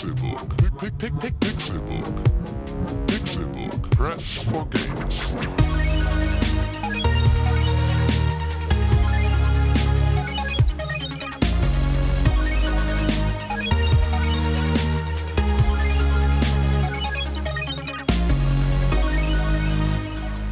Pixelbook. Pick, pick, pick, Pixelbook. Pixelbook. Press for games.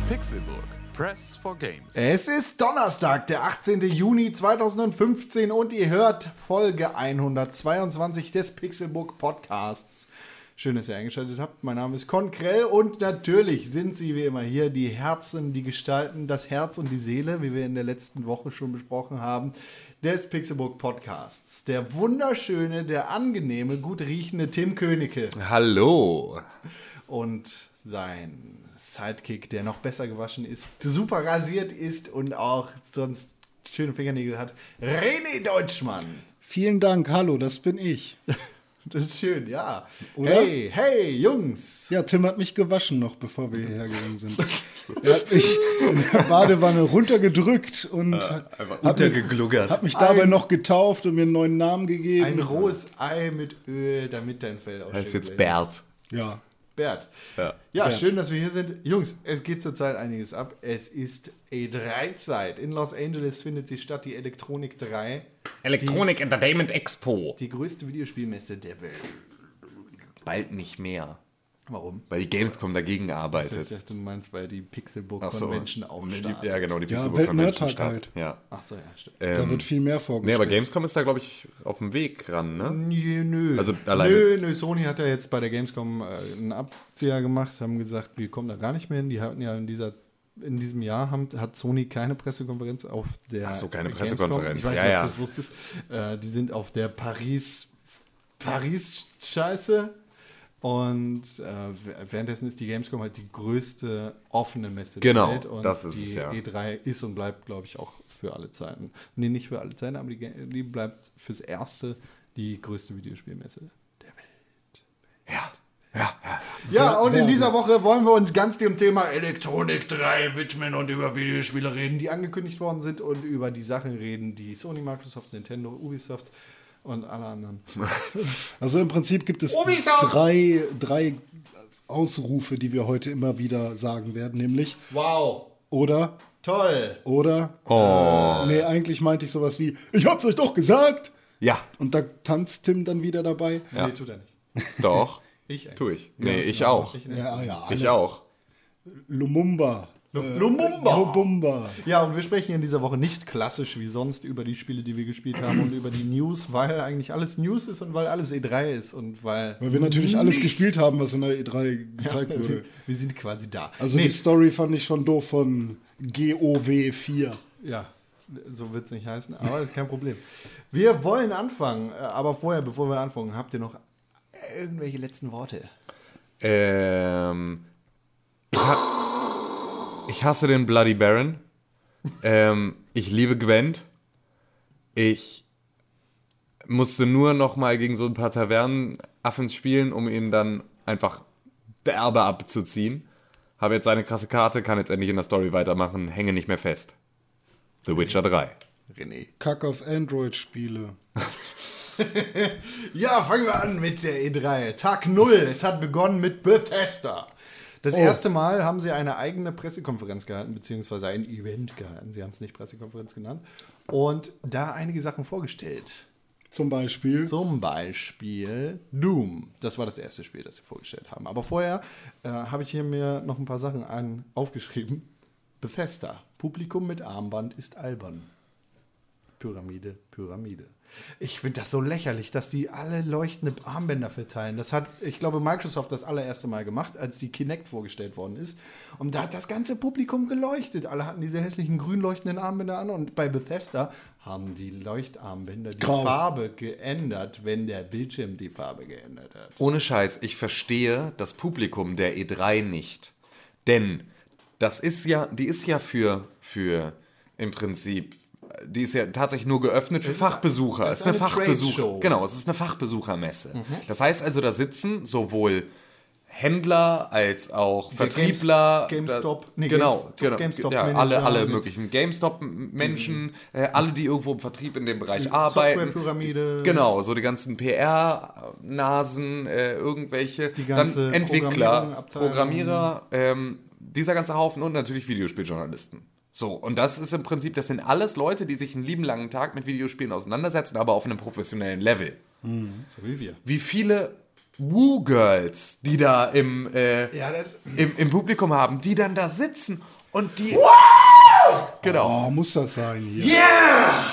Pixelburg. Press for Games. Es ist Donnerstag, der 18. Juni 2015 und ihr hört Folge 122 des Pixelbook Podcasts. Schön, dass ihr eingeschaltet habt. Mein Name ist Konkrell und natürlich sind sie wie immer hier die Herzen, die Gestalten, das Herz und die Seele, wie wir in der letzten Woche schon besprochen haben, des Pixelbook Podcasts. Der wunderschöne, der angenehme, gut riechende Tim Königke Hallo. und sein Sidekick, der noch besser gewaschen ist, super rasiert ist und auch sonst schöne Fingernägel hat, René Deutschmann. Vielen Dank, hallo, das bin ich. Das ist schön, ja. Oder? Hey, hey, Jungs. Ja, Tim hat mich gewaschen noch, bevor wir hierher gegangen sind. er hat mich in der Badewanne runtergedrückt und hat, mich, hat mich dabei Ein- noch getauft und mir einen neuen Namen gegeben. Ein rohes Ei mit Öl, damit dein Fell ist schön jetzt. Bert. ja, Bert. Ja. Ja, Bert. schön, dass wir hier sind. Jungs, es geht zurzeit einiges ab. Es ist E3-Zeit. In Los Angeles findet sie statt, die Elektronik 3, Electronic Entertainment Expo. die größte Videospielmesse der Welt. Bald nicht mehr. Warum? Weil die Gamescom dagegen Ich arbeitet. dachte, du meinst, weil die Pixelbook Ach so. Convention auch Die- startet. Ja, genau, die Ja, Pixelbook Convention startet. halt. Ja. Ach so, ja, stimmt. da Ähm, wird viel mehr nee, vorgestellt. aber Gamescom ist da, glaube ich, auf dem Weg ran, ne? Nö, nö. Also alleine- Nö, nö, Sony hat ja jetzt bei der Gamescom äh, einen Abzieher gemacht, haben gesagt, wir kommen da gar nicht mehr hin. Die hatten ja in dieser in diesem Jahr haben, hat Sony keine Pressekonferenz auf der Ach so, keine Gamescom. Pressekonferenz. Ich weiß Ja, nicht, ja. ob du das wusstest. Äh, die sind auf der Paris Paris Scheiße und äh, währenddessen ist die Gamescom halt die größte offene Messe Genau, der Welt und das ist die es, ja. E3 ist und bleibt, glaube ich, auch für alle Zeiten. Nee, nicht für alle Zeiten, aber die, die bleibt fürs Erste die größte Videospielmesse der Welt. Ja. Ja, ja. Ja, und in dieser Woche wollen wir uns ganz dem Thema Elektronik 3 widmen und über Videospiele reden, die angekündigt worden sind und über die Sachen reden, die Sony, Microsoft, Nintendo, Ubisoft und alle anderen. Also im Prinzip gibt es drei, drei Ausrufe, die wir heute immer wieder sagen werden, nämlich Wow, oder, toll. oder. Oh. Nee, eigentlich meinte ich sowas wie, ich hab's euch doch gesagt. Ja, Und da tanzt Tim dann wieder dabei. Ja. Nee, tut er nicht. doch. Ich eigentlich. Tu ich. Nee, ich auch. Ich, Ja, ja. Ich auch. Lumumba. Lumumba. Lumumba. Ja, und wir sprechen in dieser Woche nicht klassisch wie sonst über die Spiele, die wir gespielt haben und über die News, weil eigentlich alles News ist und weil alles E3 ist und weil. Weil wir natürlich alles gespielt haben, was in der E3 gezeigt wir, wurde. wir sind quasi da. Also Nee, die Story fand ich schon doof von GOW 4. Ja, so wird es nicht heißen, aber ist kein Problem. Wir wollen anfangen, äh, aber vorher, bevor wir anfangen, habt ihr noch irgendwelche letzten Worte? Ähm, ich, ha ich hasse den Bloody Baron. Ähm, ich liebe Gwent. Ich musste nur noch mal gegen so ein paar Tavernenaffen spielen, um ihn dann einfach derbe abzuziehen. Habe jetzt eine krasse Karte, kann jetzt endlich in der Story weitermachen, hänge nicht mehr fest. The Witcher 3. René. Kack auf Android-Spiele. Ja, fangen wir an mit der E3. Tag 0. Es hat begonnen mit Bethesda. Das erste Mal haben sie eine eigene Pressekonferenz gehalten, beziehungsweise ein Event gehalten. Sie haben es nicht Pressekonferenz genannt. Und da einige Sachen vorgestellt. Zum Beispiel. Zum Beispiel Doom. Das war das erste Spiel, das sie vorgestellt haben. Aber vorher äh, habe ich hier mir noch ein paar Sachen an, aufgeschrieben. Bethesda. Publikum mit Armband ist albern. Pyramide, Pyramide. Ich finde das so lächerlich, dass die alle leuchtende Armbänder verteilen. Das hat, ich glaube, Microsoft das allererste Mal gemacht, als die Kinect vorgestellt worden ist. Und da hat das ganze Publikum geleuchtet. Alle hatten diese hässlichen grün leuchtenden Armbänder an. Und bei Bethesda haben die Leuchtarmbänder die Grau. Farbe geändert, wenn der Bildschirm die Farbe geändert hat. Ohne Scheiß, ich verstehe das Publikum der E3 nicht. Denn das ist ja, die ist ja für, für im Prinzip, die ist ja tatsächlich nur geöffnet für ist- Fachbesucher. es Es ist ist eine eine. Fachbesucher. Genau, es ist eine Fachbesuchermesse. Das heißt also, da sitzen sowohl Händler, als auch Vertriebler. Games- GameStop- nee, genau, Games- genau GameStop ja, alle, alle möglichen GameStop-Menschen, äh, alle, die irgendwo im Vertrieb in dem Bereich arbeiten. Softwarepyramide. Genau, so die ganzen PR-Nasen, äh, irgendwelche, Die ganze dann Entwickler. Programmierer, ähm, dieser ganze Haufen und natürlich Videospieljournalisten. So, und das ist im Prinzip, das sind alles Leute, die sich einen lieben langen Tag mit Videospielen auseinandersetzen, aber auf einem professionellen Level. So wie wir. Wie viele Woo-Girls, die da im, äh, Ja, das. im, im Publikum haben, die dann da sitzen und die. Genau. Oh, muss das sein hier. Yeah!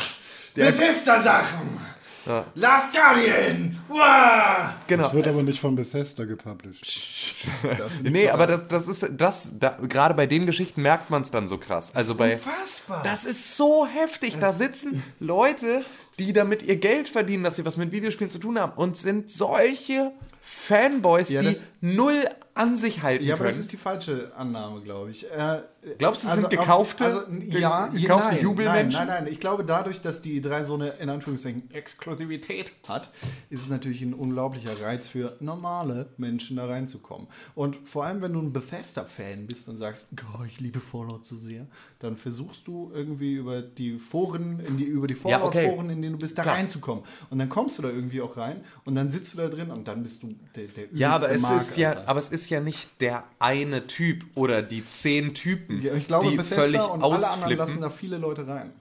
Bethesda-Sachen! Last Guardian! Wow! genau. Das wird aber nicht von Bethesda gepublished. Nee, aber das, das ist, das, da, gerade bei den Geschichten merkt man es dann so krass. Also bei. Unfassbar. Das ist so heftig. Da sitzen Leute, die damit ihr Geld verdienen, dass sie was mit Videospielen zu tun haben und sind solche Fanboys, Ja, die null an sich halten Ja, aber können. das ist die falsche Annahme, glaube ich. Äh, Glaubst du, es sind auf- gekaufte- also, ja, gekaufte nein, Jubelmenschen? Nein, nein, nein. Ich glaube, dadurch, dass die drei so eine, in Anführungszeichen, Exklusivität hat, ist es natürlich ein unglaublicher Reiz für normale Menschen da reinzukommen. Und vor allem, wenn du ein Bethesda-Fan bist und sagst, oh, ich liebe Fallout so sehr, dann versuchst du irgendwie über die Foren, in die, über die Ja, okay. Fallout-Foren, in denen du bist, da Klar. reinzukommen. Und dann kommst du da irgendwie auch rein und dann sitzt du da drin und dann bist du der, der ja, aber es Mark, ist ja, Alter. aber es ist ja nicht der eine Typ oder die zehn Typen, Ja, ich glaube, die Bethesda völlig und alle anderen ausflippen. lassen da viele Leute rein.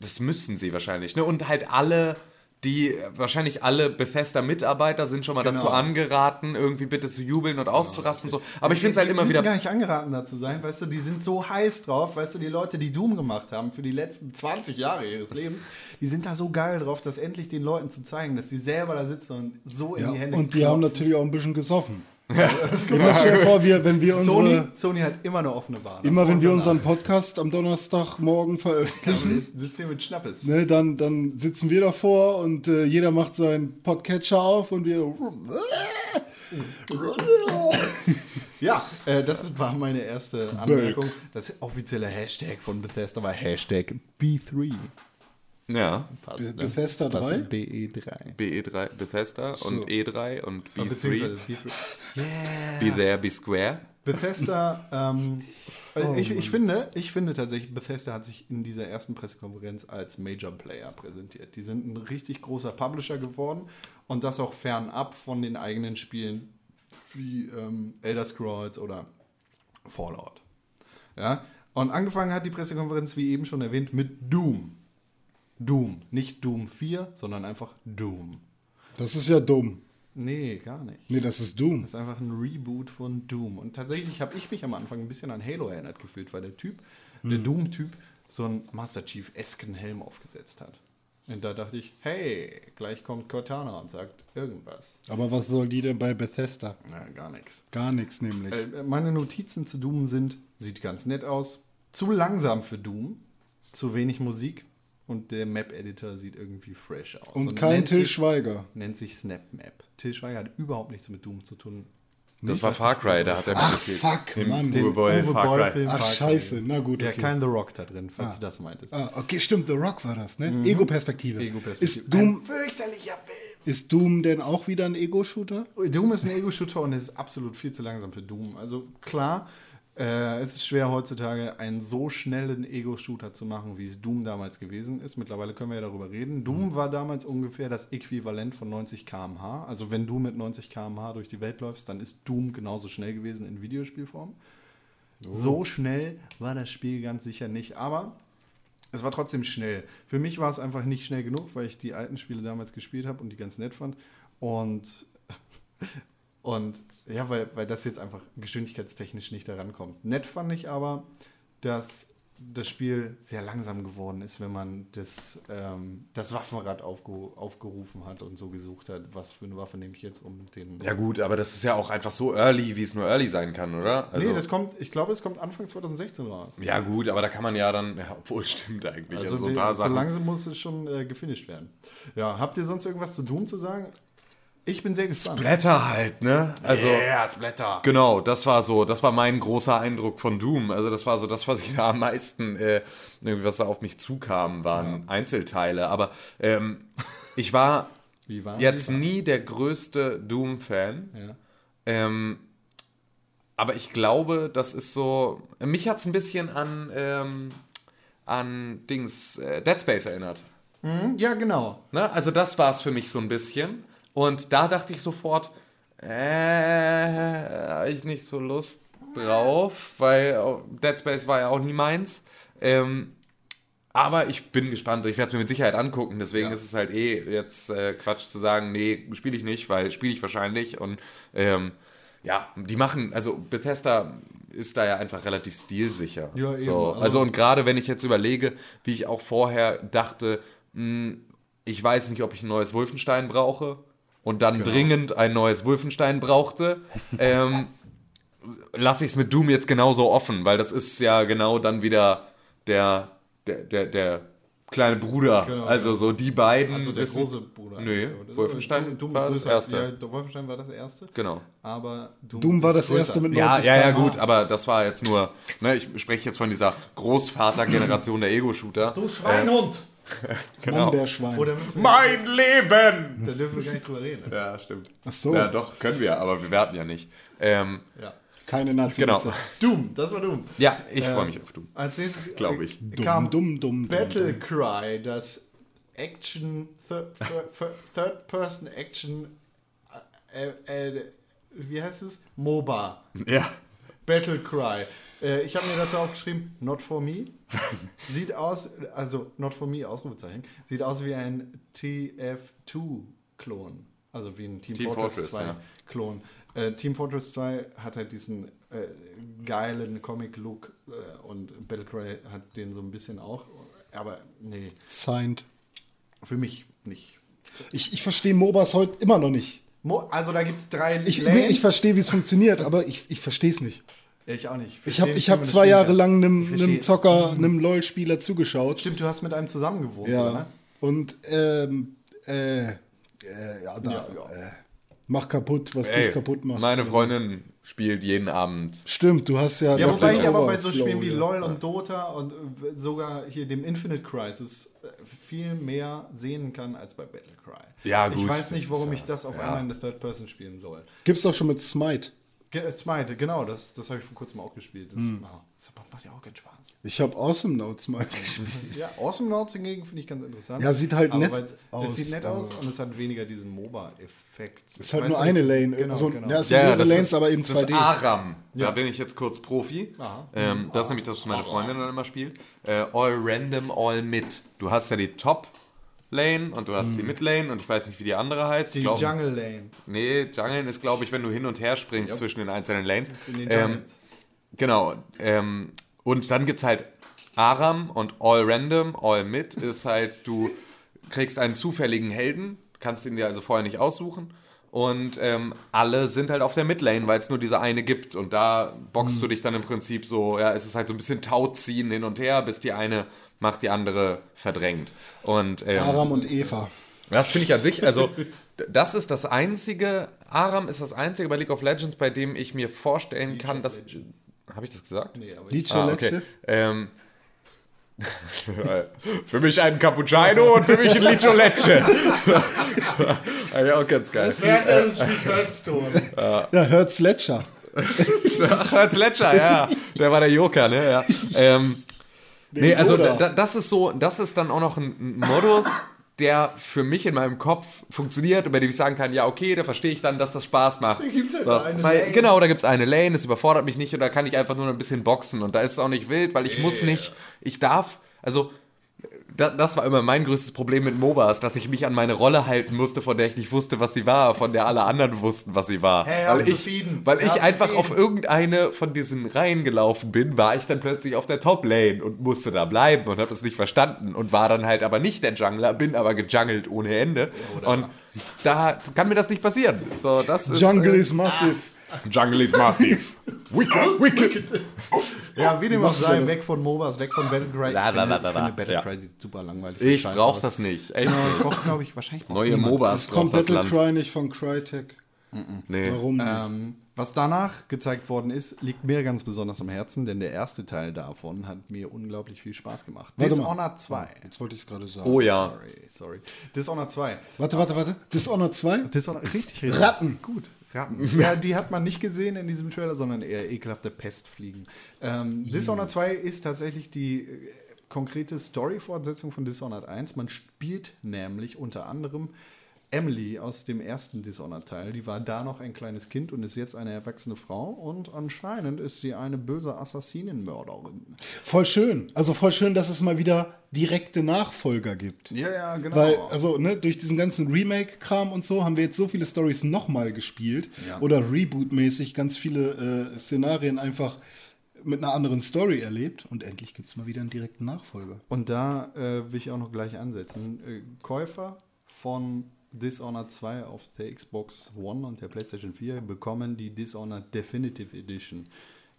Das müssen sie wahrscheinlich. Ne? Und halt alle, die, wahrscheinlich alle Bethesda-Mitarbeiter sind schon mal Genau. dazu angeraten, irgendwie bitte zu jubeln und auszurasten. und so. Aber ich finde es halt Die immer müssen wieder. gar nicht angeraten dazu sein, weißt du, die sind so heiß drauf, weißt du, die Leute, die Doom gemacht haben für die letzten 20 Jahre ihres Lebens, die sind da so geil drauf, das endlich den Leuten zu zeigen, dass sie selber da sitzen und so in Ja, die Hände und die haben natürlich auch ein bisschen gesoffen. Immer stell vor, wir, wenn wir Sony, unsere, Sony hat immer eine offene Bahn. immer wenn wir unseren Podcast am Donnerstagmorgen veröffentlichen, Ja, sitzen hier mit Schnappes. ne, dann, dann sitzen wir davor und äh, jeder macht seinen Podcatcher auf und wir. Ja, äh, das war meine erste Anmerkung. Das offizielle Hashtag von Bethesda war Hashtag B3. Ja, Passt, Be- Bethesda 3? BE3. BE3, Bethesda und E3 und B3. Beziehungsweise B3. Be there, be square. Bethesda, ähm, äh, ich, ich, finde, ich finde tatsächlich, Bethesda hat sich in dieser ersten Pressekonferenz als Major Player präsentiert. Die sind ein richtig großer Publisher geworden und das auch fernab von den eigenen Spielen wie ähm, Elder Scrolls oder Fallout. Ja? Und angefangen hat die Pressekonferenz, wie eben schon erwähnt, mit Doom. Doom. Nicht Doom 4, sondern einfach Doom. Das ist ja dumm. Nee, gar nicht. Nee, das ist Doom. Das ist einfach ein Reboot von Doom. Und tatsächlich habe ich mich am Anfang ein bisschen an Halo erinnert gefühlt, weil der Typ, der Doom-Typ, so einen Master Chief-esken Helm aufgesetzt hat. Und da dachte ich, hey, gleich kommt Cortana und sagt irgendwas. Aber was soll die denn bei Bethesda? Na, gar nichts. Gar nichts nämlich. Äh, Meine Notizen zu Doom sind, sieht ganz nett aus, zu langsam für Doom, zu wenig Musik und der Map-Editor sieht irgendwie fresh aus. und kein nennt Till Schweiger. Nennt sich SnapMap. Till Schweiger hat überhaupt nichts mit Doom zu tun. Das Nicht, war Far Cry, da hat er Ach, fuck, Im Mann. Uwe Boll, Uwe Far Cry. Boll-Film Ach, Far scheiße. Na gut, Ja, okay. kein The Rock da drin, falls du das meintest. Ah, okay, stimmt, The Rock war das, ne? Ego-Perspektive. Ego-Perspektive. Ist Doom, fürchterlicher Film. ist Doom denn auch wieder ein Ego-Shooter? Doom ist ein Ego-Shooter und es ist absolut viel zu langsam für Doom. Also klar, äh, es ist schwer heutzutage einen so schnellen Ego-Shooter zu machen, wie es Doom damals gewesen ist. Mittlerweile können wir ja darüber reden. Doom war damals ungefähr das Äquivalent von 90 km/h. Also wenn du mit 90 km/h durch die Welt läufst, dann ist Doom genauso schnell gewesen in Videospielform. So schnell war das Spiel ganz sicher nicht, aber es war trotzdem schnell. Für mich war es einfach nicht schnell genug, weil ich die alten Spiele damals gespielt habe und die ganz nett fand. Und, und ja, weil, weil das jetzt einfach geschwindigkeitstechnisch nicht daran kommt. Nett fand ich aber, dass das Spiel sehr langsam geworden ist, wenn man das, ähm, das Waffenrad aufge aufgerufen hat und so gesucht hat, was für eine Waffe nehme ich jetzt, um den. Ja gut, aber das ist ja auch einfach so early, wie es nur early sein kann, oder? Also, nee, das kommt, ich glaube, es kommt Anfang 2016 raus. ja gut, aber da kann man ja dann, ja, obwohl stimmt eigentlich, also, so paar so Sachen. langsam muss es schon äh, gefinisht werden. Ja, habt ihr sonst irgendwas zu Doom zu sagen? Ich bin sehr gespannt. Blätter halt, ne? Also ja, Splatter. Genau, das war so, das war mein großer Eindruck von Doom. Also das war so das, was ich da am meisten, äh, irgendwie was da auf mich zukam, waren Einzelteile. Aber ähm, ich war jetzt nie der größte Doom-Fan. Ja. Ähm, aber ich glaube, das ist so. Mich hat es ein bisschen an, ähm, an Dings äh, Dead Space erinnert. Ja, genau. Ne? Also das war es für mich so ein bisschen. Und da dachte ich sofort, äh, habe ich nicht so Lust drauf, weil auch Dead Space war ja auch nie meins. Ähm, aber ich bin gespannt. Ich werde es mir mit Sicherheit angucken. Deswegen ist es halt eh jetzt äh, Quatsch zu sagen, nee, spiele ich nicht, weil spiele ich wahrscheinlich. Und ähm, ja, die machen, also Bethesda ist da ja einfach relativ stilsicher. Ja, eben. So, Also- also und gerade wenn ich jetzt überlege, wie ich auch vorher dachte, mh, ich weiß nicht, ob ich ein neues Wolfenstein brauche und dann Genau. dringend ein neues Wolfenstein brauchte, ähm, lasse ich es mit Doom jetzt genauso offen, weil das ist ja genau dann wieder der, der, der, der kleine Bruder. Genau, also ja. so die beiden. Also der wissen- große Bruder. Nö, eigentlich. Wolfenstein Doom- Doom war das erste. Ja, der Wolfenstein war das erste. Genau. Aber Doom, Doom war das größer. erste mit Ja, 90 ja, ja, km/h. gut, aber das war jetzt nur, ne, ich spreche jetzt von dieser Großvatergeneration der Ego-Shooter. Du Schweinhund! genau. Brombeerschwein. Wir, Mein Leben! da dürfen wir gar nicht drüber reden. Ja, stimmt. Ach so. Ja, doch, können wir, aber wir werten ja nicht. Ähm, Ja. Keine nazi genau. Doom, das war Doom. Ja, ich freue mich auf Doom. Als nächstes äh, ich. kam Dumm, dumm, dumm, Battle Cry, das Action, Third, Third, Third Person Action, äh, äh, wie heißt es? MOBA. Ja. Battle Cry. Äh, ich habe mir dazu aufgeschrieben, not for me. Sieht aus, also not for me, Ausrufezeichen, sieht aus wie ein TF2-Klon. Also wie ein Team, Team Fortress, Fortress, 2 ja. Klon. Äh, Team Fortress 2 hat halt diesen äh, geilen Comic-Look äh, und Battle Cry hat den so ein bisschen auch. Aber nee, Signed. für mich nicht. Ich, ich verstehe MOBAs heute immer noch nicht. Mo also da gibt es drei Ich, nee, ich verstehe, wie es funktioniert, aber ich, ich verstehe es nicht. Ja, ich auch nicht. Ich habe ich hab zwei Jahre lang einem, Ich einem Zocker, einem LOL-Spieler zugeschaut. Stimmt, du hast mit einem zusammen gewohnt, oder? Ja. Und ähm, äh, äh, ja, da, Äh, mach kaputt, was Ey, dich kaputt macht. meine Freundin spielt jeden Abend. Stimmt, du hast ja. Ja, wobei ich aber bei so Spielen wie ja. LOL und Dota und äh, sogar hier dem Infinite Crisis äh, viel mehr sehen kann als bei Battle Cry. Ja, Ich gut, weiß das nicht, warum ja- ich das auf einmal in der Third Person spielen soll. Gibt's doch schon mit Smite. Smite, genau, das, das habe ich vor kurzem auch gespielt. Das, das macht ja auch keinen Spaß. Ich habe Awesome Notes Smite gespielt. Ja, Awesome Notes hingegen finde ich ganz interessant. Ja, sieht halt Aber nett aus, Es sieht nett aus und es hat weniger diesen MOBA-Effekt. Ist halt nur eine das- Lane. Genau, so, genau. Ja, es sind mehrere Lanes, aber eben das ist 2D. Aram. Ja. Da bin ich jetzt kurz Profi. Aha. Ähm, das ist nämlich das, was meine Freundin dann immer spielt. Äh, all random, all mid. Du hast ja die Top Lane und du hast die Mid Lane und ich weiß nicht, wie die andere heißt. Die glaub- Jungle Lane. Nee, Jungle ist, glaube ich, wenn du hin und her springst zwischen den einzelnen Lanes. Den Ähm. Genau. Ähm, und dann gibt es halt Aram und All Random, All Mid ist halt, du kriegst einen zufälligen Helden, kannst ihn dir also vorher nicht aussuchen. Und ähm, alle sind halt auf der Midlane, weil es nur diese eine gibt. Und da boxst du dich dann im Prinzip so, ja, es ist halt so ein bisschen Tauziehen hin und her, bis die eine macht, die andere verdrängt. Und ähm, Aram und Eva. das finde ich an sich, also das ist das einzige, Aram ist das einzige bei League of Legends, bei dem ich mir vorstellen kann, dass. Habe ich das gesagt? Nee, aber Lice Ah, okay. Ähm, für mich ein Cappuccino und für mich ein Licio Lecce. ja, auch ganz geil. Während spielt Hearthstone. Ja, Hertz Ledger. Als Ledger, ja. Der war der Joker, ne? Ja. Ähm, nee, also Yoda. da, das ist so, das ist dann auch noch ein, Modus, der für mich in meinem Kopf funktioniert und bei dem ich sagen kann, ja, okay, da verstehe ich dann, dass das Spaß macht. Da gibt's halt so, eine weil, Lane. Genau, da gibt es eine Lane, das überfordert mich nicht und da kann ich einfach nur ein bisschen boxen und da ist es auch nicht wild, weil ich muss nicht, ich darf, also das war immer mein größtes Problem mit MOBAs, dass ich mich an meine Rolle halten musste, von der ich nicht wusste, was sie war, von der alle anderen wussten, was sie war. Hey, weil ich, zufrieden. weil ich einfach zufrieden. auf irgendeine von diesen Reihen gelaufen bin, war ich dann plötzlich auf der Top-Lane und musste da bleiben und habe es nicht verstanden und war dann halt aber nicht der Jungler, bin aber gejungelt ohne Ende. Und da kann mir das nicht passieren. So, das ist, Jungle äh, is massive. Jungle is massiv. wicked, wicked. Ja, wie dem auch sei, weg von MOBAs, weg von Battle Cry. Ich finde, finde la. Battle Ja. Cry sieht super langweilig Ich scheiße brauch aus. das nicht. Echt nicht. ich brauch, glaube ich, wahrscheinlich Neue niemand. MOBAs Kommt braucht das Battle Land. Cry nicht von Crytek. Nee. Warum? Ähm, was danach gezeigt worden ist, liegt mir ganz besonders am Herzen, denn der erste Teil davon hat mir unglaublich viel Spaß gemacht. Warte mal. Dishonored 2. Jetzt wollte ich es gerade sagen. Oh ja. Sorry, sorry. Dishonored 2. Warte, warte, warte. Dishonored 2? Dishonored, richtig, richtig. Ratten. Gut. Ratten. Ja, die hat man nicht gesehen in diesem Trailer, sondern eher ekelhafte Pestfliegen. Ähm, Dishonored 2 ist tatsächlich die äh, konkrete Story-Fortsetzung von Dishonored 1. Man spielt nämlich unter anderem Emily aus dem ersten Dishonored-Teil. Die war da noch ein kleines Kind und ist jetzt eine erwachsene Frau. Und anscheinend ist sie eine böse Assassinenmörderin. Voll schön. Also voll schön, dass es mal wieder direkte Nachfolger gibt. Ja, ja, genau. Weil, also, ne, durch diesen ganzen Remake-Kram und so haben wir jetzt so viele Stories nochmal gespielt. Ja. Oder Reboot-mäßig ganz viele äh, Szenarien einfach mit einer anderen Story erlebt. Und endlich gibt es mal wieder einen direkten Nachfolger. Und da äh, will ich auch noch gleich ansetzen. Äh, Käufer von Dishonored 2 auf der Xbox One und der PlayStation 4 bekommen die Dishonored Definitive Edition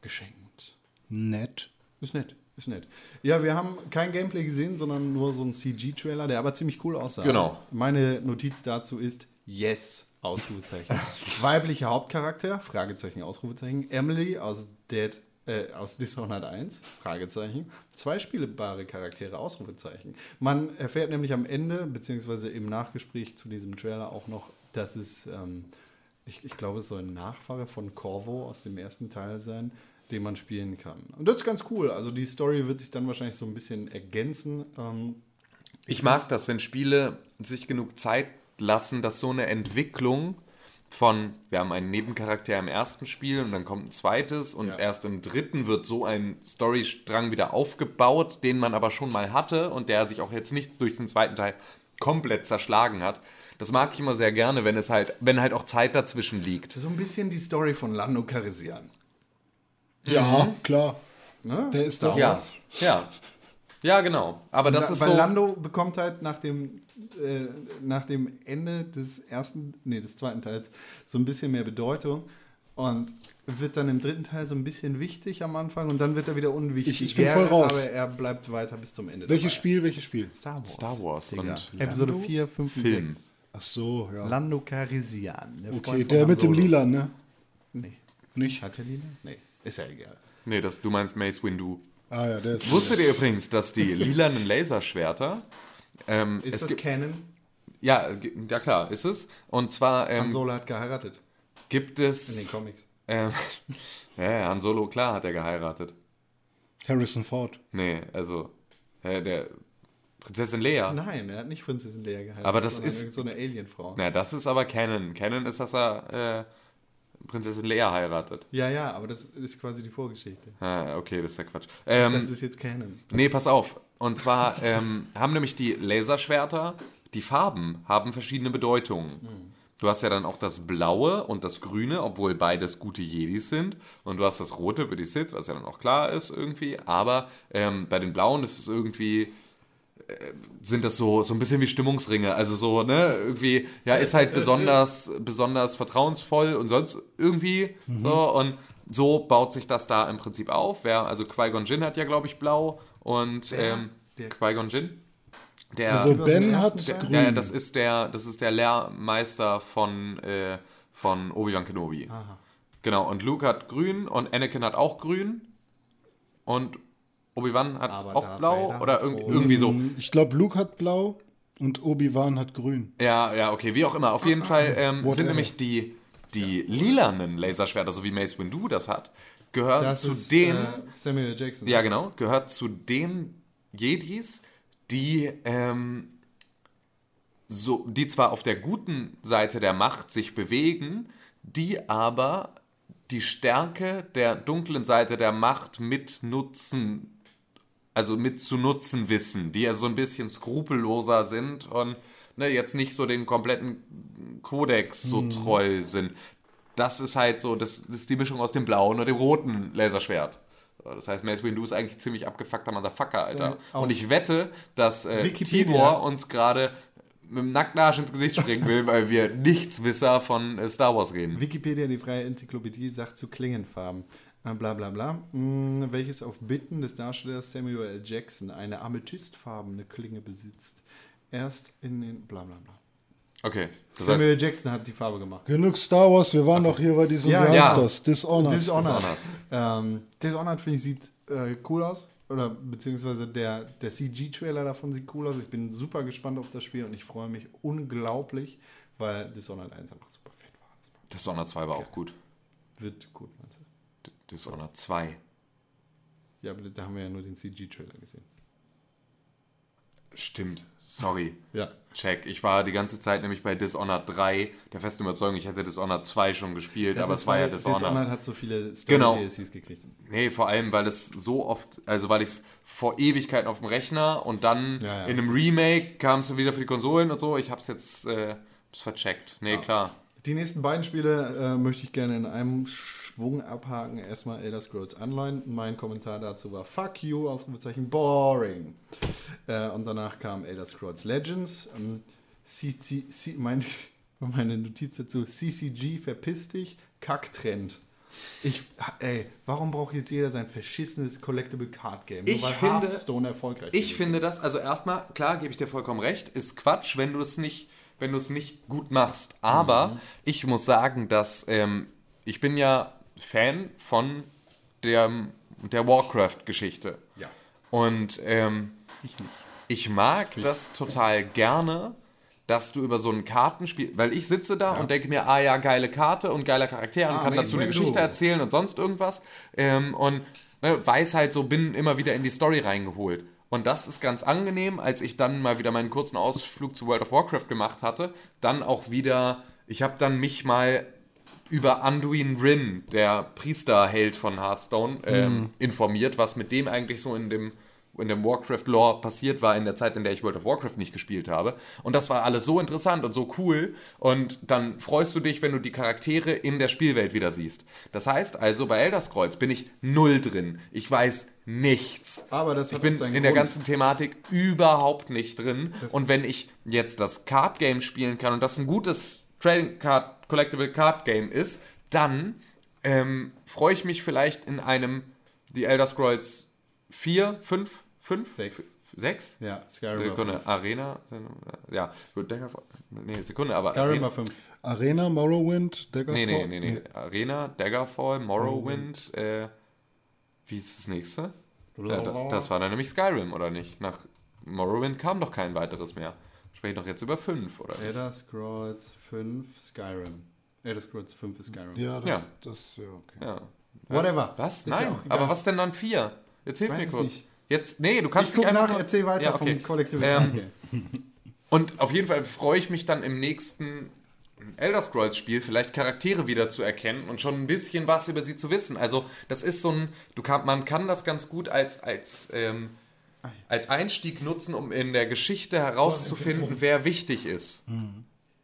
geschenkt. Nett. Ist nett, ist nett. Ja, wir haben kein Gameplay gesehen, sondern nur so einen CG-Trailer, der aber ziemlich cool aussah. Genau. Meine Notiz dazu ist Yes, Ausrufezeichen. Weiblicher Hauptcharakter, Fragezeichen, Ausrufezeichen. Emily aus Dead, äh, aus Dishonored 1, Fragezeichen. Zwei spielbare Charaktere, Ausrufezeichen. Man erfährt nämlich am Ende, beziehungsweise im Nachgespräch zu diesem Trailer auch noch, dass es, ähm, ich, ich glaube, es soll ein Nachfahre von Corvo aus dem ersten Teil sein, den man spielen kann. Und das ist ganz cool. Also die Story wird sich dann wahrscheinlich so ein bisschen ergänzen. Ähm, Ich mag das, wenn Spiele sich genug Zeit lassen, dass so eine Entwicklung von, wir haben einen Nebencharakter im ersten Spiel und dann kommt ein zweites und Ja. erst im dritten wird so ein Storystrang wieder aufgebaut, den man aber schon mal hatte und der sich auch jetzt nicht durch den zweiten Teil komplett zerschlagen hat. Das mag ich immer sehr gerne, wenn es halt, wenn halt auch Zeit dazwischen liegt. so ein bisschen die Story von Lando Calrissian. Ja, klar. Ne? Der ist doch. Ja, ja. Ja, genau. Aber das Da- ist weil so. Lando bekommt halt nach dem, äh, nach dem Ende des ersten, nee, des zweiten Teils so ein bisschen mehr Bedeutung und wird dann im dritten Teil so ein bisschen wichtig am Anfang und dann wird er wieder unwichtig. Ich- ich bin voll raus. Aber er bleibt weiter bis zum Ende. Welches dabei. Spiel, welches Spiel? Star Wars. Star Wars Digga. und Episode Lando? 4, 5 und Film. 6. Ach so, ja. Lando Calrissian. der Freund Okay, der mit dem. Lila, ne? Nee. Nicht? Hat er lila? Nee. Ist ja egal. Nee, das, du meinst Mace Windu. Ah ja, der ist. Wusstet ihr übrigens, dass die lilanen Laserschwerter. Ähm, Ist es das Canon? ja, ja klar, ist es. Und zwar Han ähm, Solo hat geheiratet gibt in den es. Comics. Ähm, ja, Han Solo, klar hat er geheiratet. Harrison Ford. Nee, also. hä, der Prinzessin Leia. Nein, er hat nicht Prinzessin Leia geheiratet. Aber das ist- irgend so eine Alienfrau. Na, das ist aber Canon. Canon ist, dass er äh, Prinzessin Leia heiratet. Ja, ja, aber das ist quasi die Vorgeschichte. Ah, okay, das ist ja Quatsch. Ähm, Das ist jetzt Canon. Nee, pass auf. Und zwar ähm, haben nämlich die Laserschwerter, die Farben haben verschiedene Bedeutungen. Du hast ja dann auch das Blaue und das Grüne, obwohl beides gute Jedis sind. Und du hast das Rote für die Sith, was ja dann auch klar ist irgendwie. Aber ähm, bei den Blauen ist es irgendwie, äh, sind das so, so ein bisschen wie Stimmungsringe. Also so, ne, irgendwie, ja, ist halt besonders, besonders vertrauensvoll und sonst irgendwie so. Und so baut sich das da im Prinzip auf. Wer, also Qui-Gon Jinn hat ja, glaube ich, blau. Und ähm, Der- Qui-Gon Jinn. Der, Also Ben hat Teil? grün. ja, ja, das ist der, das ist der Lehrmeister von, äh, von Obi-Wan Kenobi. Genau, und Luke hat grün und Anakin hat auch grün. Und Obi-Wan hat Aber auch blau Vader oder hat irg irgendwie so. Ich glaube, Luke hat blau und Obi-Wan hat grün. Ja, ja, okay, wie auch immer. Auf jeden Fall ähm, sind nämlich die, die lilanen Laserschwerter, so wie Mace Windu das hat, gehören Das zu ist den. äh, Samuel. Jackson. Ja, genau. Gehört zu den Jedis, die, ähm, so, die zwar auf der guten Seite der Macht sich bewegen, die aber die Stärke der dunklen Seite der Macht mitnutzen, also mit zu nutzen wissen, die ja so ein bisschen skrupelloser sind und ne, jetzt nicht so den kompletten Kodex so treu sind. Das ist halt so, das, das ist die Mischung aus dem blauen und dem roten Laserschwert. So, Das heißt, Mace Windu ist eigentlich ziemlich abgefuckter Motherfucker, Alter. auf Und ich wette, dass äh, Wikipedia. Tibor uns gerade mit dem nackten Arsch ins Gesicht springen will, weil wir Nichtswisser von äh, Star Wars reden. Wikipedia, die freie Enzyklopädie, sagt zu Klingenfarben. Äh, Bla bla bla. Hm, welches auf Bitten des Darstellers Samuel L. Jackson eine amethystfarbene Klinge besitzt. Erst in den bla bla bla. Okay, das Samuel heißt. Jackson hat die Farbe gemacht. Genug Star Wars, wir waren doch hier bei diesem, Ja, wie ja. heißt das? Dishonored. Dishonored. Dishonored. Ähm, Dishonored finde ich sieht äh, cool aus. Oder beziehungsweise der, der CG-Trailer davon sieht cool aus. Ich bin super gespannt auf das Spiel und ich freue mich unglaublich, weil Dishonored 1 einfach super fett war. Das Dishonored 2 war auch gut. Wird gut, meinst du? D- Dishonored 2. Ja, aber da haben wir ja nur den CG-Trailer gesehen. Stimmt. Sorry. Ja. Check. Ich war die ganze Zeit nämlich bei Dishonored 3 der festen Überzeugung, ich hätte Dishonored 2 schon gespielt, aber es war ja Dishonored. Dishonored hat so viele Genau. Story-DLCs gekriegt. Nee, vor allem, weil es so oft, also weil ich es vor Ewigkeiten auf dem Rechner und dann Ja, ja. in einem Remake kam es dann wieder für die Konsolen und so. Ich hab's jetzt äh, hab's vercheckt. Nee, klar. Die nächsten beiden Spiele äh, möchte ich gerne in einem Schwung abhaken. Erstmal Elder Scrolls Online. Mein Kommentar dazu war Fuck you, Ausrufezeichen boring. Äh, und danach kam Elder Scrolls Legends. Ähm, CC, C, mein, meine Notiz dazu: CCG, verpiss dich, Kacktrend. Ich, ey, warum braucht jetzt jeder sein verschissenes Collectible Card Game? Ich weil finde- Hearthstone erfolgreich Ich ist. finde das, also erstmal, klar, gebe ich dir vollkommen recht, ist Quatsch, wenn du es nicht, wenn du es nicht gut machst. Aber Mhm. ich muss sagen, dass ähm, ich bin ja Fan von der, der Warcraft-Geschichte. Ja. Und ähm, Ich ich mag das total gerne, dass du über so ein Kartenspiel, weil ich sitze da und denke mir, ah ja, geile Karte und geiler Charakter und Ah, kann Mace dazu eine. Geschichte erzählen und sonst irgendwas. Ähm, und ne, weiß halt so, bin immer wieder in die Story reingeholt. Und das ist ganz angenehm, als ich dann mal wieder meinen kurzen Ausflug zu World of Warcraft gemacht hatte, dann auch wieder, ich habe dann mich mal über Anduin Rin, der Priesterheld von Hearthstone, ähm, informiert, was mit dem eigentlich so in dem, in dem Warcraft-Lore passiert war in der Zeit, in der ich World of Warcraft nicht gespielt habe. Und das war alles so interessant und so cool. Und dann freust du dich, wenn du die Charaktere in der Spielwelt wieder siehst. Das heißt also, bei Elder Scrolls bin ich null drin. Ich weiß nichts. Aber das ich hat bin auch seinen in der ganzen und überhaupt nicht drin. und wenn ich jetzt das Card Game spielen kann und das ein gutes Trading Card, Collectible Card Game ist, dann ähm, freue ich mich vielleicht in einem The Elder Scrolls 4, 5, 5, Sechs. 6? Ja, Skyrim war Sekunde, fünf. Arena, ja, gut, Daggerfall, nee, Sekunde, aber Skyrim Arena, war 5. Arena, Morrowind, Daggerfall. nee, nee, nee, nee, Arena, Daggerfall, Morrowind, äh, wie ist das nächste? Ja, da, das war dann nämlich Skyrim, oder nicht? Nach Morrowind kam doch kein weiteres mehr. Sprechen doch jetzt über 5, oder? Elder Scrolls 5, Skyrim. Elder Scrolls 5 ist Skyrim. Ja, das, das, ja, okay. Ja. Whatever. Was? Ist ja Nein, egal. aber was denn dann 4? Jetzt hilf mir kurz. nicht. Jetzt, nee, du kannst Ich guck nicht einfach nach, erzähl weiter Ja, okay. vom Collective Ähm. Und auf jeden Fall freue ich mich dann im nächsten Elder Scrolls Spiel vielleicht Charaktere wieder zu erkennen und schon ein bisschen was über sie zu wissen. Also das ist so ein, du kann, man kann das ganz gut als als ähm, als Einstieg nutzen, um in der Geschichte herauszufinden, wer wichtig ist.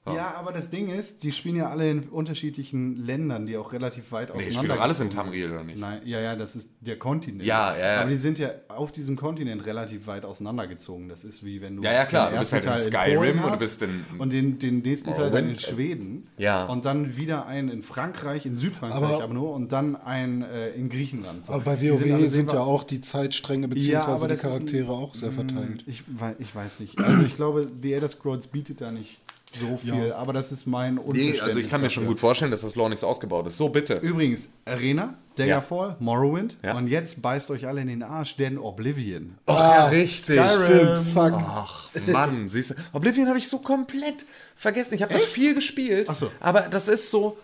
Ja, aber das Ding ist, die spielen ja alle in unterschiedlichen Ländern, die auch relativ weit Nee, auseinander spiele doch alles in sind. Tamriel, oder nicht? Nein, ja, ja, das ist der Kontinent. Ja, ja, ja. Aber die sind ja auf diesem Kontinent relativ weit auseinandergezogen. Das ist wie wenn du Ja, ja, klar. den Du bist halt in Teil Skyrim Polen und du bist in- und den, den nächsten Teil dann in. Schweden. Ja. Und dann wieder einen in Frankreich, in Südfrankreich aber, Aber- nur und dann einen äh, in Griechenland. So. Aber bei Die WoW sind, sehr ja auch die Zeitstränge bzw. die das ist Charaktere ein- auch sehr verteilt. Ich, ich weiß nicht. Also ich glaube, The Elder Scrolls bietet da nicht so viel, Ja. aber das ist mein Nee, Unverständnis also ich kann mir schon gut vorstellen, dass das Lore nicht so ausgebaut ist. So, bitte. Übrigens, Arena, Daggerfall, Morrowind Ja. und jetzt beißt euch alle in den Arsch, denn Oblivion. Ach, ja, richtig. Stimmt, fuck. Ach, Mann, siehst du. Oblivion habe ich so komplett vergessen. Ich habe das viel gespielt, Ach so. aber das ist so,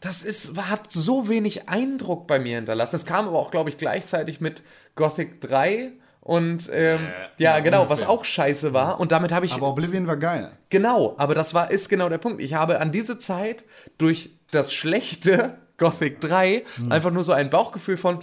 das ist, hat so wenig Eindruck bei mir hinterlassen. Es kam aber auch, glaube ich, gleichzeitig mit Gothic 3 und ähm, ja, genau, was ungefähr. auch scheiße war. Und damit habe ich Aber Oblivion war geil. Genau, aber das war, ist genau der Punkt. Ich habe an diese Zeit durch das schlechte Gothic 3 einfach nur so ein Bauchgefühl von,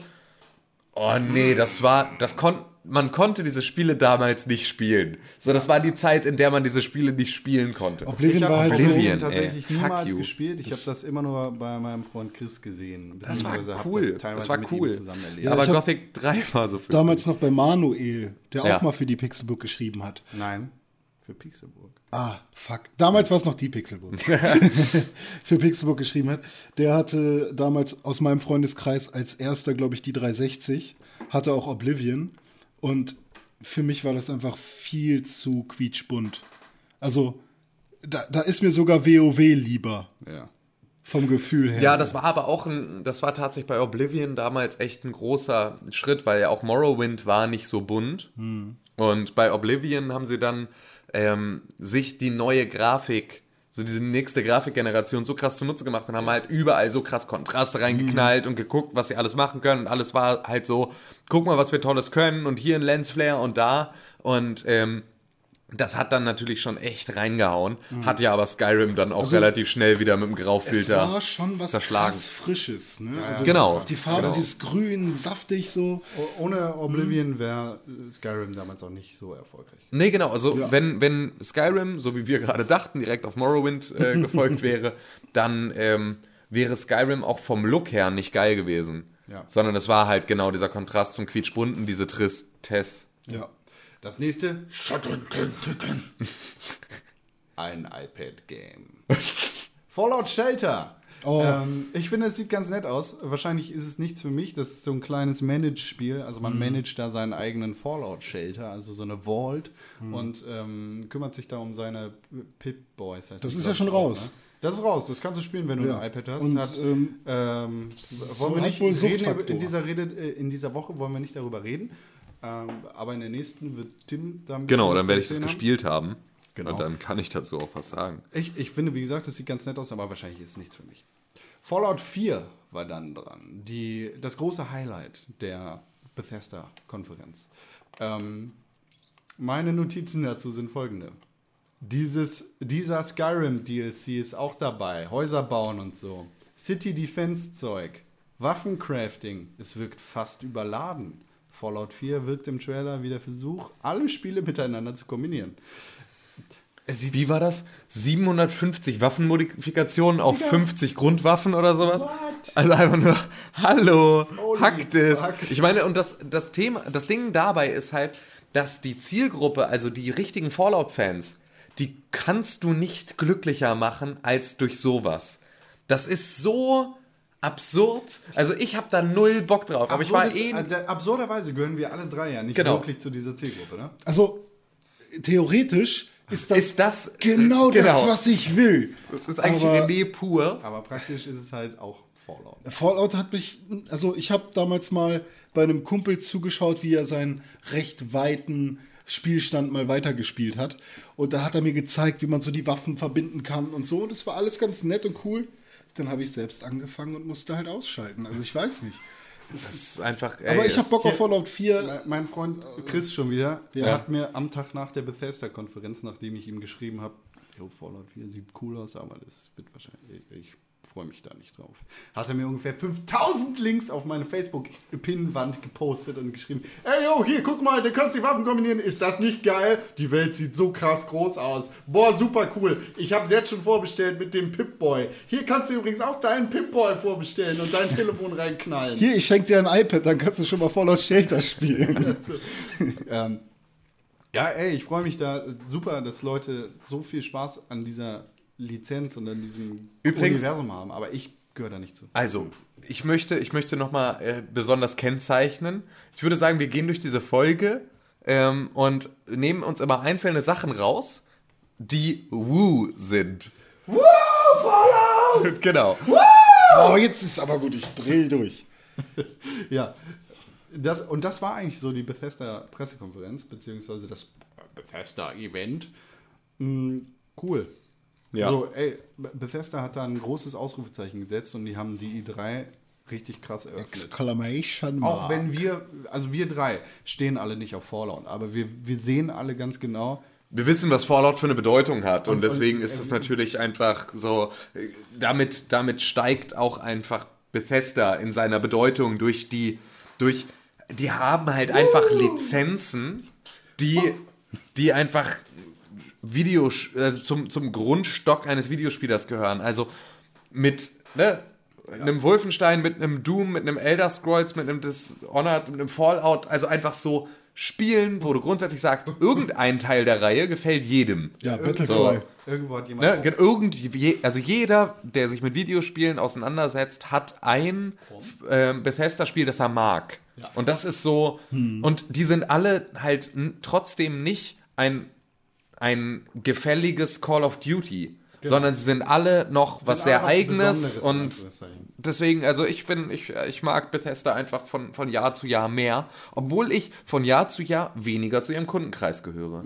oh nee, das war, das kon, man konnte diese Spiele damals nicht spielen. So, das war die Zeit, in der man diese Spiele nicht spielen konnte. Oblivion Ich war habe halt Oblivion, so. ey. tatsächlich Fuck niemals you. gespielt. Ich habe das immer nur bei meinem Freund Chris gesehen. Das war cool. Das, Das, war cool. Erlebt. aber Gothic 3 war so für Damals noch bei Manuel, der Ja. auch mal für die Pixelbook geschrieben hat. Nein, für Pixelburg. Ah, fuck. Damals war es noch die Pixelbook. für Pixelbook geschrieben hat. Der hatte damals aus meinem Freundeskreis als erster, glaube ich, die 360. Hatte auch Oblivion. Und für mich war das einfach viel zu quietschbunt. Also, da, da ist mir sogar WoW lieber. Ja. Vom Gefühl her. Ja, das war aber auch ein, das war tatsächlich bei Oblivion damals echt ein großer Schritt, weil ja auch Morrowind war nicht so bunt. Und bei Oblivion haben sie dann ähm, sich die neue Grafik so diese nächste Grafikgeneration so krass zunutze gemacht und haben halt überall so krass Kontraste reingeknallt und geguckt, was sie alles machen können. Und alles war halt so, guck mal, was wir Tolles können und hier ein Lensflare und da. Und ähm, das hat dann natürlich schon echt reingehauen. Hat ja aber Skyrim dann auch Also, relativ schnell wieder mit dem Es Graufilter war schon was zerschlagen. krass Frisches. Ne? Also Genau. Die Farbe, Genau. dieses Grün, saftig so. Ohne Oblivion wäre Skyrim damals auch nicht so erfolgreich. Nee, genau. Also, Ja. wenn, wenn Skyrim, so wie wir gerade dachten, direkt auf Morrowind äh, gefolgt wäre, dann ähm, wäre Skyrim auch vom Look her nicht geil gewesen. Ja. Sondern es war halt genau dieser Kontrast zum Quietschbunten, diese Tristesse. Ja. Das nächste. Ein iPad-Game. Fallout Shelter. Oh. Ähm, ich finde, es sieht ganz nett aus. Wahrscheinlich ist es nichts für mich. Das ist so ein kleines Manage-Spiel. Also Mhm. man managt da seinen eigenen Fallout-Shelter, also so eine Vault Mhm. und ähm, kümmert sich da um seine Pip-Boys. Das die, ist ja schon auch, raus. Ne? Das ist raus. Das kannst du spielen, wenn du Ja. ein iPad hast. Und, Hat, ähm, ähm, so wollen wir hat nicht reden, in dieser Rede, äh, in dieser Woche wollen wir nicht darüber reden. Ähm, aber in der nächsten wird Tim da ein bisschen Genau, dann werde ich das haben. gespielt haben. Genau. Und dann kann ich dazu auch was sagen. Ich, ich finde, wie gesagt, das sieht ganz nett aus, aber wahrscheinlich ist es nichts für mich. Fallout 4 war dann dran. Die, das große Highlight der Bethesda-Konferenz. Ähm, meine Notizen dazu sind folgende. Dieses, dieser Skyrim-DLC ist auch dabei. Häuser bauen und so. City-Defense-Zeug. Waffencrafting. Es wirkt fast überladen. Fallout 4 wirkt im Trailer wie der Versuch, alle Spiele miteinander zu kombinieren. Wie war das? 750 Waffenmodifikationen auf 50 Grundwaffen oder sowas? What? Also einfach nur, hallo, Holy hackt es. Ich meine, und das, das Thema, das Ding dabei ist halt, dass die Zielgruppe, also die richtigen Fallout-Fans, die kannst du nicht glücklicher machen als durch sowas. Das ist so absurd. Also ich habe da null Bock drauf. Aber ich war Absurdes- eh. äh, der- absurderweise gehören wir alle drei ja nicht Genau. wirklich zu dieser Zielgruppe, ne? Also, theoretisch ist das, Ist das- genau, genau. das, was ich will. Das ist eigentlich Aber- René pur. Aber praktisch ist es halt auch Fallout. Fallout hat mich, also ich habe damals mal bei einem Kumpel zugeschaut, wie er seinen recht weiten Spielstand mal weitergespielt hat. Und da hat er mir gezeigt, wie man so die Waffen verbinden kann und so. Und das war alles ganz nett und cool. Dann habe ich selbst angefangen und musste halt ausschalten. Also ich weiß nicht. Das ist einfach. ey, Aber ich habe Bock auf Fallout 4. Mein- Mein Freund Chris schon wieder, der Ja. hat mir am Tag nach der Bethesda-Konferenz, nachdem ich ihm geschrieben habe, jo, Fallout 4 sieht cool aus, aber das wird wahrscheinlich, ich, ich freue mich da nicht drauf. Hat er mir ungefähr 5000 Links auf meine Facebook-Pinnwand gepostet und geschrieben, ey, yo, hier, guck mal, du kannst die Waffen kombinieren, ist das nicht geil? Die Welt sieht so krass groß aus. Boah, super cool. Ich habe es jetzt schon vorbestellt mit dem Pip-Boy. Hier kannst du übrigens auch deinen Pip-Boy vorbestellen und dein Telefon reinknallen. Hier, ich schenke dir ein iPad, dann kannst du schon mal Fallout Shelter spielen. Ähm, ja, ey, ich freue mich da super, dass Leute so viel Spaß an dieser Lizenz und an diesem Übrigens- Universum haben, aber ich gehöre da nicht zu. Also, ich möchte, ich möchte nochmal äh, besonders kennzeichnen. Ich würde sagen, wir gehen durch diese Folge ähm, und nehmen uns immer einzelne Sachen raus, die Woo sind. Woo, Fallout! genau. oh, jetzt ist aber gut, ich drehe durch. Ja, das, und das war eigentlich so die Bethesda-Pressekonferenz, beziehungsweise das Bethesda-Event. Mm, cool. Ja. Also, ey, Bethesda hat da ein großes Ausrufezeichen gesetzt und die haben die i3 richtig krass eröffnet. Exclamation Auch Mark. wenn wir, also wir drei stehen alle nicht auf Fallout, aber wir, wir sehen alle ganz genau, Wir wissen, was Fallout für eine Bedeutung hat und, Und- deswegen und, ist es äh, natürlich einfach so, damit, damit steigt auch einfach Bethesda in seiner Bedeutung durch die, durch, die haben halt einfach Lizenzen, die, die einfach Video, also zum, zum Grundstock eines Videospielers gehören. Also mit, ne, einem Wolfenstein, mit einem Doom, mit einem Elder Scrolls, mit einem Dishonored, mit einem Fallout, also einfach so Spielen, wo du grundsätzlich sagst, irgendein Teil der Reihe gefällt jedem. Ja, Battlecry. irgendwo hat jemand. Ne, gen- irgend, also jeder, der sich mit Videospielen auseinandersetzt, hat ein ähm, Bethesda-Spiel, das er mag. Und das ist so, und die sind alle halt trotzdem nicht ein, ein gefälliges Call of Duty, sondern sie sind alle noch was Genau. alle sehr was eigenes und deswegen, also ich bin, ich, ich mag Bethesda einfach von, von Jahr zu Jahr mehr, obwohl ich von Jahr zu Jahr weniger zu ihrem Kundenkreis gehöre.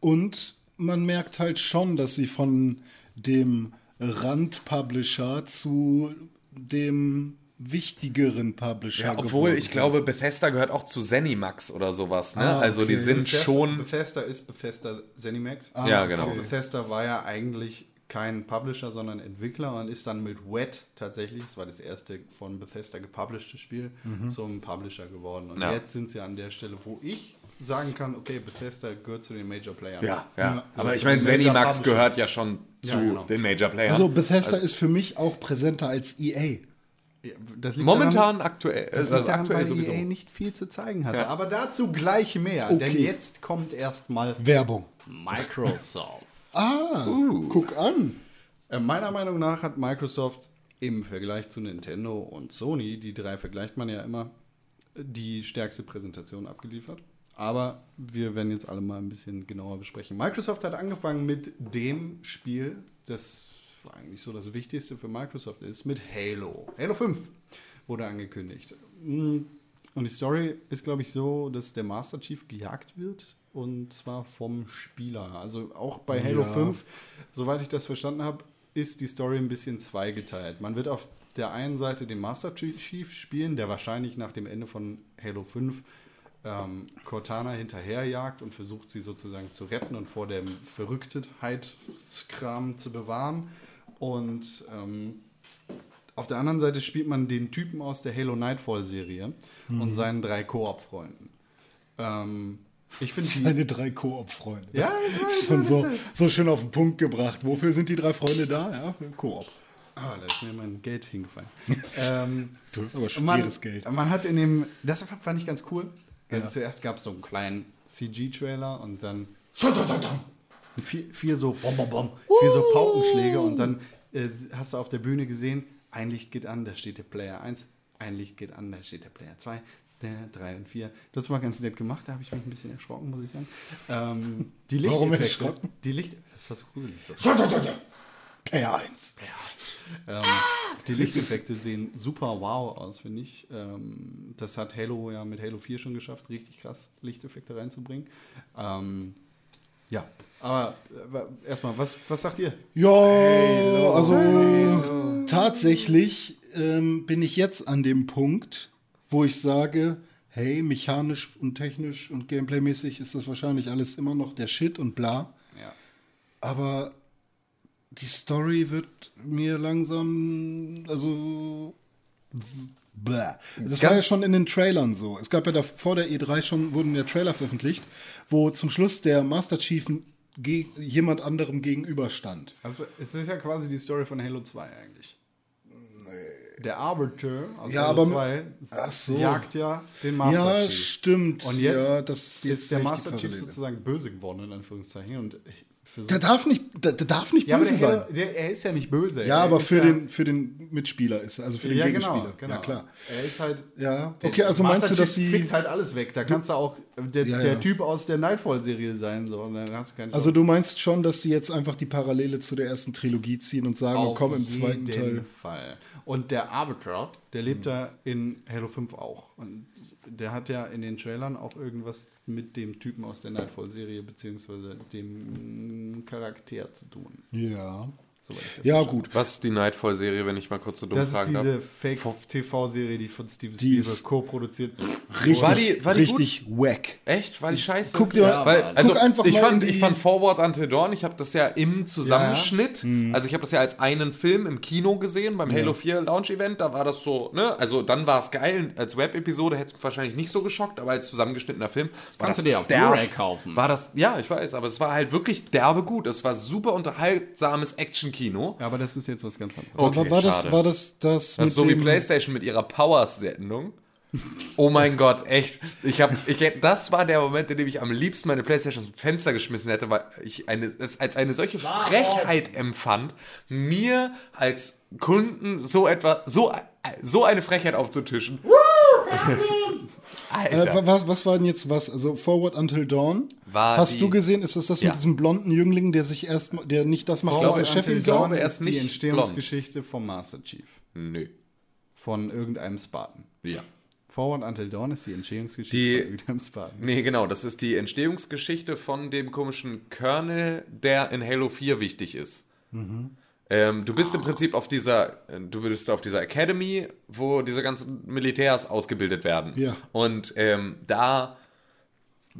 Und man merkt halt schon, dass sie von dem Rand-Publisher zu dem wichtigeren Publisher Ja, obwohl ich glaube, Bethesda gehört auch zu Zenimax oder sowas. Ne? Ah, also die okay. sind schon. Bethesda ist Bethesda Zenimax. Ja, genau. Aber Bethesda war ja eigentlich kein Publisher, sondern Entwickler und ist dann mit Wet tatsächlich, das war das erste von Bethesda gepublishte Spiel, zum Publisher geworden. Und Ja. jetzt sind sie an der Stelle, wo ich sagen kann, okay, Bethesda gehört zu den Major Playern. Ja, ja. Ja. Aber ich meine, Zenimax gehört ja schon zu Ja, genau. den Major Playern. Also Bethesda ist für mich auch präsenter als EA. Ja, Das liegt Momentan aktuell. Das Also liegt daran, aktuell weil sowieso. EA nicht viel zu zeigen hatte. Ja. Aber dazu gleich mehr, denn Okay. jetzt kommt erstmal Werbung. Microsoft. Ah, guck an. Äh, Meiner Meinung nach hat Microsoft im Vergleich zu Nintendo und Sony, die drei vergleicht man ja immer, die stärkste Präsentation abgeliefert. Aber wir werden jetzt alle mal ein bisschen genauer besprechen. Microsoft hat angefangen mit dem Spiel, das eigentlich so das Wichtigste für Microsoft ist, mit Halo. Halo 5 wurde angekündigt. Mm, Und die Story ist, glaube ich, so, dass der Master Chief gejagt wird und zwar vom Spieler. Also auch bei Halo Ja. 5, soweit ich das verstanden habe, ist die Story ein bisschen zweigeteilt. Man wird auf der einen Seite den Master Chief spielen, der wahrscheinlich nach dem Ende von Halo 5 ähm, Cortana hinterherjagt und versucht sie sozusagen zu retten und vor dem Verrücktheitskram zu bewahren. Und ähm, auf der anderen Seite spielt man den Typen aus der Halo Nightfall-Serie und seinen drei Koop-Freunden. Ähm, ich finde. Seine drei Koop-Freunde. Ja, das war Schon so, so schön auf den Punkt gebracht. Wofür sind die drei Freunde da? Ja, für Koop. Ah, da ist mir mein Geld hingefallen. ähm, Du hast aber man, schweres Geld. Man hat in dem, das fand ich ganz cool. Äh, Zuerst gab es so einen kleinen CG-Trailer und dann vier, vier so Bom, Bom, Bom, vier so Paukenschläge und dann äh, hast du auf der Bühne gesehen, ein Licht geht an, da steht der Player 1, ein Licht geht an, da steht der Player 2, der 3 und 4. Das war ganz nett gemacht, da habe ich mich ein bisschen erschrocken, muss ich sagen. Ähm, die Warum Lichteffekte, erschrocken? die Licht, das war so gruselig. So. Player 1. Ähm, die Lichteffekte sehen super wow aus, finde ich. Ähm, das hat Halo ja mit Halo 4 schon geschafft, richtig krass Lichteffekte reinzubringen. Ähm, ja, aber äh, erstmal, was, was sagt ihr? Ja, also tatsächlich ähm, bin ich jetzt an dem Punkt, wo ich sage, hey, mechanisch und technisch und gameplaymäßig ist das wahrscheinlich alles immer noch der Shit und bla. Ja. Aber die Story wird mir langsam, also bläh. Das war ja Ganz- schon in den Trailern so. Es gab ja da vor der E3 schon, wurden ja Trailer veröffentlicht, wo zum Schluss der Master Chief jemand anderem gegenüberstand. Also, es ist ja quasi die Story von Halo 2 eigentlich. Der Arbiter aus Ja, Halo aber- 2 Ach so. jagt ja den Master Ja, Chief. stimmt. Und jetzt, ja, das ist der sehe ich die Master Chief sozusagen böse geworden, in Anführungszeichen. Und versucht, Der darf nicht, der, der darf nicht ja, böse der, sein. Der, er ist ja nicht böse. Ja, Er aber für, ja, den, für den Mitspieler ist er, also für den ja, Gegenspieler. genau, genau. Ja, klar. Er ist halt. Ja, okay, also Master meinst du, dass sie. fickt halt alles weg. Da kannst du auch der, der. Typ aus der Nightfall-Serie sein. So, Also du meinst schon, dass sie jetzt einfach die Parallele zu der ersten Trilogie ziehen und sagen, Auf komm, im zweiten jeden Teil. Fall. Und der Arbiter, der lebt da in Halo 5 auch. Und der hat ja in den Trailern auch irgendwas mit dem Typen aus der Nightfall-Serie beziehungsweise dem Charakter zu tun. Ja. Das Ja, gut. Was ist die Nightfall-Serie, wenn ich mal kurz so dumm Das ist fragen darf? diese Fake-TV-Serie, die von Steven Spielberg ist co-produziert. Richtig, War die- war die richtig wack. Echt? War die scheiße? Guck dir- Ja, weil, also guck einfach ich mal fand, ich fand Forward Until Dawn, ich habe das ja im Zusammenschnitt, Mhm. also ich habe das ja als einen Film im Kino gesehen, beim Halo 4 Launch Event, da war das so, ne, also dann war es geil, als Web-Episode hätte es wahrscheinlich nicht so geschockt, aber als zusammengeschnittener Film war Kannst das du dir auf Blu-ray kaufen. War das, ja, ich weiß, aber es war halt wirklich derbe gut, es war super unterhaltsames Action-Kino. Ja, aber das ist jetzt was ganz anderes. Okay, war, war, das, war das das Das ist so wie PlayStation mit ihrer Powers-Sendung. Oh mein Gott, echt. Ich hab, ich, das war der Moment, in dem ich am liebsten meine Playstation aus dem Fenster geschmissen hätte, weil ich eine, es als eine solche Frechheit empfand, mir als Kunden so etwa, so, so eine Frechheit aufzutischen. Äh, Alter. wa- was, was war denn jetzt was? Also Forward Until Dawn. War Hast die- du gesehen, ist das das Ja. mit diesem blonden Jüngling, der sich erst, der nicht das macht, was der Chef Until ihm glaube, er ist die nicht Entstehungsgeschichte vom Master Chief. Nö. Von irgendeinem Spartan. Ja. Forward Until Dawn ist die Entstehungsgeschichte Die- von irgendeinem Spartan. Nee, genau, das ist die Entstehungsgeschichte von dem komischen Colonel, der in Halo 4 wichtig ist. Ähm, du bist im Prinzip auf dieser, äh, du bist auf dieser Academy, wo diese ganzen Militärs ausgebildet werden. Ja. Und ähm, da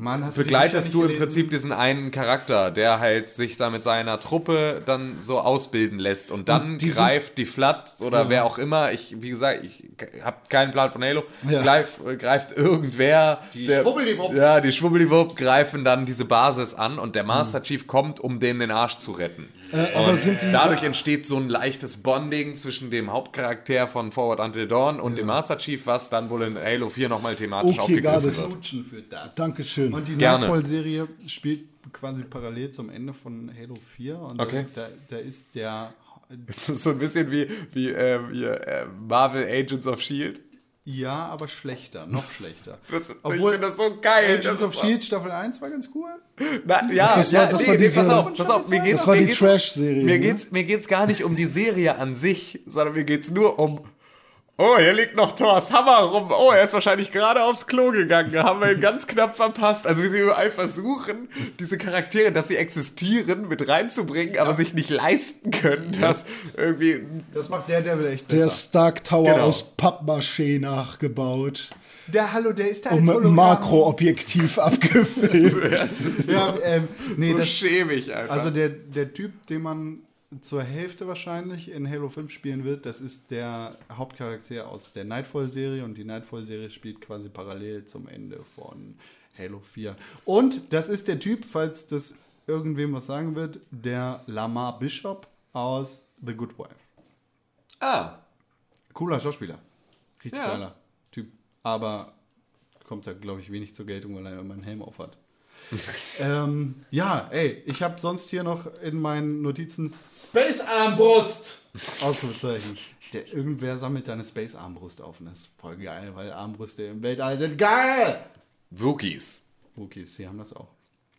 Mann, begleitest du im Prinzip diesen einen Charakter, der halt sich da mit seiner Truppe dann so ausbilden lässt und dann Und die greift die Flat oder wer auch immer, ich, wie gesagt, ich habe keinen Plan von Halo, Ja. greif, greift irgendwer, die Schwubbeldiwupp. ja, die Schwubbeldiwupp greifen dann diese Basis an und der. Master Chief kommt, um denen den Arsch zu retten. Äh, aber Und sind die- dadurch entsteht so ein leichtes Bonding zwischen dem Hauptcharakter von Forward Until Dawn und dem Master Chief, was dann wohl in Halo 4 nochmal thematisch Okay, aufgegriffen wird. Knutschen das. Dankeschön. Und die Gerne. Nightfall-Serie spielt quasi parallel zum Ende von Halo 4. Und Okay. da, da ist der. Es ist so ein bisschen wie, wie, ähm, hier, äh, Marvel Agents of Shield. Ja, aber schlechter, noch schlechter. Das, ich finde das so geil. Agents das of Shield Staffel 1 war ganz cool. Na, ja, Das war- ja, das nee, war nee, diese- pass auf, pass auf, mir geht's, Das war die Trash-Serie, Mir ne? geht's, mir geht's gar nicht um die Serie an sich, sondern mir geht's nur um, oh, hier liegt noch Thors Hammer rum, oh, er ist wahrscheinlich gerade aufs Klo gegangen, da haben wir ihn ganz knapp verpasst. Also wie sie überall versuchen, diese Charaktere, dass sie existieren, mit reinzubringen, aber sich nicht leisten können, dass irgendwie Das macht der Devil echt der besser. Stark Tower Genau. aus Pappmaché nachgebaut Der Hallo, der ist da und als Hologramm. Makroobjektiv abgefilmt. Ja, ähm, nee, so das, schäbig einfach. also der, der Typ, den man zur Hälfte wahrscheinlich in Halo 5 spielen wird, das ist der Hauptcharakter aus der Nightfall-Serie und die Nightfall-Serie spielt quasi parallel zum Ende von Halo 4. Und das ist der Typ, falls das irgendwem was sagen wird, der Lamar Bishop aus The Good Wife. ah, Cooler Schauspieler. Richtig Ja. geiler Typ. Aber kommt da, glaube ich, wenig zur Geltung, weil er immer einen Helm auf hat. ähm, ja, ey, ich habe sonst hier noch in meinen Notizen Space Armbrust! Ausrufezeichen. Der, irgendwer sammelt da eine Space Armbrust auf und das ist voll geil, weil Armbrüste im Weltall sind geil! Wookies. Wookies, die haben das auch.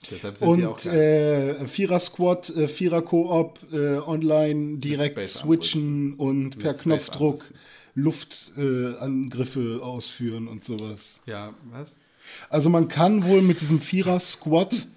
Deshalb sind die auch Und geil. äh, Vierer-Squad, äh, Vierer-Koop, äh, online direkt switchen und per Space Knopfdruck. Luftangriffe äh, Angriffe ausführen und sowas. ja, was? Also man kann wohl mit diesem Vierer-Squad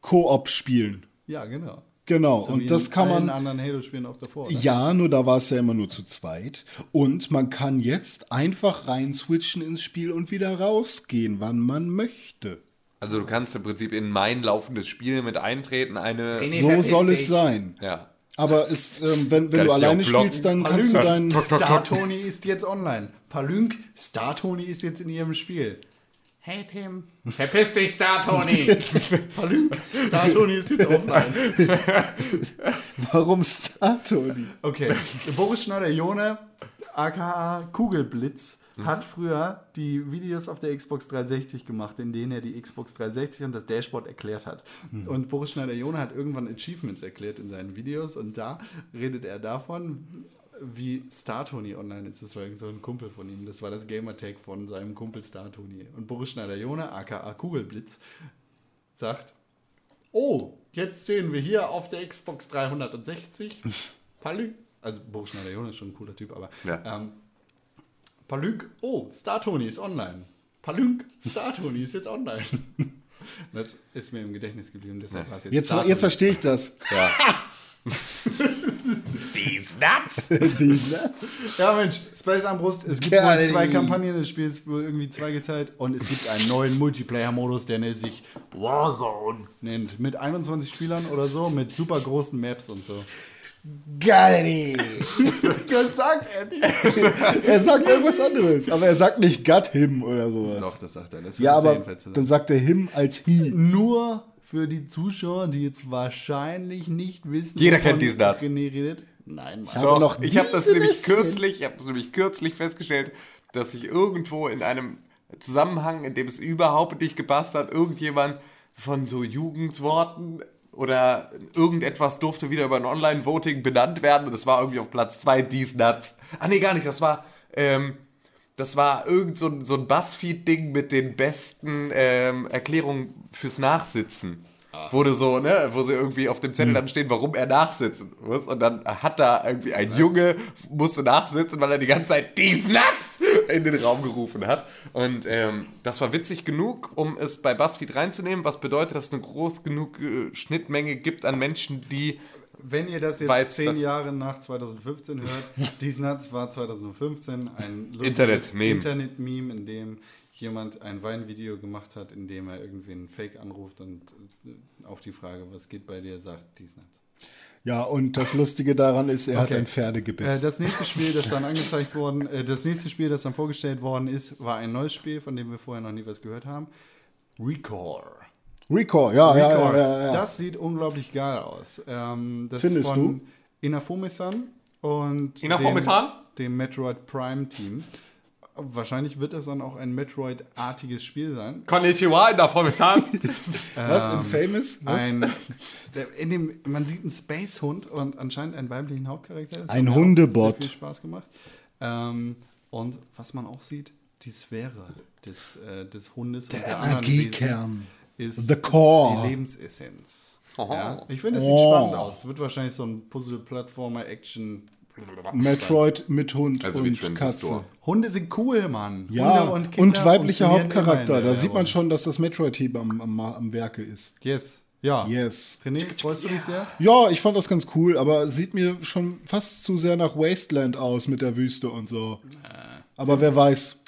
Koop spielen. Ja, genau. Genau, So wie und das in kann allen man. anderen Halo-Spielen auch davor. Oder? Ja, nur da war es ja immer nur zu zweit. Und man kann jetzt einfach rein switchen ins Spiel und wieder rausgehen, wann man möchte. Also du kannst im Prinzip in mein laufendes Spiel mit eintreten, eine... Nee, So verpiss soll es sein. Ja. Aber es, ähm, wenn, wenn du alleine spielst, dann kannst du deinen. Star. Tony ist jetzt online. Palünk, Star Tony ist jetzt in ihrem Spiel. Hey Tim. Verpiss dich, Star Tony. Palünk, Star Tony ist jetzt offline. Warum Star Tony? Okay, Boris Schneider-Jone, aka Kugelblitz, hat früher die Videos auf der Xbox 360 gemacht, in denen er die Xbox 360 und das Dashboard erklärt hat. Und Boris Schneider-Jone hat irgendwann Achievements erklärt in seinen Videos und da redet er davon, wie Star Tony online ist. Das war irgend so ein Kumpel von ihm. Das war das Gamertag von seinem Kumpel Star Tony. Und Boris Schneider-Jone, aka Kugelblitz, sagt, Oh, jetzt sehen wir hier auf der Xbox 360 Palük. Also Boris Schneider-Jone ist schon ein cooler Typ, aber Ja. ähm, Palünk, oh, Star Tony ist online. Palünk, Star Tony ist jetzt online. Das ist mir im Gedächtnis geblieben, deshalb war es jetzt Jetzt, Star jetzt verstehe ich das. Ja. These nuts! Ja, Mensch, Space Armbrust, es gibt wohl zwei Kampagnen, das Spiel ist wohl irgendwie zweigeteilt und es gibt einen neuen Multiplayer-Modus, der nennt sich Warzone nennt. Mit 21 Spielern oder so, mit super großen Maps und so. Geil. Das sagt er nicht. Er sagt irgendwas anderes, aber er sagt nicht Got him oder sowas. Doch, das sagt er. Das Ja, er aber dann sagt er him als he. nur für die Zuschauer, die jetzt wahrscheinlich nicht wissen, Jeder kennt diesen Satz. René redet. Nein, Mann. habe Doch, noch ich habe das nämlich bisschen- kürzlich, ich habe das nämlich kürzlich festgestellt, dass ich irgendwo in einem Zusammenhang, in dem es überhaupt nicht gepasst hat, irgendjemand von so Jugendworten oder irgendetwas durfte wieder über ein Online-Voting benannt werden und es war irgendwie auf Platz 2 dies Nuts. Ah nee, gar nicht, das war ähm, das war irgend so so ein Buzzfeed-Ding mit den besten ähm, Erklärungen fürs Nachsitzen. Wo du so, ne, wo sie irgendwie auf dem Zettel dann stehen, warum er nachsitzen muss. Und dann hat da irgendwie ein Junge, musste nachsitzen, weil er die ganze Zeit Tief Nuts in den Raum gerufen hat. Und ähm, das war witzig genug, um es bei BuzzFeed reinzunehmen, was bedeutet, dass es eine groß genug äh, Schnittmenge gibt an Menschen, die Wenn ihr das jetzt Weiß, zehn Jahre nach 2015 hört, Dies Nuts war 2015 ein lustiges Internet-Meme. Internet-Meme, in dem jemand ein Weinvideo gemacht hat, in dem er irgendwie einen Fake anruft und äh, auf die Frage, was geht bei dir, sagt Dies Nuts. Ja, und das Lustige daran ist, er hat Okay. ein Pferdegebiss. Äh, das nächste Spiel, das dann angezeigt worden, äh, das nächste Spiel, das dann vorgestellt worden ist, war ein neues Spiel, von dem wir vorher noch nie was gehört haben. Recore. Recore, ja, ja, ja, Recore. ja, ja. Das sieht unglaublich geil aus. Ähm, das Findest ist von Inafome-san und Inafome-san? dem, dem Metroid Prime Team. Wahrscheinlich wird das dann auch ein Metroid-artiges Spiel sein. Konnichiwa in der Formation. Was? In Famous? Was? Ein, in dem, man sieht einen Space-Hund und anscheinend einen weiblichen Hauptcharakter. Das Ein hat Hundebot. Sehr viel Spaß gemacht. Ähm, und was man auch sieht, die Sphäre des, äh, des Hundes Der und der anderen Energiekern. Ist The core. die Lebensessenz. Ja? Ich finde, es sieht Oh. spannend aus. Es wird wahrscheinlich so ein Puzzle-Plattformer-Action. Metroid mit Hund Also wie und. Katze. Hunde sind cool, Mann. Ja, Hunde und, Kinder weiblicher Hauptcharakter. Da sieht man schon, dass das Metroid-Team am, am, am Werke ist. Yes. Ja. Yes. René, freust du dich sehr? Ja, ich fand das ganz cool, aber sieht mir schon fast zu sehr nach Wasteland aus mit der Wüste und so. Aber wer weiß.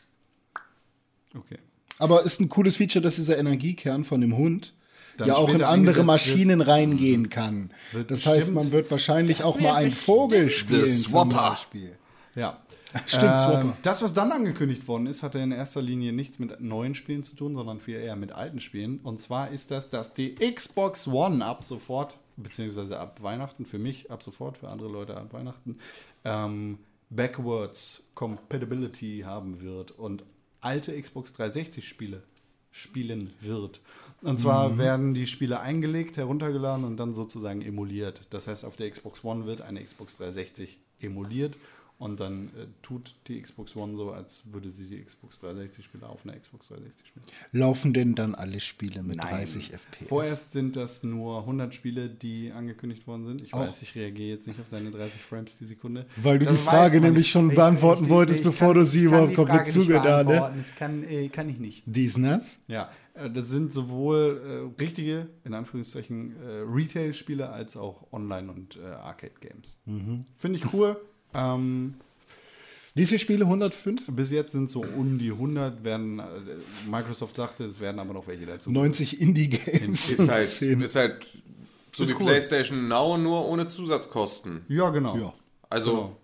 Okay. Aber ist ein cooles Feature, dass dieser Energiekern von dem Hund ja auch in andere Maschinen reingehen kann. Das heißt, bestimmt- man wird wahrscheinlich auch mal einen Vogel spielen. The zum Swapper. Beispiel. Ja. Stimmt, Ähm, Swapper. das, was dann angekündigt worden ist, hatte in erster Linie nichts mit neuen Spielen zu tun, sondern viel eher mit alten Spielen. Und zwar ist das, dass die Xbox One ab sofort, beziehungsweise ab Weihnachten, für mich ab sofort, für andere Leute ab Weihnachten, ähm, Backwards Compatibility haben wird und alte Xbox 360-Spiele spielen wird. Und zwar Mhm. werden die Spiele eingelegt, heruntergeladen und dann sozusagen emuliert. Das heißt, auf der Xbox One wird eine Xbox 360 emuliert und dann äh, tut die Xbox One so, als würde sie die Xbox 360-Spiele auf einer Xbox 360 spielen. Laufen denn dann alle Spiele mit 30 FPS? Vorerst sind das nur 100 Spiele, die angekündigt worden sind. Ich Auch. weiß, ich reagiere jetzt nicht auf deine 30 Frames die Sekunde. Weil du Das die Frage nämlich schon beantworten wolltest, bevor du sie kann überhaupt komplett zugetan, ne? beantworten. Das kann, äh, kann ich nicht. Dies, ne? Ja, äh, das sind sowohl äh, richtige, in Anführungszeichen, äh, Retail-Spiele als auch Online- und äh, Arcade-Games. Mhm. Finde ich cool. Ähm, Wie viele Spiele? 105? bis jetzt sind so um die 100, werden, äh, Microsoft sagte, es werden aber noch welche dazu. 90 Indie-Games. Ist halt, ist halt so Ist wie cool. PlayStation Now, nur ohne Zusatzkosten. Ja, genau. Ja. Also Genau.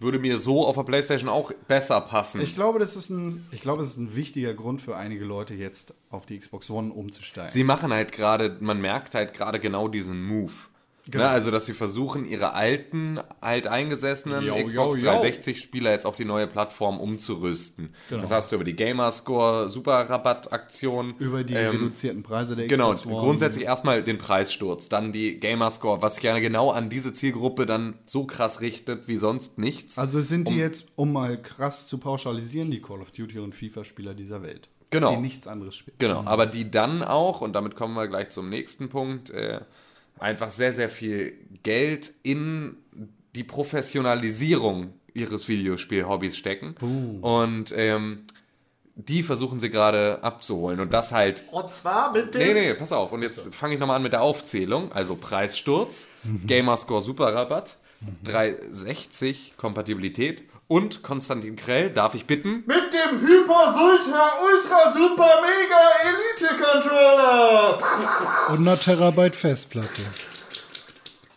würde mir so auf der PlayStation auch besser passen. Ich glaube, das ist ein, ich glaube, es ist ein wichtiger Grund für einige Leute jetzt auf die Xbox One umzusteigen. Sie machen halt gerade, man merkt halt gerade genau diesen Move. Genau. Ne, also, dass sie versuchen, ihre alten, alteingesessenen Yo, Xbox yo, yo. 360-Spieler jetzt auf die neue Plattform umzurüsten. Das hast du über die Gamerscore Super-Rabatt-Aktion. über die ähm, reduzierten Preise der Genau, Xbox One. grundsätzlich erstmal den Preissturz, dann die Gamerscore, was sich ja genau an diese Zielgruppe dann so krass richtet wie sonst nichts. Also sind die jetzt, um mal krass zu pauschalisieren, die Call of Duty und FIFA-Spieler dieser Welt. Genau. Die nichts anderes spielen. Genau, aber die dann auch, und damit kommen wir gleich zum nächsten Punkt, äh, einfach sehr, sehr viel Geld in die Professionalisierung ihres Videospiel-Hobbys stecken. Und ähm, die versuchen sie gerade abzuholen. Und das halt. Und zwar mit Nee, nee, pass auf. Und jetzt fange ich nochmal an mit der Aufzählung. Also Preissturz, Gamerscore Superrabatt, 360 Kompatibilität und Konstantin Krell, darf ich bitten? Mit dem Hyper Sultra Ultra Super Mega Elite Controller. Und einer Terabyte Festplatte.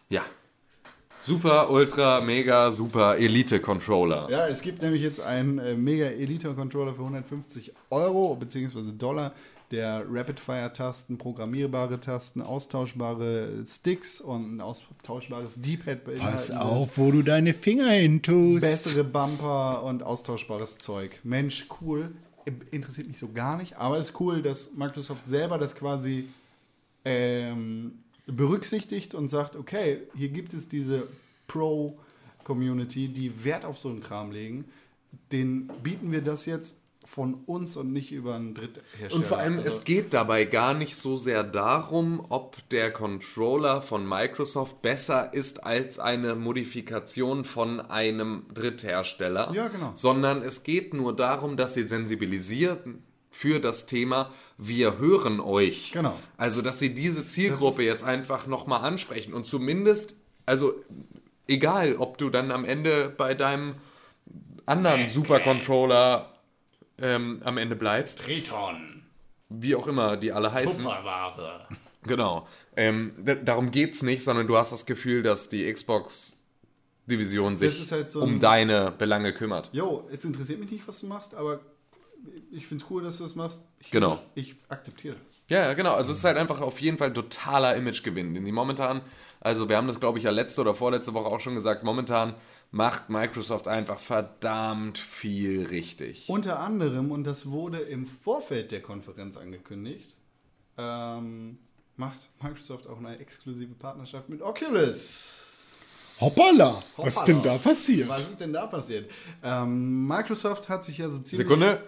Ja. Super, Ultra, Mega, Super Elite Controller. Ja, es gibt nämlich jetzt einen äh, Mega Elite Controller für 150 Euro bzw. Dollar, der Rapid-Fire-Tasten, programmierbare Tasten, austauschbare Sticks und ein austauschbares D-Pad Pass auf, wo du deine Finger hin tust. Bessere Bumper und austauschbares Zeug. Mensch, cool. Interessiert mich so gar nicht, aber es ist cool, dass Microsoft selber das quasi ähm, berücksichtigt und sagt, okay, hier gibt es diese Pro-Community, die Wert auf so einen Kram legen. Den bieten wir das jetzt von uns und nicht über einen Dritthersteller. Und vor allem, Also- es geht dabei gar nicht so sehr darum, ob der Controller von Microsoft besser ist als eine Modifikation von einem Dritthersteller. Ja, genau. Sondern es geht nur darum, dass sie sensibilisieren für das Thema, wir hören euch. Genau. Also, dass sie diese Zielgruppe jetzt einfach nochmal ansprechen und zumindest also egal, ob du dann am Ende bei deinem anderen Supercontroller ähm, am Ende bleibst, Triton. wie auch immer die alle heißen. Tupperware. Genau. Ähm, darum geht's nicht, sondern du hast das Gefühl, dass die Xbox-Division sich ist halt so um ein- deine Belange kümmert. Jo, es interessiert mich nicht, was du machst, aber ich finde es cool, dass du das machst. Ich, Genau. Ich akzeptiere das. Ja, genau. Also es ist halt einfach auf jeden Fall ein totaler Imagegewinn. Denn die momentan, also wir haben das glaube ich ja letzte oder vorletzte Woche auch schon gesagt, momentan macht Microsoft einfach verdammt viel richtig. Unter anderem, und das wurde im Vorfeld der Konferenz angekündigt, ähm, macht Microsoft auch eine exklusive Partnerschaft mit Oculus. Hoppala, was ist Hoppala. denn da passiert? Was ist denn da passiert? Ähm, Microsoft hat sich ja so ziemlich... Sekunde.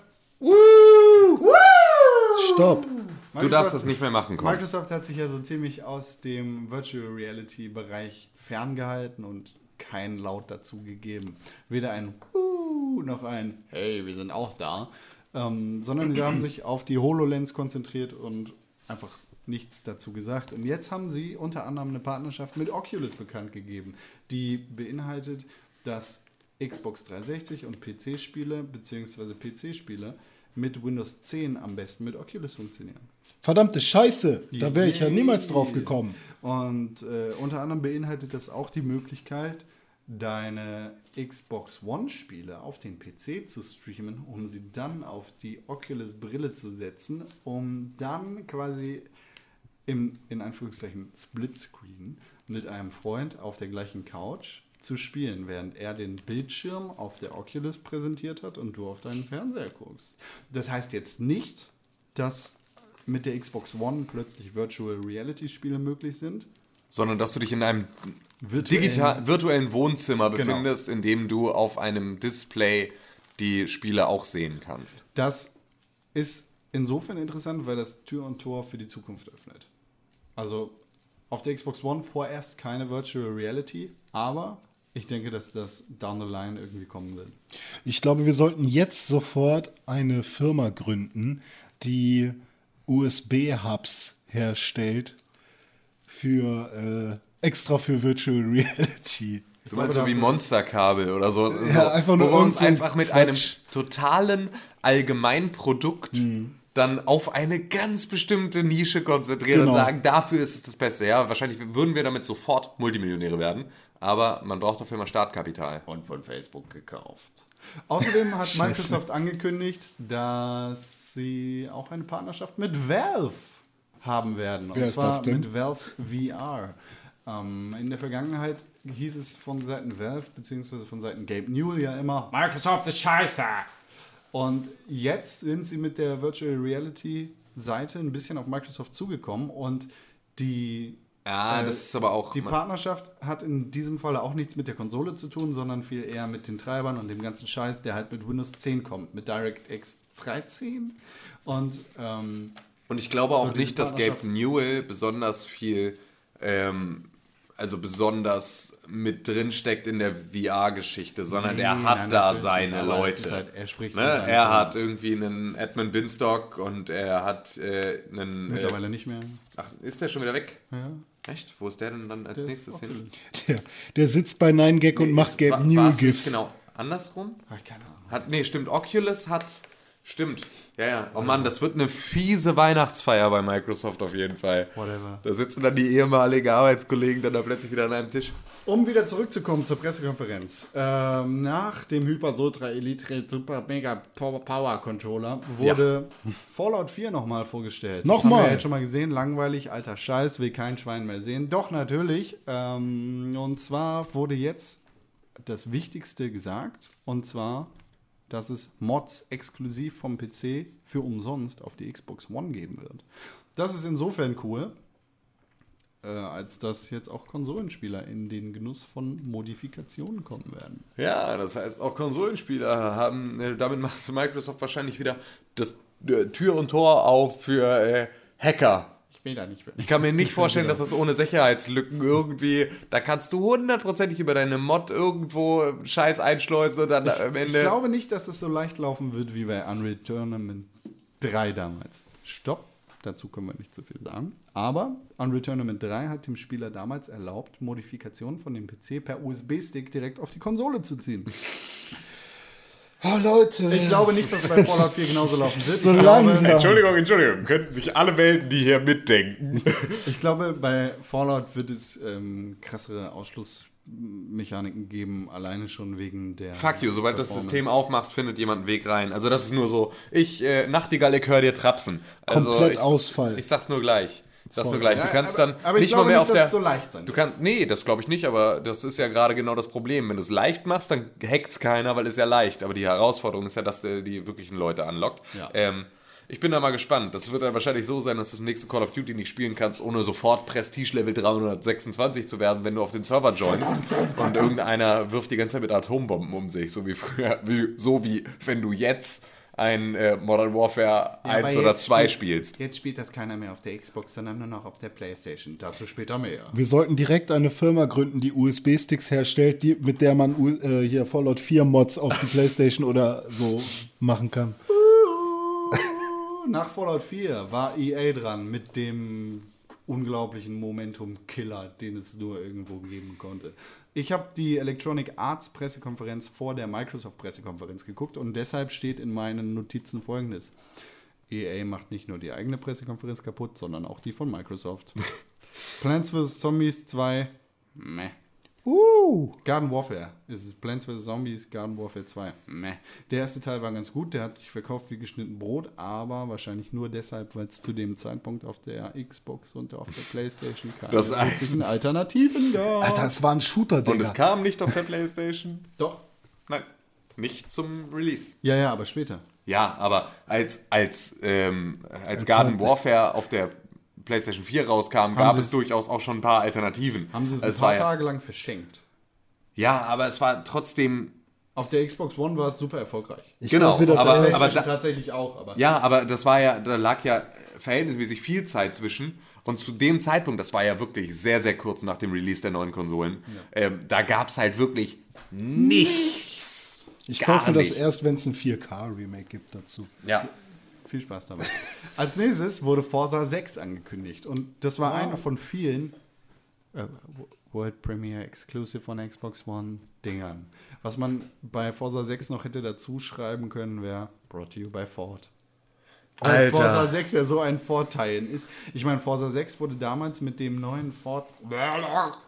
Stopp. Du Microsoft- darfst das nicht mehr machen, komm. Microsoft hat sich ja so ziemlich aus dem Virtual Reality Bereich ferngehalten und kein Laut dazu gegeben. Weder ein Huh noch ein Hey, wir sind auch da, ähm, sondern sie haben sich auf die HoloLens konzentriert und einfach nichts dazu gesagt. Und jetzt haben sie unter anderem eine Partnerschaft mit Oculus bekannt gegeben, die beinhaltet, dass Xbox 360 und PC-Spiele bzw. PC-Spiele mit Windows 10 am besten mit Oculus funktionieren. Verdammte Scheiße, da wäre ich ja niemals drauf gekommen. Und äh, unter anderem beinhaltet das auch die Möglichkeit, deine Xbox One-Spiele auf den PC zu streamen, um sie dann auf die Oculus-Brille zu setzen, um dann quasi im, in Anführungszeichen, Splitscreen mit einem Freund auf der gleichen Couch zu spielen, während er den Bildschirm auf der Oculus präsentiert hat und du auf deinen Fernseher guckst. Das heißt jetzt nicht, dass mit der Xbox One plötzlich Virtual Reality Spiele möglich sind. Sondern dass du dich in einem Virtuellen- digital, virtuellen Wohnzimmer Genau. befindest, in dem du auf einem Display die Spiele auch sehen kannst. Das ist insofern interessant, weil das Tür und Tor für die Zukunft öffnet. Also auf der Xbox One vorerst keine Virtual Reality, aber ich denke, dass das down the line irgendwie kommen wird. Ich glaube, wir sollten jetzt sofort eine Firma gründen, die USB-Hubs herstellt für äh, extra für Virtual Reality. Du meinst so wie Monsterkabel oder so. Ja, so, einfach nur wo wir uns einfach mit Quatsch. einem totalen Allgemeinprodukt Mhm. dann auf eine ganz bestimmte Nische konzentrieren Genau. und sagen, dafür ist es das Beste. Ja, wahrscheinlich würden wir damit sofort Multimillionäre werden, aber man braucht dafür mal Startkapital. Und von Facebook gekauft. Außerdem hat Microsoft angekündigt, dass sie auch eine Partnerschaft mit Valve haben werden. Und Wer ist zwar das denn? mit Valve VR. Ähm, in der Vergangenheit hieß es von Seiten Valve, beziehungsweise von Seiten Gabe Newell ja immer, Microsoft ist scheiße. Und jetzt sind sie mit der Virtual Reality Seite ein bisschen auf Microsoft zugekommen und die Ja, äh, das ist aber auch. die Partnerschaft hat in diesem Fall auch nichts mit der Konsole zu tun, sondern viel eher mit den Treibern und dem ganzen Scheiß, der halt mit Windows 10 kommt, mit DirectX 13 und ähm, Und ich glaube So auch diese nicht, dass Gabe. Newell besonders viel, ähm, also besonders mit drin steckt in der VR-Geschichte, sondern er hat nein, da seine Leute. halt- er spricht ne? Er hat irgendwie einen Edmund Binstock und er hat äh, einen. Äh, mittlerweile nicht mehr. ach, ist der schon wieder weg? Ja. Echt? Wo ist der denn dann als Der nächstes hin? Der, der sitzt bei 9gag und macht War- New GIFs. Genau, andersrum? Hab ich keine Ahnung. Hat, nee, stimmt. Oculus hat. Stimmt. Ja, ja. Oh Mann, das wird eine fiese Weihnachtsfeier bei Microsoft auf jeden Fall. Whatever. Da sitzen dann die ehemaligen Arbeitskollegen dann da plötzlich wieder an einem Tisch. Um wieder zurückzukommen zur Pressekonferenz. Ähm, nach dem Hyper Ultra Elite Super Mega Power, Controller wurde Fallout 4 nochmal vorgestellt. Nochmal? Haben wir jetzt schon mal gesehen. Langweilig, alter Scheiß, will kein Schwein mehr sehen. Doch, natürlich. Ähm, und zwar wurde jetzt das Wichtigste gesagt. Und zwar, dass es Mods exklusiv vom PC für umsonst auf die Xbox One geben wird. Das ist insofern cool, äh, als dass jetzt auch Konsolenspieler in den Genuss von Modifikationen kommen werden. Ja, das heißt, auch Konsolenspieler haben, äh, damit macht Microsoft wahrscheinlich wieder das äh, Tür und Tor auf für äh, Hacker. Ich will da nicht Ich kann mir nicht vorstellen, dass das ohne Sicherheitslücken irgendwie, da kannst du hundertprozentig über deine Mod irgendwo Scheiß einschleusen und dann am Ich Ende. glaube nicht, dass es so leicht laufen wird wie bei Unreal Tournament 3 damals. Stopp. Dazu können wir nicht so viel sagen. Aber Unreal Tournament 3 hat dem Spieler damals erlaubt, Modifikationen von dem PC per USB-Stick direkt auf die Konsole zu ziehen. Oh, Leute. Ich glaube nicht, dass es bei Fallout 4 genauso laufen wird. So ich, glaube, langsam. Entschuldigung, Entschuldigung. Könnten sich alle melden, die hier mitdenken. ich glaube, bei Fallout wird es ähm, krassere Ausschlussmechaniken geben, alleine schon wegen der. Fuck you, sobald du das. System aufmachst, findet jemand einen Weg rein. Also das ist nur so, ich, äh, Nachtigall, ich höre dir trapsen. Also Komplett ich, Ausfall. Ich sag's nur gleich. Ich sag's Voll. nur gleich. Ja, du kannst aber- dann aber ich nicht mal mehr nicht, auf dass der. so leicht sein Du wird. kannst, nee, das glaube ich nicht, aber das ist ja gerade genau das Problem. Wenn du es leicht machst, dann hackt's keiner, weil es ja leicht. Aber die Herausforderung ist ja, dass der die wirklichen Leute anlockt. Ja. Ähm, ich bin da mal gespannt. Das wird dann wahrscheinlich so sein, dass du das nächste Call of Duty nicht spielen kannst, ohne sofort Prestige-Level 326 zu werden, wenn du auf den Server joinst und irgendeiner wirft die ganze Zeit mit Atombomben um sich, so wie früher, wie, so wie wenn du jetzt ein äh, Modern Warfare 1 aber oder jetzt 2 spielt- spielst. Jetzt spielt das keiner mehr auf der Xbox, sondern nur noch auf der Playstation. Dazu später mehr. Wir sollten direkt eine Firma gründen, die USB-Sticks herstellt, die, mit der man U- äh, hier Fallout 4 Mods auf die Playstation oder so machen kann. Nach Fallout 4 war EA dran mit dem unglaublichen Momentum-Killer, den es nur irgendwo geben konnte. Ich habe die Electronic Arts Pressekonferenz vor der Microsoft Pressekonferenz geguckt und deshalb steht in meinen Notizen folgendes. EA macht nicht nur die eigene Pressekonferenz kaputt, sondern auch die von Microsoft. Plants vs. Zombies 2, meh. Uh, Garden Warfare. Es ist Plants vs. Zombies, Garden Warfare 2. Meh. Der erste Teil war ganz gut, der hat sich verkauft wie geschnitten Brot, aber wahrscheinlich nur deshalb, weil es zu dem Zeitpunkt auf der Xbox und auf der Playstation keine Das- wirklichen Alternativen gab. Alter, es war ein Shooter, Und es kam nicht auf der Playstation. Doch. Nein, nicht zum Release. Ja, ja, aber später. Ja, aber als, als, ähm, als, Als Garden Warfare auf der PlayStation 4 rauskam, gab sie es durchaus auch schon ein paar Alternativen. Haben sie es ein es paar war ja, Tage lang verschenkt. ja, aber es war trotzdem. Auf der Xbox One war es super erfolgreich. Ich genau, glaub, das aber, aber da, tatsächlich auch, aber. ja, aber das war ja, da lag ja verhältnismäßig viel Zeit zwischen. Und zu dem Zeitpunkt, das war ja wirklich sehr, sehr kurz nach dem Release der neuen Konsolen, ähm, da gab es halt wirklich nichts. Ich kaufe mir das erst, wenn es ein 4K-Remake gibt dazu. Ja. Viel Spaß dabei. Als nächstes wurde Forza 6 angekündigt und das war eine von vielen äh, World Premiere Exclusive von Xbox One Dingern. Was man bei Forza 6 noch hätte dazu schreiben können, wäre Brought to you by Ford. Weil Alter. Forza 6 ja so ein Vorteilen ist. Ich meine, Forza 6 wurde damals mit dem neuen Ford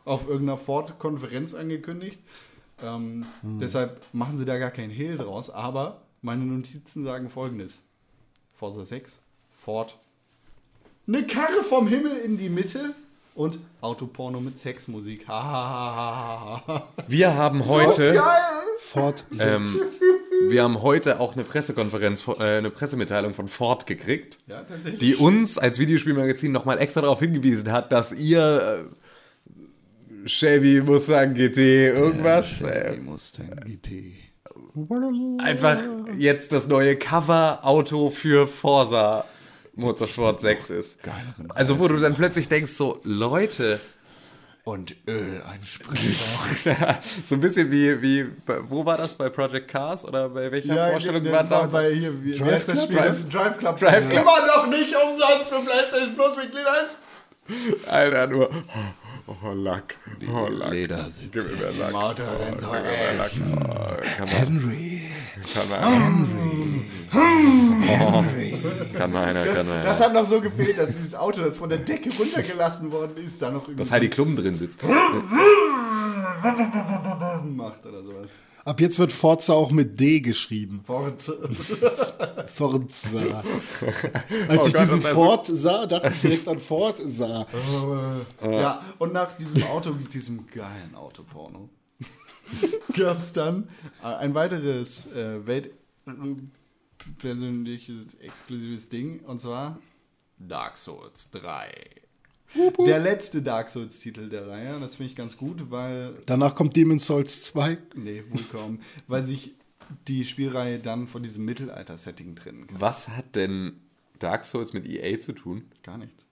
auf irgendeiner Ford-Konferenz angekündigt. Ähm, Deshalb machen sie da gar keinen Hehl draus. Aber meine Notizen sagen folgendes: Forza 6, Ford, eine Karre vom Himmel in die Mitte und Autoporno mit Sexmusik. Wir haben heute. Geil! Ford Ähm, wir haben heute auch eine Pressekonferenz, äh, eine Pressemitteilung von Ford gekriegt, Ja, die uns als Videospielmagazin nochmal extra darauf hingewiesen hat, dass ihr äh, Chevy Mustang GT irgendwas äh, Mustang GT. Einfach jetzt das neue Cover-Auto für Forza Motorsport 6 ist. Also wo du dann plötzlich denkst so, Leute, Und Öl einspritzen. so ein bisschen wie, wie, wo war das, bei Project Cars oder bei welcher Vorstellung das war war das? bei hier, wie, Drive heißt das Club? Spiel? Drive- Drive Club. Drive Club. Immer noch nicht umsonst für PlayStation Plus Mitglieder ist. Alter, nur, oh, Lack, oh, Lack. Ledersitze Gib mir mehr Lack. dann so, Gib mir ey. mehr Lack. Oh, kann man, Henry. kann kann man einer, Das, kann man das hat noch so gefehlt, dass dieses Auto, das von der Decke runtergelassen worden ist, da noch irgendwie Dass Heidi Klum drin sitzt. macht oder sowas. Ab jetzt wird Forza auch mit D geschrieben. Forza. Forza. Als Oh ich Gott, diesen Ford sah, dachte ich direkt an Forza. Ja, und nach diesem Auto, diesem geilen Autoporno, gab es dann äh, ein weiteres äh, weltpersönliches, exklusives Ding, und zwar Dark Souls 3. Der letzte Dark Souls-Titel der Reihe, das finde ich ganz gut, weil Danach kommt Demon's Souls 2. Nee, wohl kaum. Weil sich die Spielreihe dann von diesem Mittelalter-Setting trennen kann. Was hat denn Dark Souls mit EA zu tun? Gar nichts.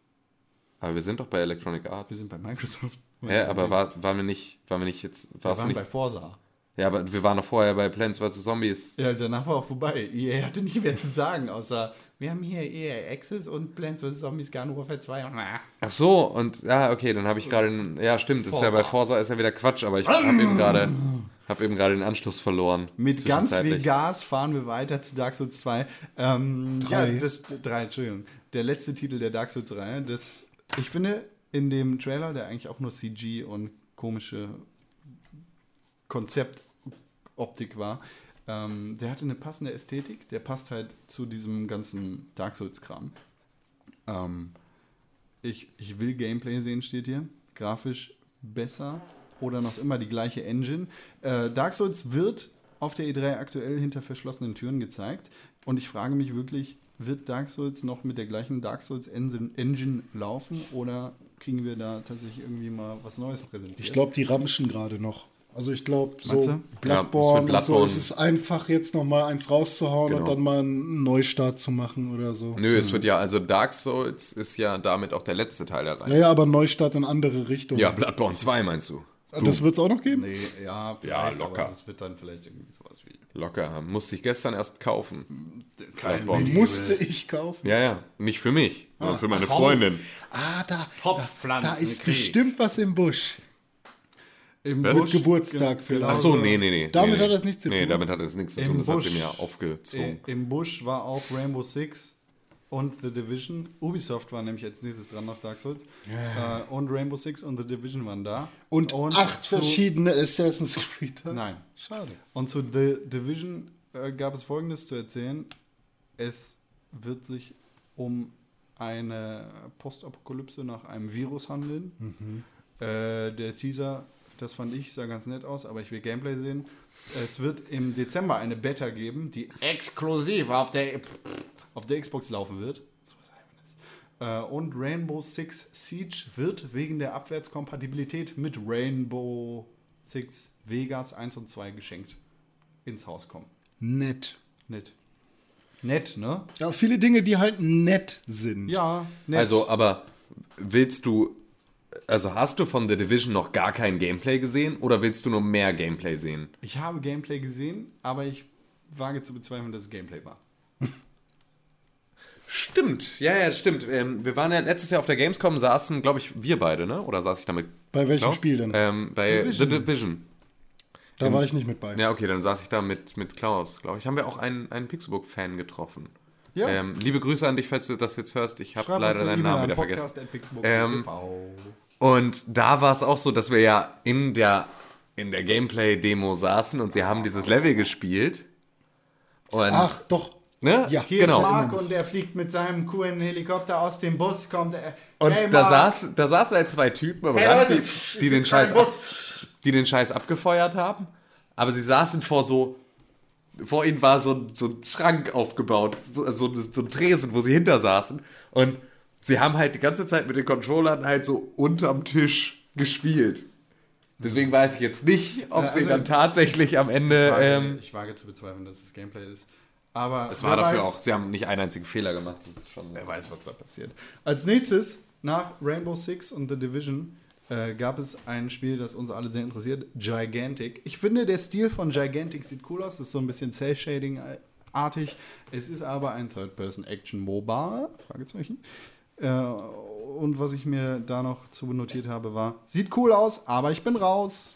Aber wir sind doch bei Electronic Wir Arts. sind bei Microsoft. Ja, aber war, waren wir nicht, waren wir nicht jetzt, wir waren nicht, bei Forza. Ja, aber wir waren noch vorher bei Plants vs. Zombies. Ja, danach war auch vorbei. EA hatte nicht mehr zu sagen, außer wir haben hier EA Access und Plants vs. Zombies Garden Warfare 2. Ah. Ach so, und ja, okay, dann habe ich gerade, ja stimmt, das ist ja bei Forza ist ja wieder Quatsch, aber ich habe eben gerade, eben gerade den Anschluss verloren. Mit ganz viel. Gas fahren wir weiter zu Dark Souls 2. Ähm, Drei. Ja, das, drei, Entschuldigung. Der letzte Titel der Dark Souls 3. Das, ich finde, in dem Trailer, der eigentlich auch nur CG und komische Konzeptoptik war, ähm, der hatte eine passende Ästhetik. Der passt halt zu diesem ganzen Dark Souls-Kram. Ähm, ich, ich will Gameplay sehen, steht hier. Grafisch besser oder noch immer die gleiche Engine. Äh, Dark Souls wird auf der E3 aktuell hinter verschlossenen Türen gezeigt. Und ich frage mich wirklich, wird Dark Souls noch mit der gleichen Dark Souls Engine, laufen oder kriegen wir da tatsächlich irgendwie mal was Neues präsentiert? Ich glaube, die ramschen gerade noch. Also ich glaube, Meinst so du? Bloodborne, Ja, und so ist es einfach jetzt noch mal eins rauszuhauen und Genau. dann mal einen Neustart zu machen oder so. Nö, es wird ja, also Dark Souls ist ja damit auch der letzte Teil der Reihe. Ja, ja, aber Neustart in andere Richtungen. Ja, Bloodborne 2 meinst du? das wird es auch noch geben? Nee, ja, vielleicht, locker. aber das wird dann vielleicht irgendwie sowas wie. Locker. Musste ich gestern erst kaufen. Kein. Musste ich kaufen. Ja, ja. Nicht für mich, sondern für meine Freundin. Ah, da, Topfpflanzen da ist Krieg. bestimmt was im Busch. Im? Busch, Geburtstag vielleicht. Ach so, nee, nee, nee. Damit nee, nee. hat das nichts zu Nee, tun. damit hat das nichts zu Im tun. Das hat Busch. sie mir aufgezwungen. Im Busch war auch Rainbow Six und The Division. Ubisoft war nämlich als nächstes dran nach Dark Souls. Äh, und Rainbow Six und The Division waren da. Und, acht zu- verschiedene Assassin's Creed. Nein. Schade. Und zu The Division äh, gab es folgendes zu erzählen. Es wird sich um eine Postapokalypse nach einem Virus handeln. Äh, der Teaser, das fand ich, sah ganz nett aus, aber ich will Gameplay sehen. Es wird im Dezember eine Beta geben, die exklusiv auf der, auf der Xbox laufen wird. Äh, und Rainbow Six Siege wird wegen der Abwärtskompatibilität mit Rainbow Six Vegas 1 und 2 geschenkt ins Haus kommen. Nett. Nett. Nett, ne? Ja, viele Dinge, die halt nett sind. Ja, nett. Also, aber willst du, also hast du von The Division noch gar kein Gameplay gesehen oder willst du nur mehr Gameplay sehen? ich habe Gameplay gesehen, aber ich wage zu bezweifeln, dass es Gameplay war. Stimmt, ja, ja, stimmt. Ähm, wir waren ja letztes Jahr auf der Gamescom, saßen, glaube ich, wir beide, ne? Oder saß ich damit? Bei welchem Klaus? Spiel denn? Ähm, bei Division. The Division. da war ich nicht mit bei. Ja, okay, dann saß ich da mit, mit Klaus, glaube ich. Haben wir auch einen, einen Pixelbook-Fan getroffen. Ja. Ähm, liebe Grüße an dich, falls du das jetzt hörst. Ich habe leider deinen Namen wieder vergessen. Ähm, Und da war es auch so, dass wir ja in der, in der Gameplay-Demo saßen und sie haben dieses Level gespielt. Und, Ach, doch. ne? ja, Hier genau. ist Mark und der fliegt mit seinem coolen Helikopter aus dem Bus, kommt er. Und hey, da, saß, da saßen halt zwei Typen am Hey, Rand, Leute, die, die, den Scheiß ab, die den Scheiß abgefeuert haben. Aber sie saßen vor so. Vor ihnen war so, ein- so ein Schrank aufgebaut, so, so ein Tresen, wo sie hinter saßen. Und sie haben halt die ganze Zeit mit den Controllern halt so unterm Tisch gespielt. Deswegen weiß ich jetzt nicht, ob Ja, sie also- dann tatsächlich am Ende. Ich wage, Ähm, ich wage zu bezweifeln, dass es Gameplay ist. Aber es war dafür weiß, auch. Sie haben nicht einen einzigen Fehler gemacht. Das ist schon. Wer weiß, was da passiert. Als nächstes, nach Rainbow Six und The Division, äh, gab es ein Spiel, das uns alle sehr interessiert, Gigantic. Ich finde, der Stil von Gigantic sieht cool aus. Das ist so ein bisschen Cell-Shading-artig. Es ist aber ein Third-Person-Action-MOBA, Fragezeichen. Äh, und was ich mir da noch zu notiert habe, war, sieht cool aus, aber ich bin raus.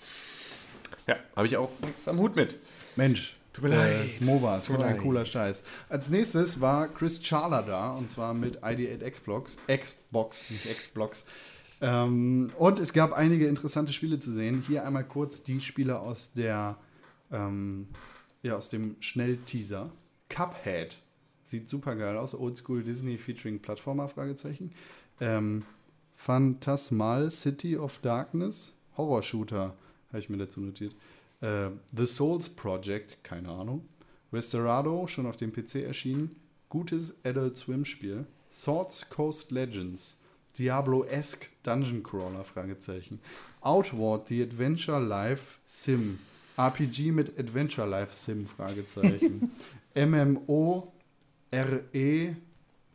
Ja, habe ich auch nichts am Hut mit. Mensch. Tut mir leid. Äh, MOBA, so ein cooler Scheiß. Als nächstes war Chris Charler da und zwar mit ID8 Xbox. Xbox, nicht Xbox. Ähm, und es gab einige interessante Spiele zu sehen. Hier einmal kurz die Spiele aus der ähm, ja, aus dem Schnellteaser. Cuphead. Sieht super geil aus. Oldschool Disney featuring Plattformer, Fragezeichen. Ähm, Phantasmal City of Darkness. Horror-Shooter, habe ich mir dazu notiert. Äh, The Souls Project, keine Ahnung. Restorado, schon auf dem PC erschienen. Gutes Adult Swim-Spiel. Swords Coast Legends. Diablo-esque Dungeon Crawler, Fragezeichen. Outward, The Adventure Life Sim. RPG mit Adventure Life Sim, Fragezeichen. MMO RE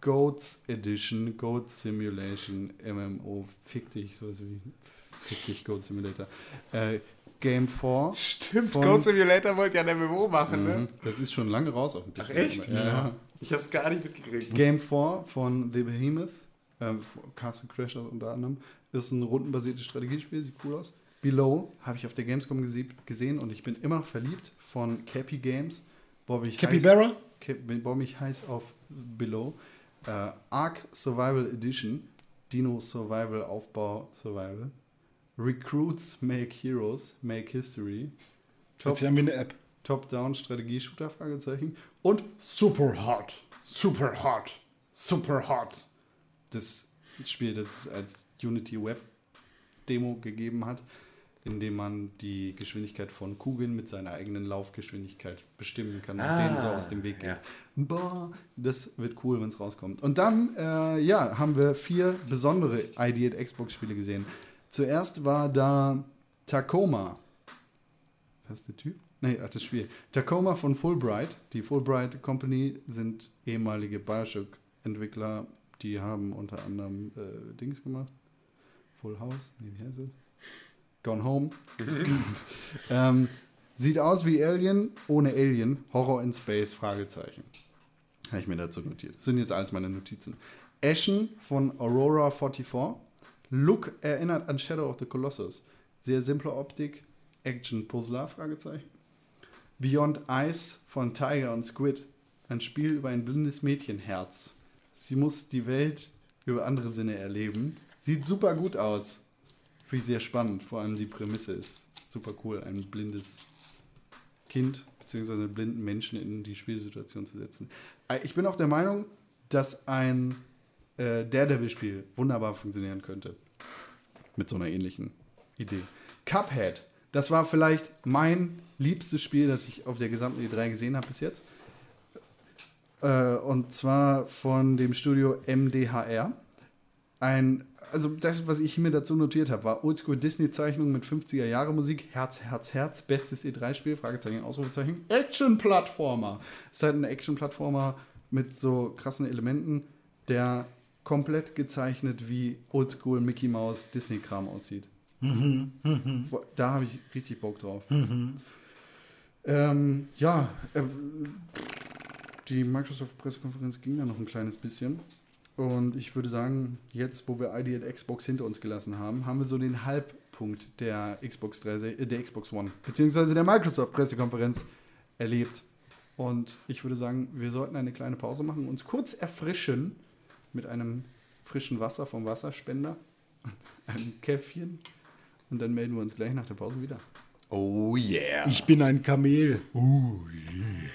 Goats Edition, Goat Simulation, MMO, fick dich, sowas wie fick dich, Goat Simulator. Äh, Game 4. Stimmt, von- Code Simulator wollte ja ein MMO machen, ne? Das ist schon lange raus auf dem PC. Ach, echt? Ja, ja. Ich hab's gar nicht mitgekriegt. Game 4 von The Behemoth, äh, Castle Crashers unter anderem, ist ein rundenbasiertes Strategiespiel, sieht cool aus. Below habe ich auf der Gamescom gese gesehen und ich bin immer noch verliebt von Cappy Games. Boah, Capybara? Heiß, Boah, mich heiß auf Below. Äh, Ark Survival Edition, Dino Survival Aufbau Survival. Recruits Make Heroes, Make History. Hört sich an wie eine App. Top-Down-Strategie-Shooter, Fragezeichen. Und Super Hot. Super Hot. Super Hot. Das Spiel, das es als Unity Web Demo gegeben hat, in dem man die Geschwindigkeit von Kugeln mit seiner eigenen Laufgeschwindigkeit bestimmen kann und denen so aus dem Weg geht. ja. Boah, das wird cool, wenn es rauskommt. Und dann, äh, ja, haben wir vier besondere ID Xbox-Spiele gesehen. Zuerst war da Tacoma. Was ist der Typ? Nee, ach, das Spiel. Tacoma von Fulbright. Die Fulbright Company sind ehemalige Bioshock-Entwickler. Die haben unter anderem äh, Dings gemacht. Full House. Nee, wie heißt es? Gone Home. ähm, sieht aus wie Alien, ohne Alien. Horror in Space, Fragezeichen. Habe ich mir dazu notiert. Sind jetzt alles meine Notizen. Ashen von Aurora 44. Look erinnert an Shadow of the Colossus. Sehr simple Optik. Action-Puzzler, Fragezeichen. Beyond Ice von Tiger und Squid. Ein Spiel über ein blindes Mädchenherz. Sie muss die Welt über andere Sinne erleben. Sieht super gut aus. Finde ich sehr spannend. Vor allem die Prämisse ist super cool. Ein blindes Kind bzw. einen blinden Menschen in die Spielsituation zu setzen. Äh, Ich bin auch der Meinung, dass ein äh, Daredevil-Spiel wunderbar funktionieren könnte. Mit so einer ähnlichen Idee. Cuphead. Das war vielleicht mein liebstes Spiel, das ich auf der gesamten E3 gesehen habe bis jetzt. Äh, und zwar von dem Studio MDHR. Ein, also das, was ich mir dazu notiert habe, war Oldschool Disney-Zeichnung mit 50er-Jahre-Musik, Herz, Herz, Herz, bestes E3-Spiel, Fragezeichen, Ausrufezeichen, Action-Plattformer. Es ist halt ein Action-Plattformer mit so krassen Elementen, der komplett gezeichnet wie Oldschool Mickey Mouse Disney-Kram aussieht. Da habe ich richtig Bock drauf. Ähm, ja, ähm, die Microsoft-Pressekonferenz ging da noch ein kleines bisschen. Und ich würde sagen, jetzt, wo wir ID at Xbox hinter uns gelassen haben, haben wir so den Halbpunkt der Xbox, 3, äh, der Xbox One, beziehungsweise der Microsoft-Pressekonferenz erlebt. Und ich würde sagen, wir sollten eine kleine Pause machen, uns kurz erfrischen mit einem frischen Wasser vom Wasserspender, einem Käffchen. Und dann melden wir uns gleich nach der Pause wieder. Oh yeah. Ich bin ein Kamel. Yeah,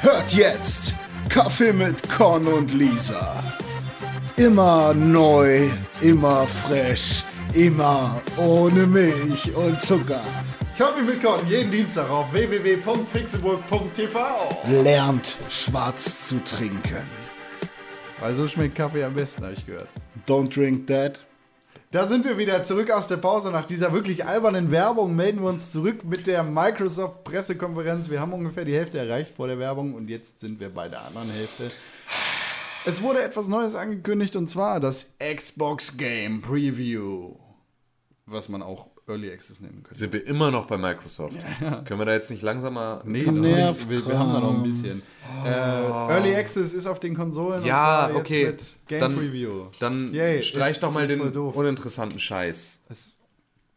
hört jetzt Kaffee mit Con und Lisa. Immer neu, immer fresh, immer ohne Milch und Zucker. Kaffee mit Korn, jeden Dienstag auf www.pixelburg.tv. Lernt schwarz zu trinken. Weil so schmeckt Kaffee am besten, habe ich gehört. Don't drink that. Da sind wir wieder zurück aus der Pause. Nach dieser wirklich albernen Werbung melden wir uns zurück mit der Microsoft-Pressekonferenz. Wir haben ungefähr die Hälfte erreicht vor der Werbung und jetzt sind wir bei der anderen Hälfte. Es wurde etwas Neues angekündigt und zwar das Xbox Game Preview. Was man auch Early Access nennen könnte. Sind wir immer noch bei Microsoft? Können wir da jetzt nicht langsam mal. Nee, Nerv- wir, wir haben da noch ein bisschen. Äh, Early Access ist auf den Konsolen. und Ja, okay. Mit Game Dann, Preview. dann Yay, streich doch mal den doof. uninteressanten Scheiß. ist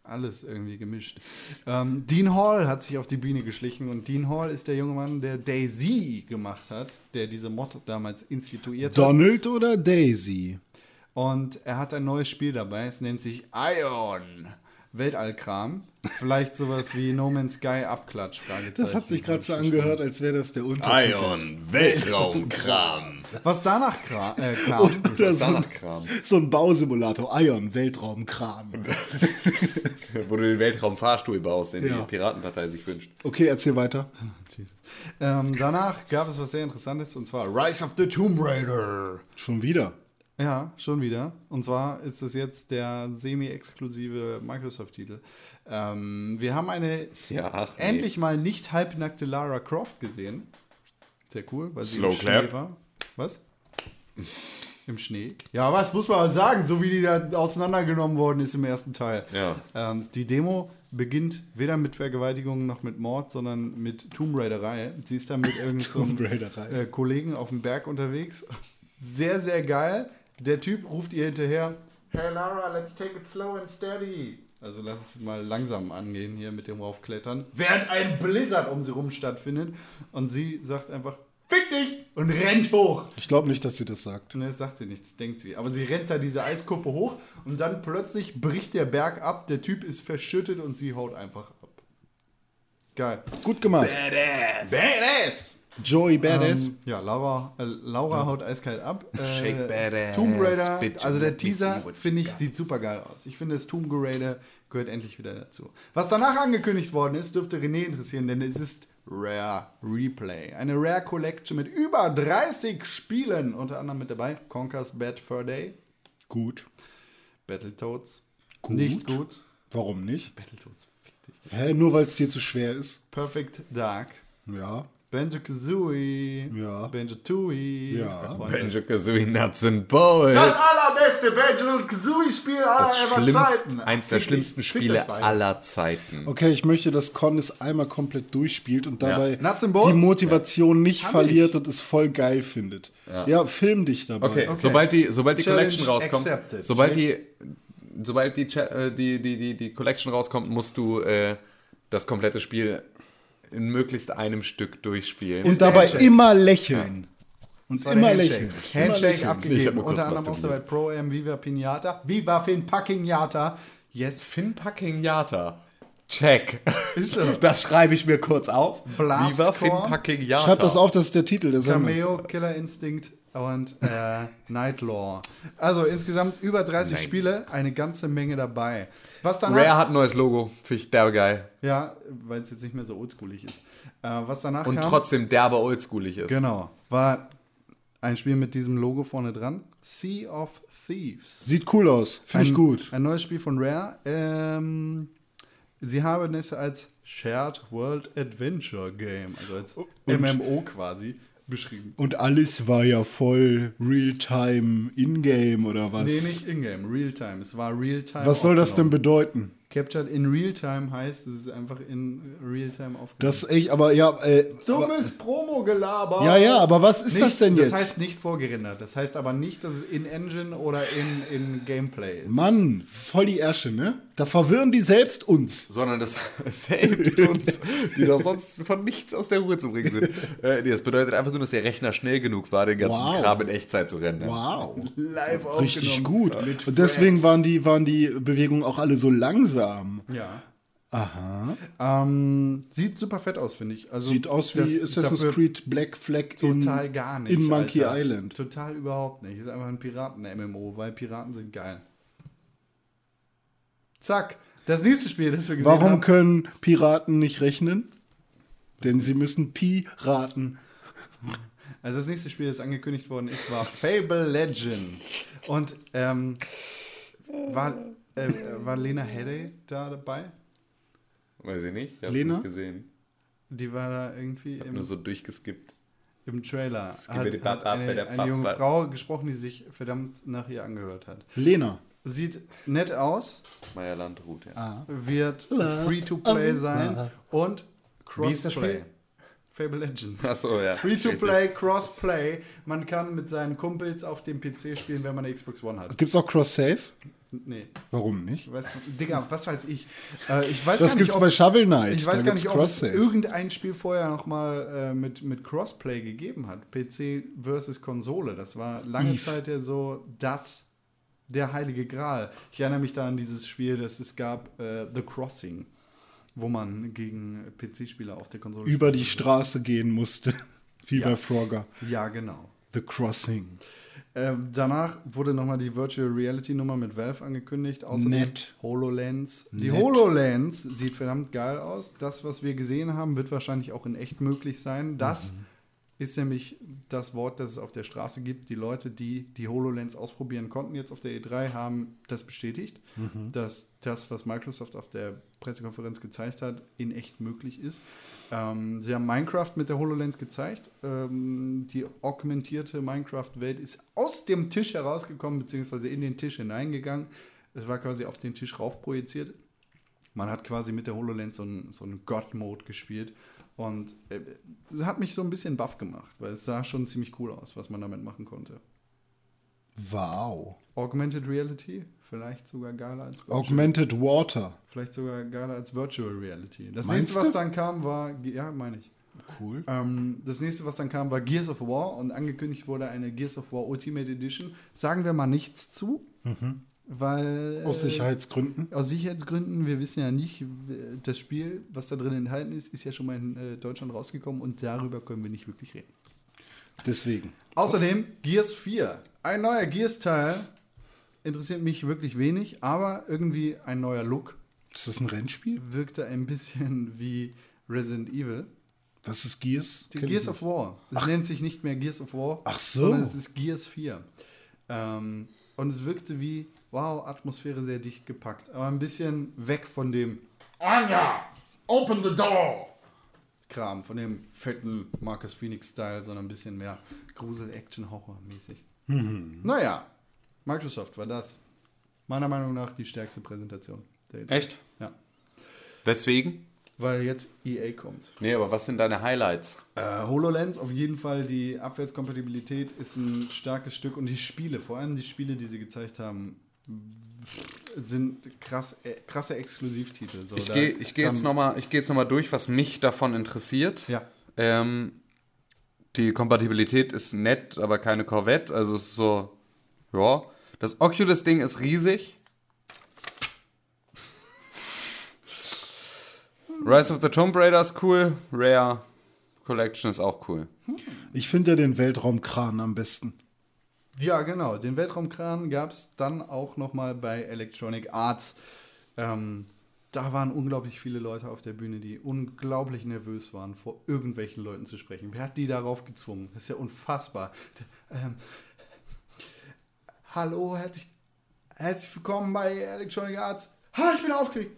alles irgendwie gemischt. Ähm, Dean Hall hat sich auf die Bühne geschlichen und Dean Hall ist der junge Mann, der Daisy gemacht hat, der diese Mod damals instituiert hat. Donald oder Daisy? Und er hat ein neues Spiel dabei, es nennt sich Ion. Weltallkram. Vielleicht sowas wie No Man's Sky Abklatsch. Fragezeichen. Das hat sich gerade so angehört, als wäre das der Untertitel. Weltraumkram. Was danach kra äh, kam. Oder so ein, Standardkram. so ein Bausimulator. Ion, Weltraumkram. Wo du den Weltraumfahrstuhl baust, den Ja. die Piratenpartei sich wünscht. Okay, erzähl weiter. ähm, danach gab es was sehr Interessantes und zwar Rise of the Tomb Raider. Schon wieder. Ja, schon wieder. Und zwar ist es jetzt der semi-exklusive Microsoft-Titel. Ähm, wir haben eine Ja, ach, nee. endlich mal nicht halbnackte Lara Croft gesehen. Sehr cool, weil sie Slow im clap. Schnee war. Was? Im Schnee. Ja, was muss man sagen, so wie die da auseinandergenommen worden ist im ersten Teil. Ja. Ähm, die Demo beginnt weder mit Vergewaltigung noch mit Mord, sondern mit Tomb Raiderei. Sie ist da mit irgendeinem äh, Kollegen auf dem Berg unterwegs. Sehr, sehr geil. Der Typ ruft ihr hinterher, Hey Lara, let's take it slow and steady. Also lass es mal langsam angehen hier mit dem Raufklettern. Während ein Blizzard um sie rum stattfindet. Und sie sagt einfach, fick dich! Und rennt hoch. Ich glaube nicht, dass sie das sagt. Ne, das sagt sie nicht, das denkt sie. Aber sie rennt da diese Eiskuppe hoch und dann plötzlich bricht der Berg ab, der Typ ist verschüttet und sie haut einfach ab. Geil. Gut gemacht. Badass! Joey Badass. Ähm, ja, Laura, äh, Laura haut eiskalt ab. Äh, Shake badass, Tomb Raider, bitch, also der Teaser, finde ich, sieht super geil aus. Ich finde, das Tomb Raider gehört endlich wieder dazu. Was danach angekündigt worden ist, dürfte René interessieren, denn es ist Rare Replay. Eine Rare Collection mit über 30 Spielen, unter anderem mit dabei Conker's Bad Fur Day, Gut. Battletoads. Gut. Nicht gut. Warum nicht? Battletoads, fick dich. Hä, nur weil es dir zu schwer ist? Perfect Dark. Ja. Banjo Kazooie. Ja. Banjo Tooie. Ja. Und Banjo Kazooie Nuts and Bolts. Das allerbeste Banjo Kazooie Spiel aller Zeiten. eins der schlimmsten Spiele aller Zeiten. Okay, ich möchte, dass Con es einmal komplett durchspielt und dabei Nuts and Bolts? die Motivation nicht Kann verliert und es voll geil findet. Ja, film dich dabei. Okay, Okay. sobald die, sobald die Challenge Collection rauskommt, accepted. sobald die, sobald die, äh, die, die, die, die Collection rauskommt, musst du äh, das komplette Spiel in möglichst einem Stück durchspielen. Und dabei Handshake. immer lächeln. Und Das war immer lächeln. Handshake, Immer abgegeben. Unter anderem auch dabei Pro M Viva Pinata. Viva Fin Pinata. Yes. Finn Packing Yata. Check. Ist so. Das schreibe ich mir kurz auf. Blastcore. Viva Finn Packing Yata. Schreib das auf, das ist der Titel der Sendung. Cameo, Killer Instinct und äh, Nightlaw. Also insgesamt über 30 Nein. Spiele, eine ganze Menge dabei. Was danach, Rare hat ein neues Logo. Finde ich derbe geil. ja, weil es jetzt nicht mehr so oldschoolig ist. Äh, was danach Und kam, trotzdem derbe oldschoolig ist. genau, war ein Spiel mit diesem Logo vorne dran. Sea of Thieves. Sieht cool aus. Finde ich gut. Ein neues Spiel von Rare. Ähm, sie haben es als Shared World Adventure Game, also als MMO quasi, beschrieben. Und alles war ja voll Real-Time In-Game oder was? Nee, nicht in-game, Real-Time. Es war Real-Time. was soll das denn bedeuten? Captured in Real-Time heißt, es ist einfach in Real-Time aufgenommen. Das ist echt, aber ja, äh, Dummes Promo-Gelaber. ja, ja, aber was ist Nicht, das denn jetzt? Das heißt nicht vorgerendert. Das heißt aber nicht, dass es in Engine oder in, in Gameplay ist. Mann, voll die Ärsche, ne? Da verwirren die selbst uns. sondern das selbst uns, die doch sonst von nichts aus der Ruhe zu bringen sind. Äh, nee, das bedeutet einfach nur, dass der Rechner schnell genug war, den ganzen Wow. Kram in Echtzeit zu rennen. Wow. Live Richtig aufgenommen. gut. Mit Und deswegen waren die, waren die Bewegungen auch alle so langsam. Ja. Aha. Ähm, sieht super fett aus, finde ich. Also Sieht aus wie das- Assassin's Creed Black Flag in, Total gar nicht. in Monkey Alter. Island. Total überhaupt nicht. Ist einfach ein Piraten-MMO, weil Piraten sind geil. Zack. Das nächste Spiel, das wir gesehen Warum haben. können Piraten nicht rechnen? Denn sie müssen Pi raten. Also das nächste Spiel, das angekündigt worden ist, war Fable Legend. Und ähm, war, äh, war Lena Headey da dabei? Weiß ich nicht, ich hab's Lena? nicht gesehen. Die war da irgendwie Ich hab im, nur so durchgeskippt. im Trailer. Hat, hat eine, eine junge. Frau gesprochen, die sich verdammt nach ihr angehört hat. Lena. Sieht nett aus, Meier Landrut, ja. wird free to play sein und Wie ist das Crossplay. Spiel? Fable Legends. Achso, ja. Free to play, Crossplay. Man kann mit seinen Kumpels auf dem PC spielen, wenn man eine Xbox One hat. Gibt's auch Cross-Save? Nee, Warum nicht? weiß, Digga, was weiß ich. Äh, ich weiß Das nicht, ob, bei Shovel Knight. ich weiß gar nicht, ob es irgendein Spiel vorher nochmal äh, mit, mit Crossplay gegeben hat. PC versus Konsole. Das war lange Eve. Zeit ja so das, der heilige Gral. Ich erinnere mich da an dieses Spiel, das es gab, äh, The Crossing, wo man gegen PC-Spieler auf der Konsole Über die Straße gehen musste. Wie Ja. bei Frogger. Ja, genau. The Crossing. Ähm, danach wurde nochmal die Virtual Reality Nummer mit Valve angekündigt. Außerdem Nett. HoloLens. Die Nett. HoloLens sieht verdammt geil aus. Das, was wir gesehen haben, wird wahrscheinlich auch in echt möglich sein. Das ist nämlich das Wort, das es auf der Straße gibt. Die Leute, die die HoloLens ausprobieren konnten, jetzt auf der E3, haben das bestätigt, dass das, was Microsoft auf der Pressekonferenz gezeigt hat, in echt möglich ist. Ähm, sie haben Minecraft mit der HoloLens gezeigt. Ähm, die augmentierte Minecraft-Welt ist aus dem Tisch herausgekommen, beziehungsweise in den Tisch hineingegangen. Es war quasi auf den Tisch rauf projiziert. Man hat quasi mit der HoloLens so einen, so einen God-Mode gespielt. Und äh, hat mich so ein bisschen baff gemacht, weil es sah schon ziemlich cool aus, was man damit machen konnte. Wow. Augmented Reality, vielleicht sogar geiler als Virtual, Augmented Water. vielleicht sogar geiler als Virtual Reality. Das Meinst nächste, was du? dann kam, war, ja, meine ich. Cool. Ähm, das nächste, was dann kam, war Gears of War und angekündigt wurde eine Gears of War Ultimate Edition. Sagen wir mal nichts zu, weil. Aus äh, Sicherheitsgründen. Aus Sicherheitsgründen, wir wissen ja nicht, das Spiel, was da drin enthalten ist, ist ja schon mal in äh, Deutschland rausgekommen und darüber können wir nicht wirklich reden. Deswegen. Außerdem Gears 4. Ein neuer Gears-Teil interessiert mich wirklich wenig, aber irgendwie ein neuer Look. Ist das ein Rennspiel? Wirkte ein bisschen wie Resident Evil. Was ist Gears? Die Gears of War. Es nennt sich nicht mehr Gears of War, Ach so. sondern es ist Gears 4. Ähm, und es wirkte wie, wow, Atmosphäre sehr dicht gepackt, aber ein bisschen weg von dem Anja, open the door. Kram, von dem fetten Marcus Phoenix-Style, sondern ein bisschen mehr Grusel-Action-Horror-mäßig. Mhm. Naja, Microsoft war das. Meiner Meinung nach die stärkste Präsentation. der- Echt? Ja. Weswegen? Weil jetzt EA kommt. Nee, aber was sind deine Highlights? Äh, HoloLens, auf jeden Fall die Abwärtskompatibilität ist ein starkes Stück und die Spiele, vor allem die Spiele, die sie gezeigt haben, sind krass, äh, krasse Exklusivtitel. So, Ich gehe ich geh jetzt nochmal noch mal durch, was mich davon interessiert. Ja. Ähm, die Kompatibilität ist nett, aber keine Corvette. Also es ist so, ja. Das Oculus-Ding ist riesig. Rise of the Tomb Raider ist cool. Rare Collection ist auch cool. Ich finde ja den Weltraumkran am besten. Ja, genau. Den Weltraumkran gab es dann auch nochmal bei Electronic Arts. Ähm, da waren unglaublich viele Leute auf der Bühne, die unglaublich nervös waren, vor irgendwelchen Leuten zu sprechen. Wer hat die darauf gezwungen? Das ist ja unfassbar. Ähm, hallo, herzlich, herzlich willkommen bei Electronic Arts. Ha, ich bin aufgeregt.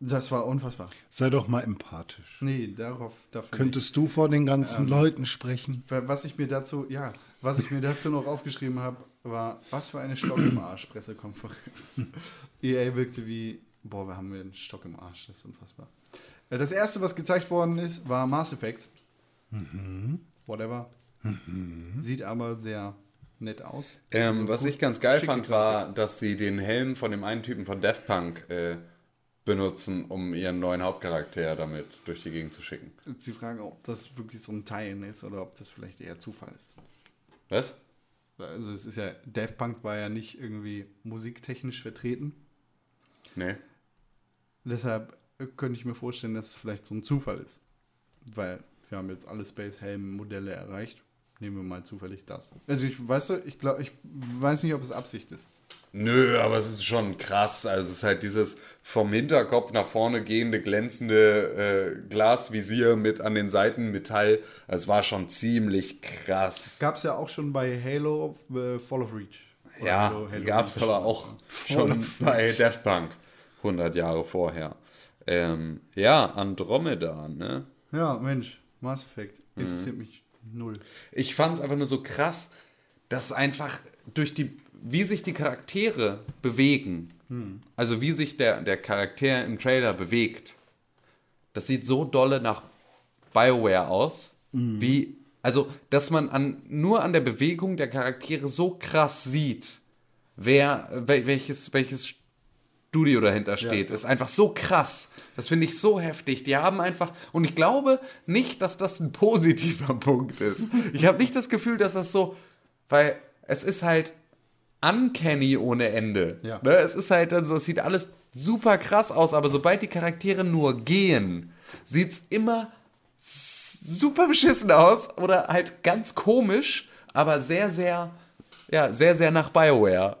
Das war unfassbar. Sei doch mal empathisch. Nee, darauf dafür nicht. Könntest du vor den ganzen Leuten sprechen? Was ich mir dazu, ja, was ich mir dazu noch aufgeschrieben habe, war, was für eine Stock im Arsch Pressekonferenz. EA wirkte wie, boah, wir haben einen Stock im Arsch, das ist unfassbar. Äh, Das erste, was gezeigt worden ist, war Mass Effect. Whatever. Sieht aber sehr nett aus. Ähm, Also was ich ganz geil fand, war, dass sie den Helm von dem einen Typen von Daft Punk äh, benutzen, um ihren neuen Hauptcharakter damit durch die Gegend zu schicken. Jetzt die Frage, ob das wirklich so ein Teilen ist oder ob das vielleicht eher Zufall ist. Was? Also es ist ja, Daft Punk war ja nicht irgendwie musiktechnisch vertreten. Nee. Deshalb könnte ich mir vorstellen, dass es vielleicht so ein Zufall ist. Weil wir haben jetzt alle Space Helm Modelle erreicht. Nehmen wir mal zufällig das. Also ich weißt du, ich glaube, ich weiß nicht, ob es Absicht ist. Nö, aber es ist schon krass. Also es ist halt dieses vom Hinterkopf nach vorne gehende, glänzende äh, Glasvisier mit an den Seiten Metall. Es war schon ziemlich krass. Gab es ja auch schon bei Halo äh, Fall of Reach. Oder Ja, Halo- Halo gab es Reach. aber auch schon bei Daft Punk 100 Jahre vorher. Ähm, ja, Andromeda, ne? Ja, Mensch, Mass Effect. Mhm. Interessiert mich null. Ich fand es einfach nur so krass, dass einfach durch die, wie sich die Charaktere bewegen, also wie sich der, der Charakter im Trailer bewegt, das sieht so dolle nach Bioware aus, wie, also, dass man an, nur an der Bewegung der Charaktere so krass sieht, wer, wel- welches, welches Studio dahinter steht, ist einfach so krass. Das finde ich so heftig. Die haben einfach, und ich glaube nicht, dass das ein positiver Punkt ist. Ich habe nicht das Gefühl, dass das so, weil es ist halt uncanny ohne Ende. Ja. Ne? Es ist halt, also es sieht alles super krass aus, aber sobald die Charaktere nur gehen, sieht's immer s- super beschissen aus oder halt ganz komisch, aber sehr, sehr, ja, sehr, sehr nach Bioware.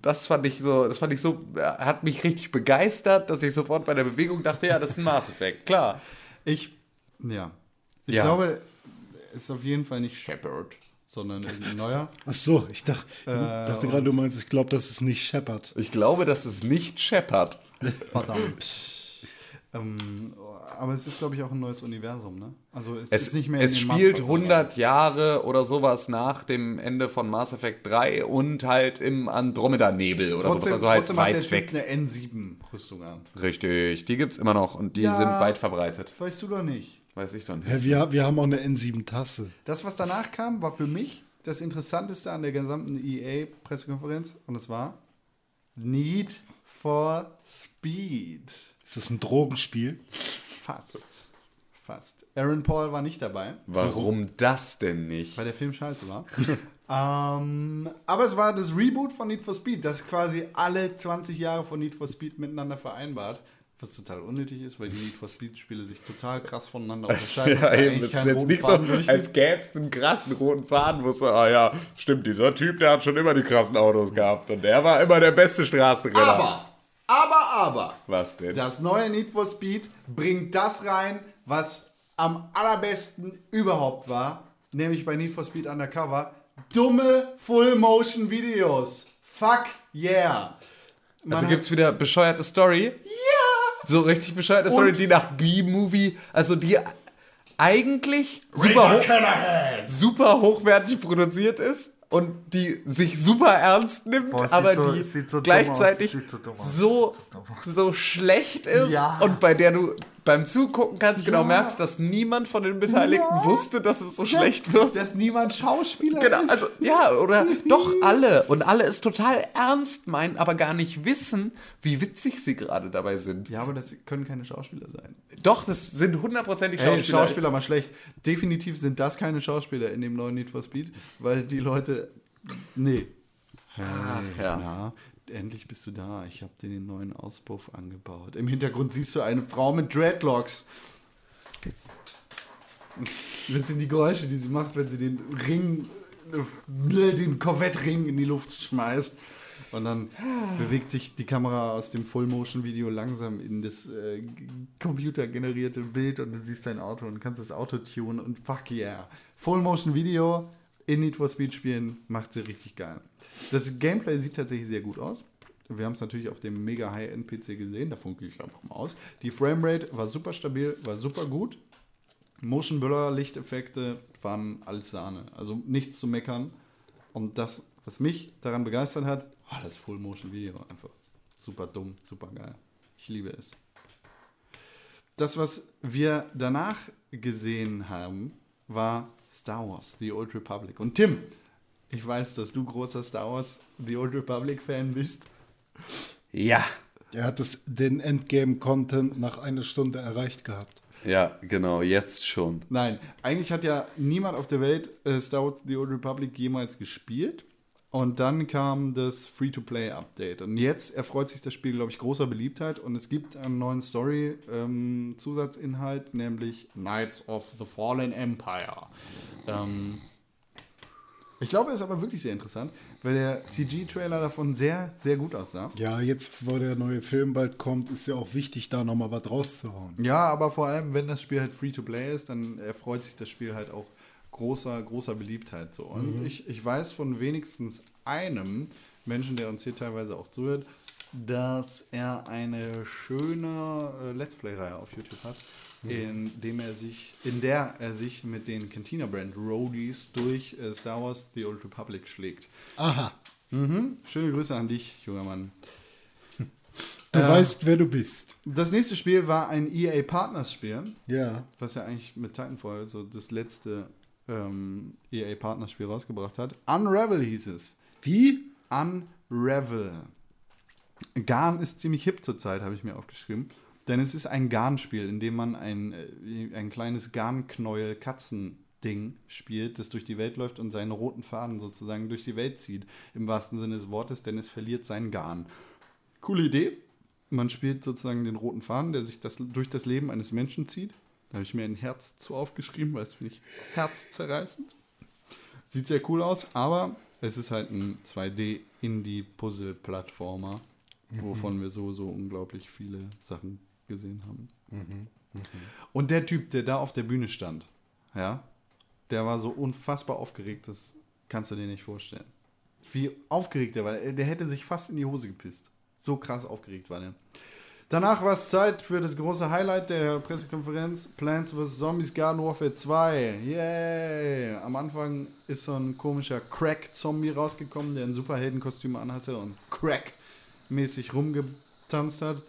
Das fand ich so, das fand ich so, hat mich richtig begeistert, dass ich sofort bei der Bewegung dachte, ja, das ist ein Maß Effect, klar. Ich, ja. Ich Ja. glaube, ist auf jeden Fall nicht Shepard, sondern irgendein neuer. Ach so, ich dacht, dachte gerade, du meinst, ich glaube, das ist nicht Shepard. Ich glaube, das ist nicht Shepard. Verdammt. ähm, aber es ist, glaube ich, auch ein neues Universum, ne? Also es, Es, ist nicht mehr es spielt Mass Effect 100 Jahre oder sowas nach dem Ende von Mass Effect 3 und halt im Andromeda-Nebel oder Trotzdem, sowas. Also halt trotzdem hat der weit Typ weg. eine N7-Rüstung an. Richtig, die gibt's immer noch und die Ja. sind weit verbreitet. Weißt du doch nicht. Weiß ich doch nicht. Ja, wir, wir haben auch eine N7-Tasse. Das, was danach kam, war für mich das Interessanteste an der gesamten EA-Pressekonferenz. Und es war Need for Speed. Ist das ein Drogenspiel? Fast. Fast. Aaron Paul war nicht dabei, Warum das denn nicht? weil der Film scheiße war. ähm, aber es war das Reboot von Need for Speed, das quasi alle 20 Jahre von Need for Speed miteinander vereinbart. Was total unnötig ist, weil die Need for Speed-Spiele sich total krass voneinander unterscheiden. Ja, Es eben, es ist jetzt nicht so, Faden durchgeht. als gäbe es einen krassen roten Faden, wo es so, ah ja, stimmt, dieser Typ, der hat schon immer die krassen Autos gehabt und der war immer der beste Straßenrenner. Aber, aber, aber, Was denn? das neue Need for Speed bringt das rein, was am allerbesten überhaupt war, nämlich bei Need for Speed Undercover, dumme Full-Motion-Videos. Fuck yeah. Man Also gibt's wieder bescheuerte Story? Ja! So richtig bescheuerte Story, die nach B-Movie, also die eigentlich super, hoch, super hochwertig produziert ist und die sich super ernst nimmt, Boah, aber so- die so gleichzeitig so so, so schlecht ist Ja. und bei der du beim Zugucken ganz genau merkst, dass niemand von den Beteiligten wusste, dass es so schlecht wird. dass niemand Schauspieler Genau, ist. also ja, oder doch alle. Und alle es total ernst meinen, aber gar nicht wissen, wie witzig sie gerade dabei sind. ja, aber das können keine Schauspieler sein. Doch, das sind hundertprozentig Schauspieler. Schauspieler mal schlecht. Definitiv sind das keine Schauspieler in dem neuen Need for Speed, weil die Leute. Nee. Ach, ja. Na, endlich bist du da. Ich habe dir den neuen Auspuff angebaut. Im Hintergrund siehst du eine Frau mit Dreadlocks. Das sind die Geräusche, die sie macht, wenn sie den Ring, den Corvette-Ring in die Luft schmeißt. Und dann bewegt sich die Kamera aus dem Full-Motion-Video langsam in das äh, computergenerierte Bild und du siehst dein Auto und kannst das Auto tunen und fuck yeah. Full-Motion-Video in Need for Speed spielen macht sie richtig geil. Das Gameplay sieht tatsächlich sehr gut aus. Wir haben es natürlich auf dem mega High-End-PC gesehen, davon gehe ich einfach mal aus. Die Framerate war super stabil, war super gut. Motion Blur, Lichteffekte waren alles Sahne. Also nichts zu meckern. Und das, was mich daran begeistert hat, oh, das Full-Motion-Video einfach super dumm, super geil. Ich liebe es. Das, was wir danach gesehen haben, war Star Wars, The Old Republic. Und Tim, ich weiß, dass du großer Star Wars, The Old Republic-Fan bist. Ja. Er hat das, den Endgame-Content nach einer Stunde erreicht gehabt. Ja, genau, jetzt schon. Nein, eigentlich hat ja niemand auf der Welt äh, Star Wars The Old Republic jemals gespielt. Und dann kam das Free-to-Play-Update. Und jetzt erfreut sich das Spiel, glaube ich, großer Beliebtheit. Und es gibt einen neuen Story-Zusatzinhalt, nämlich Knights of the Fallen Empire. Ähm, ich glaube, es ist aber wirklich sehr interessant, weil der CG-Trailer davon sehr, sehr gut aussah. Ja, jetzt, wo der neue Film bald kommt, ist ja auch wichtig, da nochmal was rauszuhauen. Ja, aber vor allem, wenn das Spiel halt Free-to-Play ist, dann erfreut sich das Spiel halt auch großer, großer Beliebtheit. So. Und ich, ich weiß von wenigstens einem Menschen, der uns hier teilweise auch zuhört, dass er eine schöne äh, Let's Play-Reihe auf YouTube hat, in, dem er sich, in der er sich mit den Cantina Brand Roadies durch äh, Star Wars The Old Republic schlägt. Aha, Mhm. Schöne Grüße an dich, junger Mann. du weißt, wer du bist. Das nächste Spiel war ein EA Partners Spiel. Ja. was ja eigentlich mit Titanfall so das letzte ähm, EA-Partnerspiel rausgebracht hat. Unravel hieß es. Wie? Unravel. Garn ist ziemlich hip zurzeit, habe ich mir aufgeschrieben. Denn es ist ein Garnspiel, in dem man ein, äh, ein kleines Garnknäuel-Katzen-Ding spielt, das durch die Welt läuft und seinen roten Faden sozusagen durch die Welt zieht. Im wahrsten Sinne des Wortes, denn es verliert seinen Garn. Coole Idee. Man spielt sozusagen den roten Faden, der sich das, durch das Leben eines Menschen zieht. Da habe ich mir ein Herz zu aufgeschrieben, weil es finde ich herzzerreißend. Sieht sehr cool aus, aber es ist halt ein 2D-Indie-Puzzle-Plattformer, wovon wir so, so unglaublich viele Sachen gesehen haben. Und der Typ, der da auf der Bühne stand, ja, Der war so unfassbar aufgeregt, das kannst du dir nicht vorstellen. Wie aufgeregt der war. Der hätte sich fast in die Hose gepisst. So krass aufgeregt war der. Danach war es Zeit für das große Highlight der Pressekonferenz: Plants vs. Zombies Garden Warfare 2. Yay! Am Anfang ist so ein komischer Crack-Zombie rausgekommen, der ein Superheldenkostüm anhatte und Crack-mäßig rumgetanzt hat.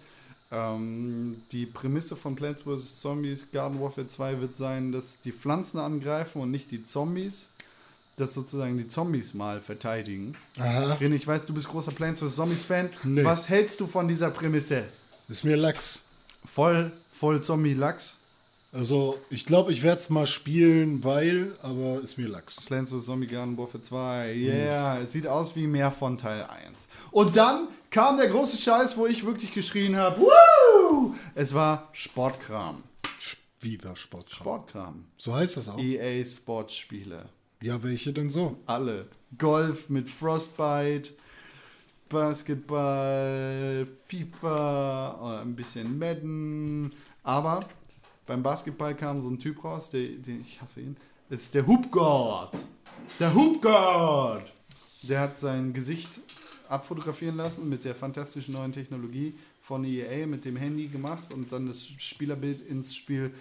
Ähm, die Prämisse von Plants vs. Zombies Garden Warfare 2 wird sein, dass die Pflanzen angreifen und nicht die Zombies. Dass sozusagen die Zombies mal verteidigen. Aha. René, ich weiß, du bist großer Plants vs. Zombies Fan. Nee. Was hältst du von dieser Prämisse? Ist mir Lachs. Voll, voll Zombie-Lachs. Also, ich glaube, ich werde es mal spielen, weil, aber ist mir Lachs. Plants vs. Zombie Garden Warfare 2. Yeah, es sieht aus wie mehr von Teil 1. Und dann kam der große Scheiß, wo ich wirklich geschrien habe. Woo! Es war Sportkram. Viva Sport. Sportkram. So heißt das auch. EA Sportspiele. Ja, welche denn so? Alle. Golf mit Frostbite, Basketball, FIFA, äh, ein bisschen Madden. Aber beim Basketball kam so ein Typ raus, der, den ich hasse ihn. Ist der Hoopgod. Der Hoopgod. Der hat sein Gesicht abfotografieren lassen mit der fantastischen neuen Technologie von EA mit dem Handy gemacht und dann das Spielerbild ins Spiel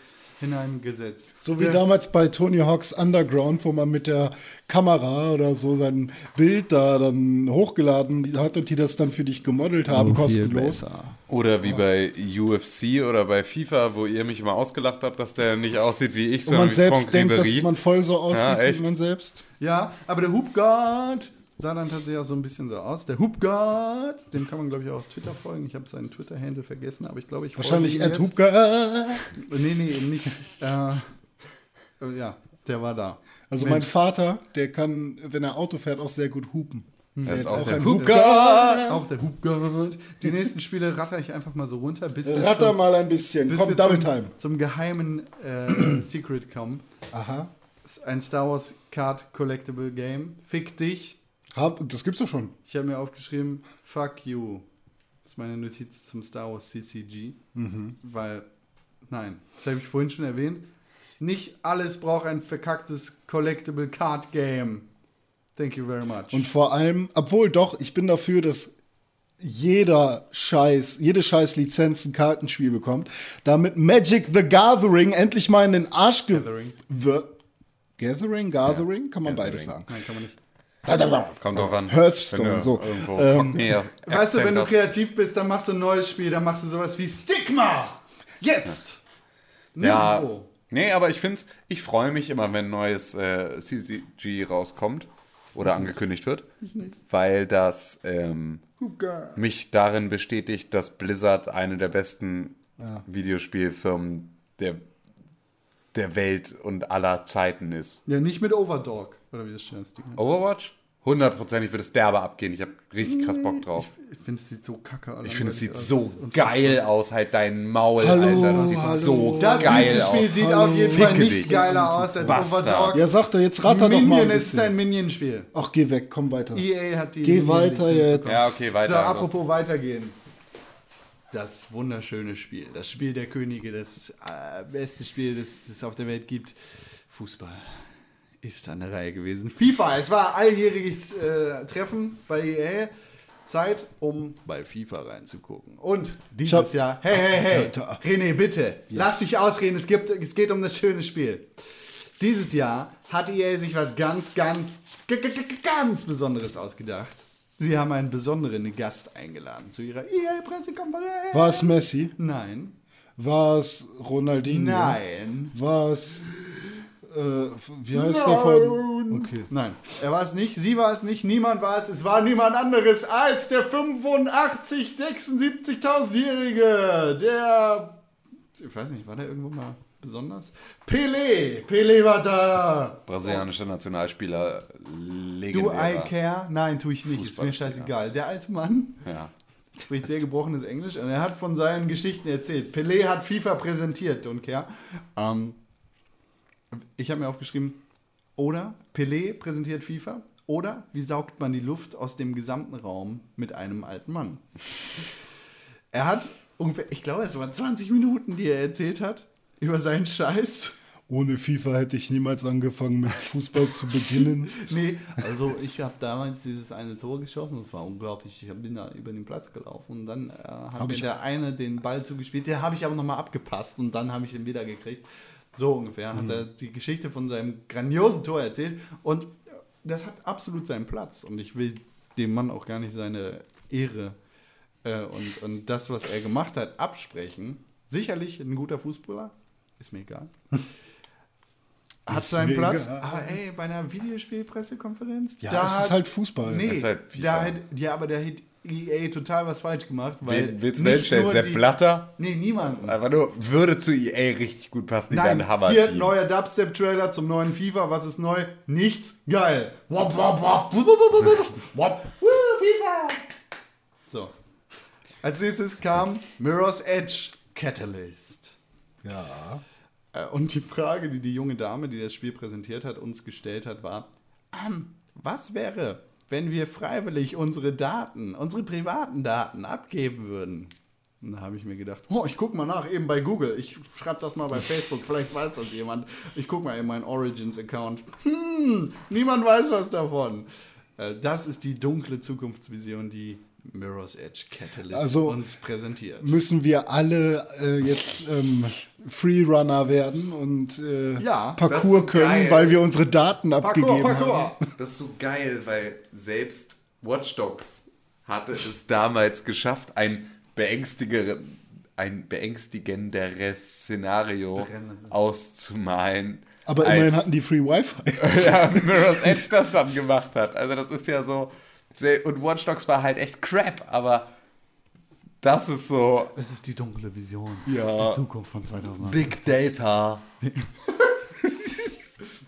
hineingesetzt. So wie der, damals bei Tony Hawk's Underground, wo man mit der Kamera oder so sein Bild da dann hochgeladen hat und die das dann für dich gemodelt haben, kostenlos. Oder wie bei UFC oder bei FIFA, wo ihr mich immer ausgelacht habt, dass der nicht aussieht wie ich, Und sondern man wie selbst Franck denkt, Ribéry. dass man voll so aussieht Ja, wie man selbst. Ja, aber der Hoopgod sah dann tatsächlich auch so ein bisschen so aus. Der Hoopgod, dem kann man glaube ich auch auf Twitter folgen. Ich habe seinen Twitter-Handle vergessen, aber ich glaube, ich Wahrscheinlich Ed. Hupka. Nee, nee, eben nicht. Äh, äh, ja, der war da. Also Mensch. mein Vater, der kann, wenn er Auto fährt, auch sehr gut hupen. Er ist jetzt auch auch der ein Hoopgod. Auch der Hoopgod. Die nächsten Spiele ratter ich einfach mal so runter, bis wir Ratter zum, mal ein bisschen. bis Komm, wir Double zum, Time. zum geheimen äh, Secret kommen. Aha. Das ist ein Star Wars Card Collectible Game. Fick dich. Hab, das gibt's doch schon. Ich habe mir aufgeschrieben, fuck you. Das ist meine Notiz zum Star Wars CCG. Weil, nein, das habe ich vorhin schon erwähnt. Nicht alles braucht ein verkacktes Collectible Card Game. Thank you very much. Und vor allem, obwohl doch, ich bin dafür, dass jeder Scheiß, jede Scheiß Lizenz ein Kartenspiel bekommt, damit Magic the Gathering endlich mal in den Arsch Gathering. wird. Gathering, Gathering, kann man beides sagen. nein, kann man nicht. Kommt drauf an. Hearthstone, Wenn du so. Irgendwo Ähm, mehr Weißt du, wenn du kreativ bist, dann machst du ein neues Spiel, dann machst du sowas wie Stigma. Jetzt. Ja. Nirgendwo. Nee, aber ich finde ich freue mich immer, wenn ein neues äh, CCG rauskommt oder angekündigt wird, weil das ähm, mich darin bestätigt, dass Blizzard eine der besten Videospielfirmen der, der Welt und aller Zeiten ist. Ja, nicht mit Overdog. Oder wie das schön ist. Overwatch? Hundertprozentig wird es derbe abgehen. Ich habe richtig krass Bock drauf. Ich finde, es sieht so kacke aus. Ich finde, es sieht Das so ist geil aus. Halt dein Maul, Hallo, Alter. Das sieht hallo. so Das geil nächste Spiel aus. sieht Hallo. auf jeden Fall Ficke nicht dich. geiler aus als. Overdog. Ja, sag doch, jetzt ratter doch mal Minion, ist ein Minion-Spiel. Ach, geh weg, komm weiter. EA hat die Geh Minion-Lizenz weiter jetzt. Ja, okay, weiter. So, apropos weitergehen. Das wunderschöne Spiel, das Spiel der Könige, das äh, beste Spiel, das es auf der Welt gibt. Fußball ist an der Reihe gewesen. FIFA, es war alljähriges äh, Treffen bei EA. Zeit, um bei FIFA reinzugucken. Und dieses hab- Jahr, hey, hey, hey. René, bitte, lass mich ausreden, es, gibt, es geht um das schöne Spiel. Dieses Jahr hat EA sich was ganz, ganz, ganz Besonderes ausgedacht. Sie haben einen besonderen Gast eingeladen zu ihrer EA-Pressekonferenz. War es Messi? Nein. War es Ronaldinho? Nein. War es, äh, wie heißt der von? Okay. Nein, er war es nicht, sie war es nicht, niemand war es. Es war niemand anderes als der 85, 76.000-Jährige, der, ich weiß nicht, war der irgendwo mal besonders? Pelé, Pelé war da. Brasilianischer Nationalspieler, Do legendär. I care? Nein, tue ich nicht, ist mir scheißegal. Der alte Mann Ja. spricht sehr gebrochenes Englisch und er hat von seinen Geschichten erzählt. Pelé hat FIFA präsentiert, don't care. Ähm, ich habe mir aufgeschrieben, oder Pelé präsentiert FIFA, oder wie saugt man die Luft aus dem gesamten Raum mit einem alten Mann? Er hat ungefähr, ich glaube, es waren 20 Minuten, die er erzählt hat über seinen Scheiß. Ohne FIFA hätte ich niemals angefangen, mit Fußball zu beginnen. Nee, also ich habe damals dieses eine Tor geschossen, das war unglaublich. Ich bin da über den Platz gelaufen und dann äh, hat Hab mir ich- der eine den Ball zugespielt, der habe ich aber nochmal abgepasst und dann habe ich ihn wieder gekriegt. So ungefähr hat er die Geschichte von seinem grandiosen Tor erzählt und das hat absolut seinen Platz und ich will dem Mann auch gar nicht seine Ehre äh, und, und das, was er gemacht hat, absprechen. Sicherlich ein guter Fußballer, ist mir egal. Hat seinen Platz, egal. aber ey, bei einer Videospielpressekonferenz, Ja, da es hat- ist halt Fußball. Nee, ist halt da hat, ja, aber da hat EA total was falsch gemacht, weil Wen willst du stellen? Sepp Blatter? Nee, niemanden. Einfach nur, würde zu EA richtig gut passen. Die Nein, Hammer. hier neuer Dubstep-Trailer zum neuen FIFA. Was ist neu? Nichts. Geil. Wop, wop, wop. Wop. FIFA. So. Als nächstes kam Mirror's Edge Catalyst. Ja. Äh, Und die Frage, die die junge Dame, die das Spiel präsentiert hat, uns gestellt hat, war, ähm, was wäre, wenn wir freiwillig unsere Daten, unsere privaten Daten abgeben würden? Und da habe ich mir gedacht, oh, ich gucke mal nach, eben bei Google. Ich schreibe das mal bei Facebook, vielleicht weiß das jemand. Ich gucke mal in meinen Origins-Account. Hm, niemand weiß was davon. Äh, Das ist die dunkle Zukunftsvision, die Mirror's Edge Catalyst Also- uns präsentiert. Müssen wir alle äh, jetzt ähm, Freerunner werden und äh, Ja, Parcours können, geil. weil wir unsere Daten abgegeben haben? Das ist so geil, weil selbst Watch Dogs hatte es damals geschafft, ein ein beängstigenderes Szenario auszumalen. Aber als- immerhin hatten die Free Wi-Fi. ja, Mirror's Edge das dann gemacht hat. Also das ist ja so. sehr- Und Watch Dogs war halt echt crap, aber das ist so Es ist die dunkle Vision. Ja. Die Zukunft von 2008. Big Data.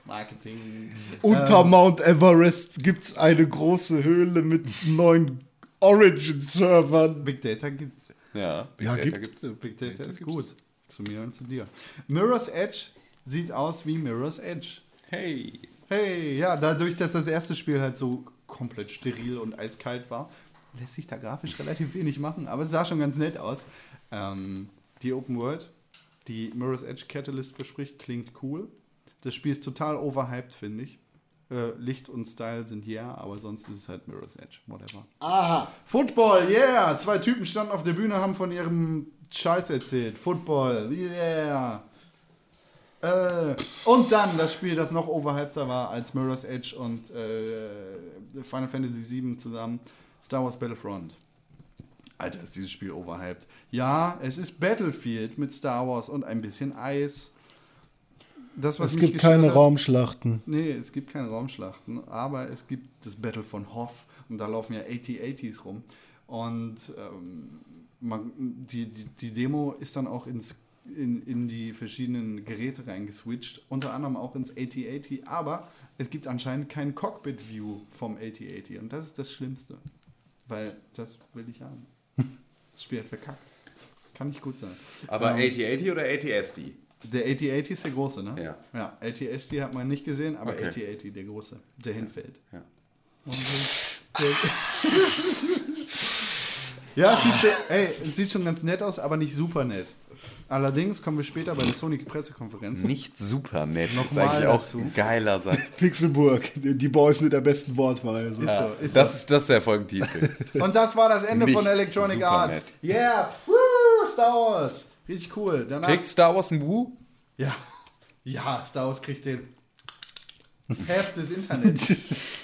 Marketing. Unter Mount Everest gibt es eine große Höhle mit neun Origin-Servern. Big Data gibt's. Ja, Big Ja, Data gibt- gibt's. Big Data Data ist gibt's. gut. Zu mir und zu dir. Mirror's Edge sieht aus wie Mirror's Edge. Hey. Hey, ja, dadurch, dass das erste Spiel halt so komplett steril und eiskalt war, lässt sich da grafisch relativ wenig machen, aber es sah schon ganz nett aus. Ähm, die Open World, die Mirror's Edge Catalyst verspricht, klingt cool. Das Spiel ist total overhyped, finde ich. Äh, Licht und Style sind yeah, aber sonst ist es halt Mirror's Edge, whatever. Aha. Football, yeah! Zwei Typen standen auf der Bühne, haben von ihrem Scheiß erzählt. Football, yeah! Äh, und dann das Spiel, das noch overhypter war als Mirror's Edge und äh, Final Fantasy VII zusammen, Star Wars Battlefront. Alter, ist dieses Spiel overhyped. Ja, es ist Battlefield mit Star Wars und ein bisschen Eis. Das, was Es gibt keine hat- Raumschlachten. Nee, es gibt keine Raumschlachten, aber es gibt das Battle von Hoth und da laufen ja AT-ATs rum. Und ähm, man, die, die, die Demo ist dann auch ins, in, in die verschiedenen Geräte reingeswitcht, unter anderem auch ins AT-AT, aber es gibt anscheinend kein Cockpit-View vom AT-AT und das ist das Schlimmste, weil das will ich haben. Das Spiel hat verkackt. Kann nicht gut sein. Aber Ähm, AT-80 oder AT-SD? der AT-AT ist der große, ne? Ja. Ja, AT-SD hat man nicht gesehen, aber Okay. AT-AT der große, der hinfällt. Ja. Ja, es sieht, schon- ey, es sieht schon ganz nett aus, aber nicht super nett. Allerdings kommen wir später bei der Sony-Pressekonferenz. Nicht super nett. Das ist Nochmal eigentlich auch dazu. geiler Satz. Pixelburg, die Boys mit der besten Wortweise. Ist so, ist Das so. ist, das ist der Folgentitel. Und das war das Ende Nicht von Electronic Arts. nett. Yeah, Woo, Star Wars. Richtig cool. Danach, Kriegt Star Wars ein Woo? ja, ja, Star Wars kriegt den Fab des Internets.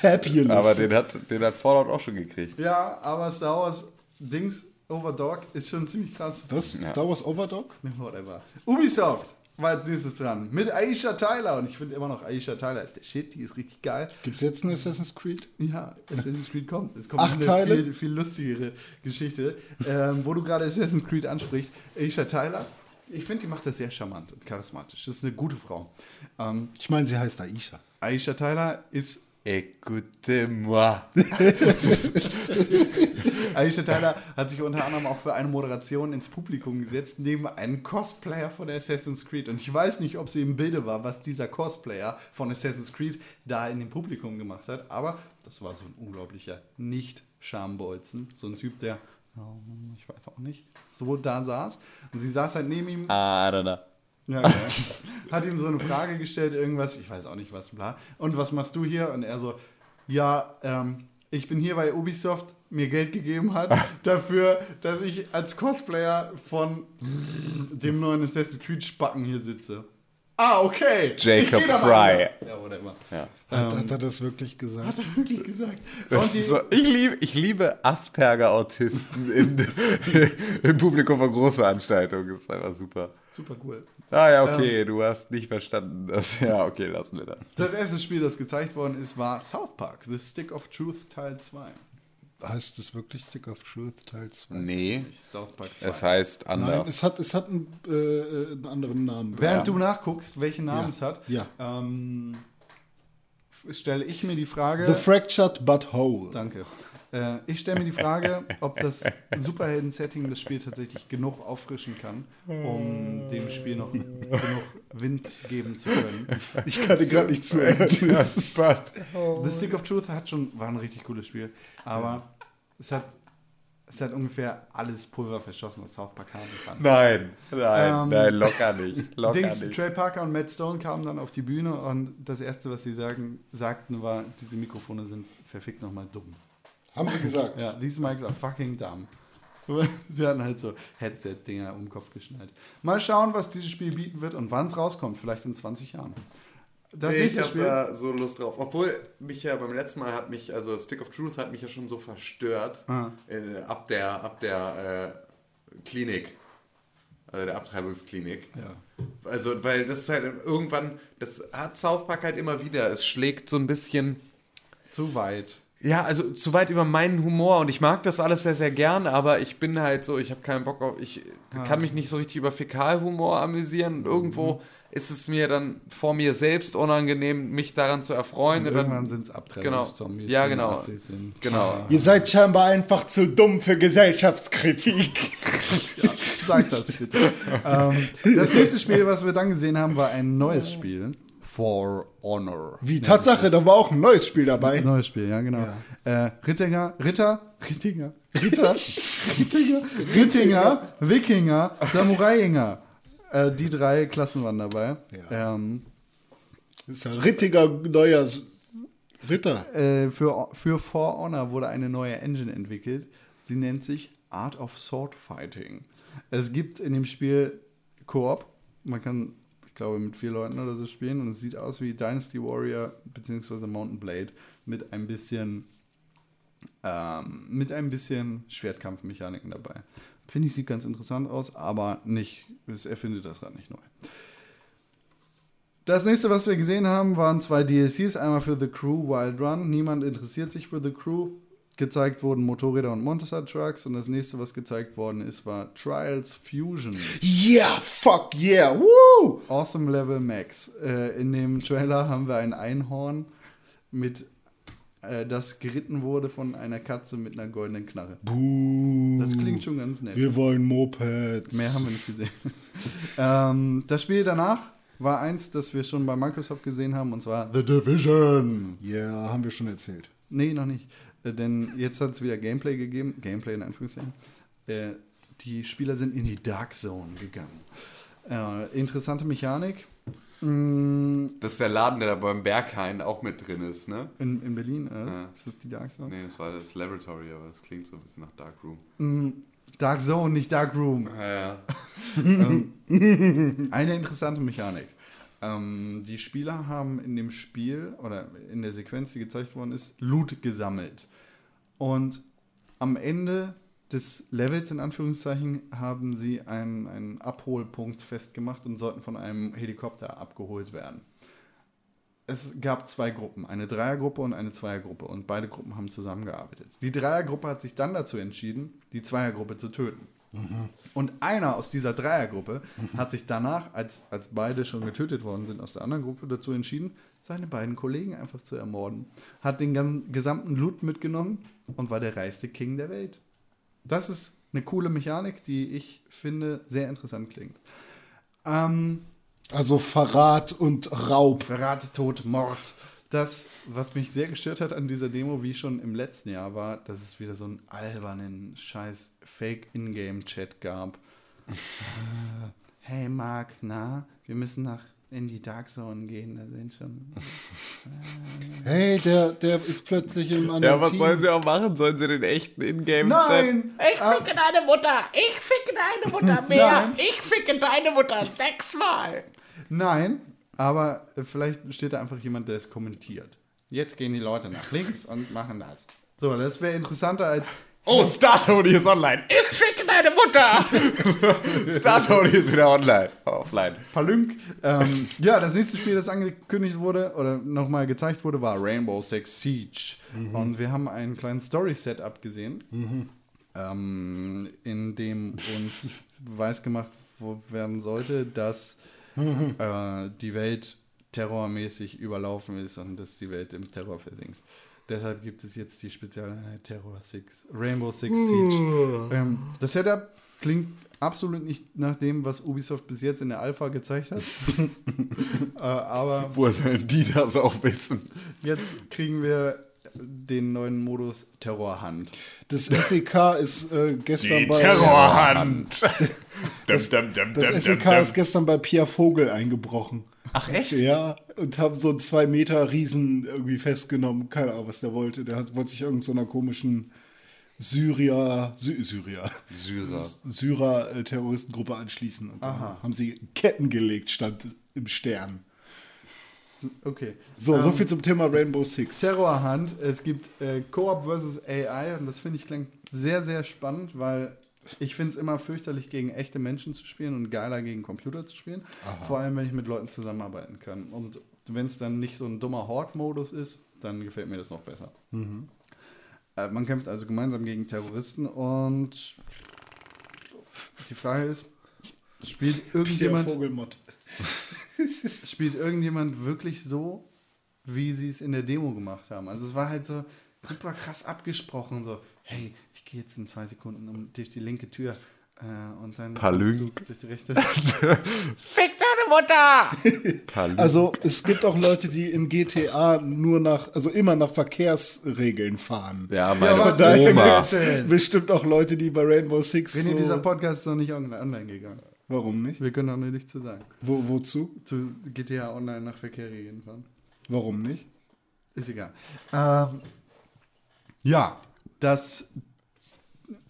Fabulous. Aber den hat, den hat Fallout auch schon gekriegt. Ja, aber Star Wars Dings Overdog ist schon ziemlich krass. Was? Star Wars Overdog? Whatever. Ubisoft war als nächstes dran. Mit Aisha Tyler. Und ich finde immer noch, Aisha Tyler ist der Shit. Die ist richtig geil. Gibt es jetzt ein Assassin's Creed? Ja, Assassin's Creed kommt. Es kommt Acht eine Teile? Viel, viel lustigere Geschichte. ähm, wo du gerade Assassin's Creed ansprichst. Aisha Tyler. Ich finde, die macht das sehr charmant und charismatisch. Das ist eine gute Frau. Ähm, Ich meine, sie heißt Aisha. Aisha Tyler ist Écoutez-moi. Aisha Tyler hat sich unter anderem auch für eine Moderation ins Publikum gesetzt, neben einem Cosplayer von Assassin's Creed. Und ich weiß nicht, ob sie im Bilde war, was dieser Cosplayer von Assassin's Creed da in dem Publikum gemacht hat, aber das war so ein unglaublicher Nicht-Schambolzen. So ein Typ, der, ich weiß auch nicht, so da saß. Und sie saß halt neben ihm Ah, da, da. Ja, geil. Hat ihm so eine Frage gestellt, irgendwas, ich weiß auch nicht was, bla. Und was machst du hier? Und er so, ja, ähm, ich bin hier, weil Ubisoft mir Geld gegeben hat dafür, dass ich als Cosplayer von dem neuen Assassin's Creed Spacken hier sitze. Ah, okay. Jacob Fry. Ja, whatever. Ja. Hat, hat er das wirklich gesagt? Hat er wirklich gesagt. So, ich, liebe, ich liebe Asperger-Autisten in- im Publikum von Großveranstaltungen. Das ist einfach super. super cool. Ah ja, okay, du hast nicht verstanden. Das, ja, okay, lassen wir das. Das erste Spiel, das gezeigt worden ist, war South Park, The Stick of Truth Teil 2. Heißt es wirklich Stick of Truth Teil 2? Nee, South Park 2. es heißt Nein, anders. es hat, es hat einen, äh, einen anderen Namen. Während Ja. du nachguckst, welchen Namen Ja. es hat, Ja. ähm, stelle ich mir die Frage. The Fractured But Whole. danke. Äh, ich stelle mir die Frage, ob das Superhelden-Setting das Spiel tatsächlich genug auffrischen kann, um dem Spiel noch genug Wind geben zu können. Ich kann dir gerade nicht zuhören. The Stick of Truth hat schon, war ein richtig cooles Spiel, aber es hat, es hat ungefähr alles Pulver verschossen, was South Park haben kann. Nein, nein, Ähm, nein, locker nicht. Locker Dings, nicht. Trey Parker und Matt Stone kamen dann auf die Bühne und das erste, was sie sagen, sagten, war, diese Mikrofone sind verfickt nochmal dumm. Haben sie gesagt. Ja, these mics are fucking dumb. Sie hatten halt so Headset-Dinger um den Kopf geschnallt. Mal schauen, was dieses Spiel bieten wird und wann es rauskommt. Vielleicht in 20 Jahren. Das ich nächste habe Spiel. da so Lust drauf. Obwohl mich ja beim letzten Mal hat mich, also Stick of Truth hat mich ja schon so verstört. Ah. Äh, ab der, ab der äh, Klinik. Also der Abtreibungsklinik. Ja. Also, weil das ist halt irgendwann, das hat South Park halt immer wieder. Es schlägt so ein bisschen. Zu weit. Ja, also zu weit über meinen Humor und ich mag das alles sehr, sehr gern, aber ich bin halt so, ich habe keinen Bock auf, ich kann mich nicht so richtig über Fäkalhumor amüsieren und irgendwo ist es mir dann vor mir selbst unangenehm, mich daran zu erfreuen. Und irgendwann sind es Abtreibungszombies, Genau. Ja, die genau. Genau. Ihr seid scheinbar einfach zu dumm für Gesellschaftskritik. Sag das bitte. ähm, das nächste Spiel, was wir dann gesehen haben, war ein neues Spiel. For Honor. Wie, Tatsache, da war auch ein neues Spiel dabei. Neues Spiel, ja, genau. Äh, Rittinger, Ritter, Rittinger, Ritter, Rittinger, Rittinger, Wikinger, Samuraiinger. Äh, die drei Klassen waren dabei. Ähm, Das ist ja rittiger neuer Ritter. äh, für, für For Honor wurde eine neue Engine entwickelt. Sie nennt sich Art of Sword Fighting. Es gibt in dem Spiel Koop. Man kann, ich glaube, mit vier Leuten oder so spielen und es sieht aus wie Dynasty Warrior bzw. Mountain Blade mit ein bisschen ähm, mit ein bisschen Schwertkampfmechaniken dabei. Finde ich, sieht ganz interessant aus, aber nicht, es erfindet das Rad nicht neu. Das nächste, was wir gesehen haben, waren zwei DLCs. Einmal für The Crew Wild Run. Niemand interessiert sich für The Crew. Gezeigt wurden Motorräder und Monster Trucks. Und das nächste, was gezeigt worden ist, war Trials Fusion. Yeah, fuck yeah, woo! Awesome Level Max. Äh, in dem Trailer haben wir ein Einhorn mit äh, das geritten wurde von einer Katze mit einer goldenen Knarre. Buh. Das klingt schon ganz nett. Wir wollen Mopeds. Mehr haben wir nicht gesehen. ähm, das Spiel danach war eins, das wir schon bei Microsoft gesehen haben, und zwar The Division. Ja, haben wir schon erzählt. Nee, noch nicht. Äh, denn jetzt hat es wieder Gameplay gegeben. Gameplay in Anführungszeichen. Äh, die Spieler sind in die Dark Zone gegangen. Äh, interessante Mechanik. Mm, Das ist der Laden, der da beim Berghain auch mit drin ist, ne? in, in Berlin, äh, Ja. ist das die Dark Zone? Nee, das war das Laboratory, aber das klingt so ein bisschen nach Darkroom. Dark Zone, nicht Dark Room. Ja, ja. Eine interessante Mechanik. Ähm, die Spieler haben in dem Spiel oder in der Sequenz, die gezeigt worden ist, Loot gesammelt. Und am Ende des Levels, in Anführungszeichen, haben sie einen, einen Abholpunkt festgemacht und sollten von einem Helikopter abgeholt werden. Es gab zwei Gruppen, eine Dreiergruppe und eine Zweiergruppe und beide Gruppen haben zusammengearbeitet. Die Dreiergruppe hat sich dann dazu entschieden, die Zweiergruppe zu töten. Und einer aus dieser Dreiergruppe hat sich danach, als, als beide schon getötet worden sind, aus der anderen Gruppe dazu entschieden, seine beiden Kollegen einfach zu ermorden. Hat den gesamten Loot mitgenommen und war der reichste King der Welt. Das ist eine coole Mechanik, die ich finde sehr interessant klingt. Ähm, Also Verrat und Raub. Verrat, Tod, Mord. Das, was mich sehr gestört hat an dieser Demo, wie schon im letzten Jahr, war, dass es wieder so einen albernen, scheiß Fake-Ingame-Chat gab. Äh, hey Marc, na, wir müssen nach in die Dark Zone gehen, da sind schon. Hey, der, der ist plötzlich im anderen Ja, was Team. sollen sie auch machen? Sollen sie den echten Ingame-Chat? Nein! Ich ficke deine Mutter! Ich ficke deine Mutter mehr! Nein. Ich ficke deine Mutter sechsmal! Nein, aber äh, vielleicht steht da einfach jemand, der es kommentiert. Jetzt gehen die Leute nach links und machen das. So, das wäre interessanter als. Oh, Star Tony ist online. Ich ficke deine Mutter! Star Tony ist wieder online. Offline. Palünk. Ähm, ja, das nächste Spiel, das angekündigt wurde oder nochmal gezeigt wurde, war Rainbow Six Siege. Und wir haben einen kleinen Story-Setup gesehen, ähm, in dem uns weiß gemacht wo- werden sollte, dass äh, die Welt terrormäßig überlaufen ist und dass die Welt im Terror versinkt. Deshalb gibt es jetzt die Spezialeinheit Terror Six, Rainbow Six Siege. Ähm, das Setup klingt absolut nicht nach dem, was Ubisoft bis jetzt in der Alpha gezeigt hat. äh, aber Woher sollen die das auch wissen? jetzt kriegen wir den neuen Modus Terrorhand. Das SEK ist äh, gestern bei Terrorhand. Das, das SEK ist gestern bei Pierre Vogel eingebrochen. Ach echt? Ja, und haben so einen zwei Meter Riesen irgendwie festgenommen. Keine Ahnung, was der wollte. Der hat, wollte sich irgendeiner komischen Syrier, Sy Syrier, Syrer. Syrer-Terroristengruppe anschließen. Und dann haben sie Ketten gelegt, stand im Stern. Okay. So, so viel zum Thema Rainbow Six. Terrorhand. Es gibt äh, Co-op versus AI und das finde ich klingt sehr, sehr spannend, weil ich finde es immer fürchterlich, gegen echte Menschen zu spielen und geiler gegen Computer zu spielen. Vor allem, wenn ich mit Leuten zusammenarbeiten kann. Und wenn es dann nicht so ein dummer Horde-Modus ist, dann gefällt mir das noch besser. Äh, man kämpft also gemeinsam gegen Terroristen und die Frage ist, spielt irgendjemand. spielt irgendjemand wirklich so, wie sie es in der Demo gemacht haben. Also es war halt so super krass abgesprochen, so, hey, ich gehe jetzt in zwei Sekunden um, durch die linke Tür äh, und dann Palünk. durch die rechte. Fick deine Mutter! Also es gibt auch Leute, die in GTA nur nach, also immer nach Verkehrsregeln fahren. Ja, meine Da du mir Oma. erzählen? bestimmt auch Leute, die bei Rainbow Six dieser so, Podcast ist noch nicht on- online gegangen. Warum nicht? Wir können auch nur nichts zu sagen. Wo, wozu? Zu GTA Online nach Verkehrregeln fahren. Warum nicht? Ist egal. Ähm, ja, das,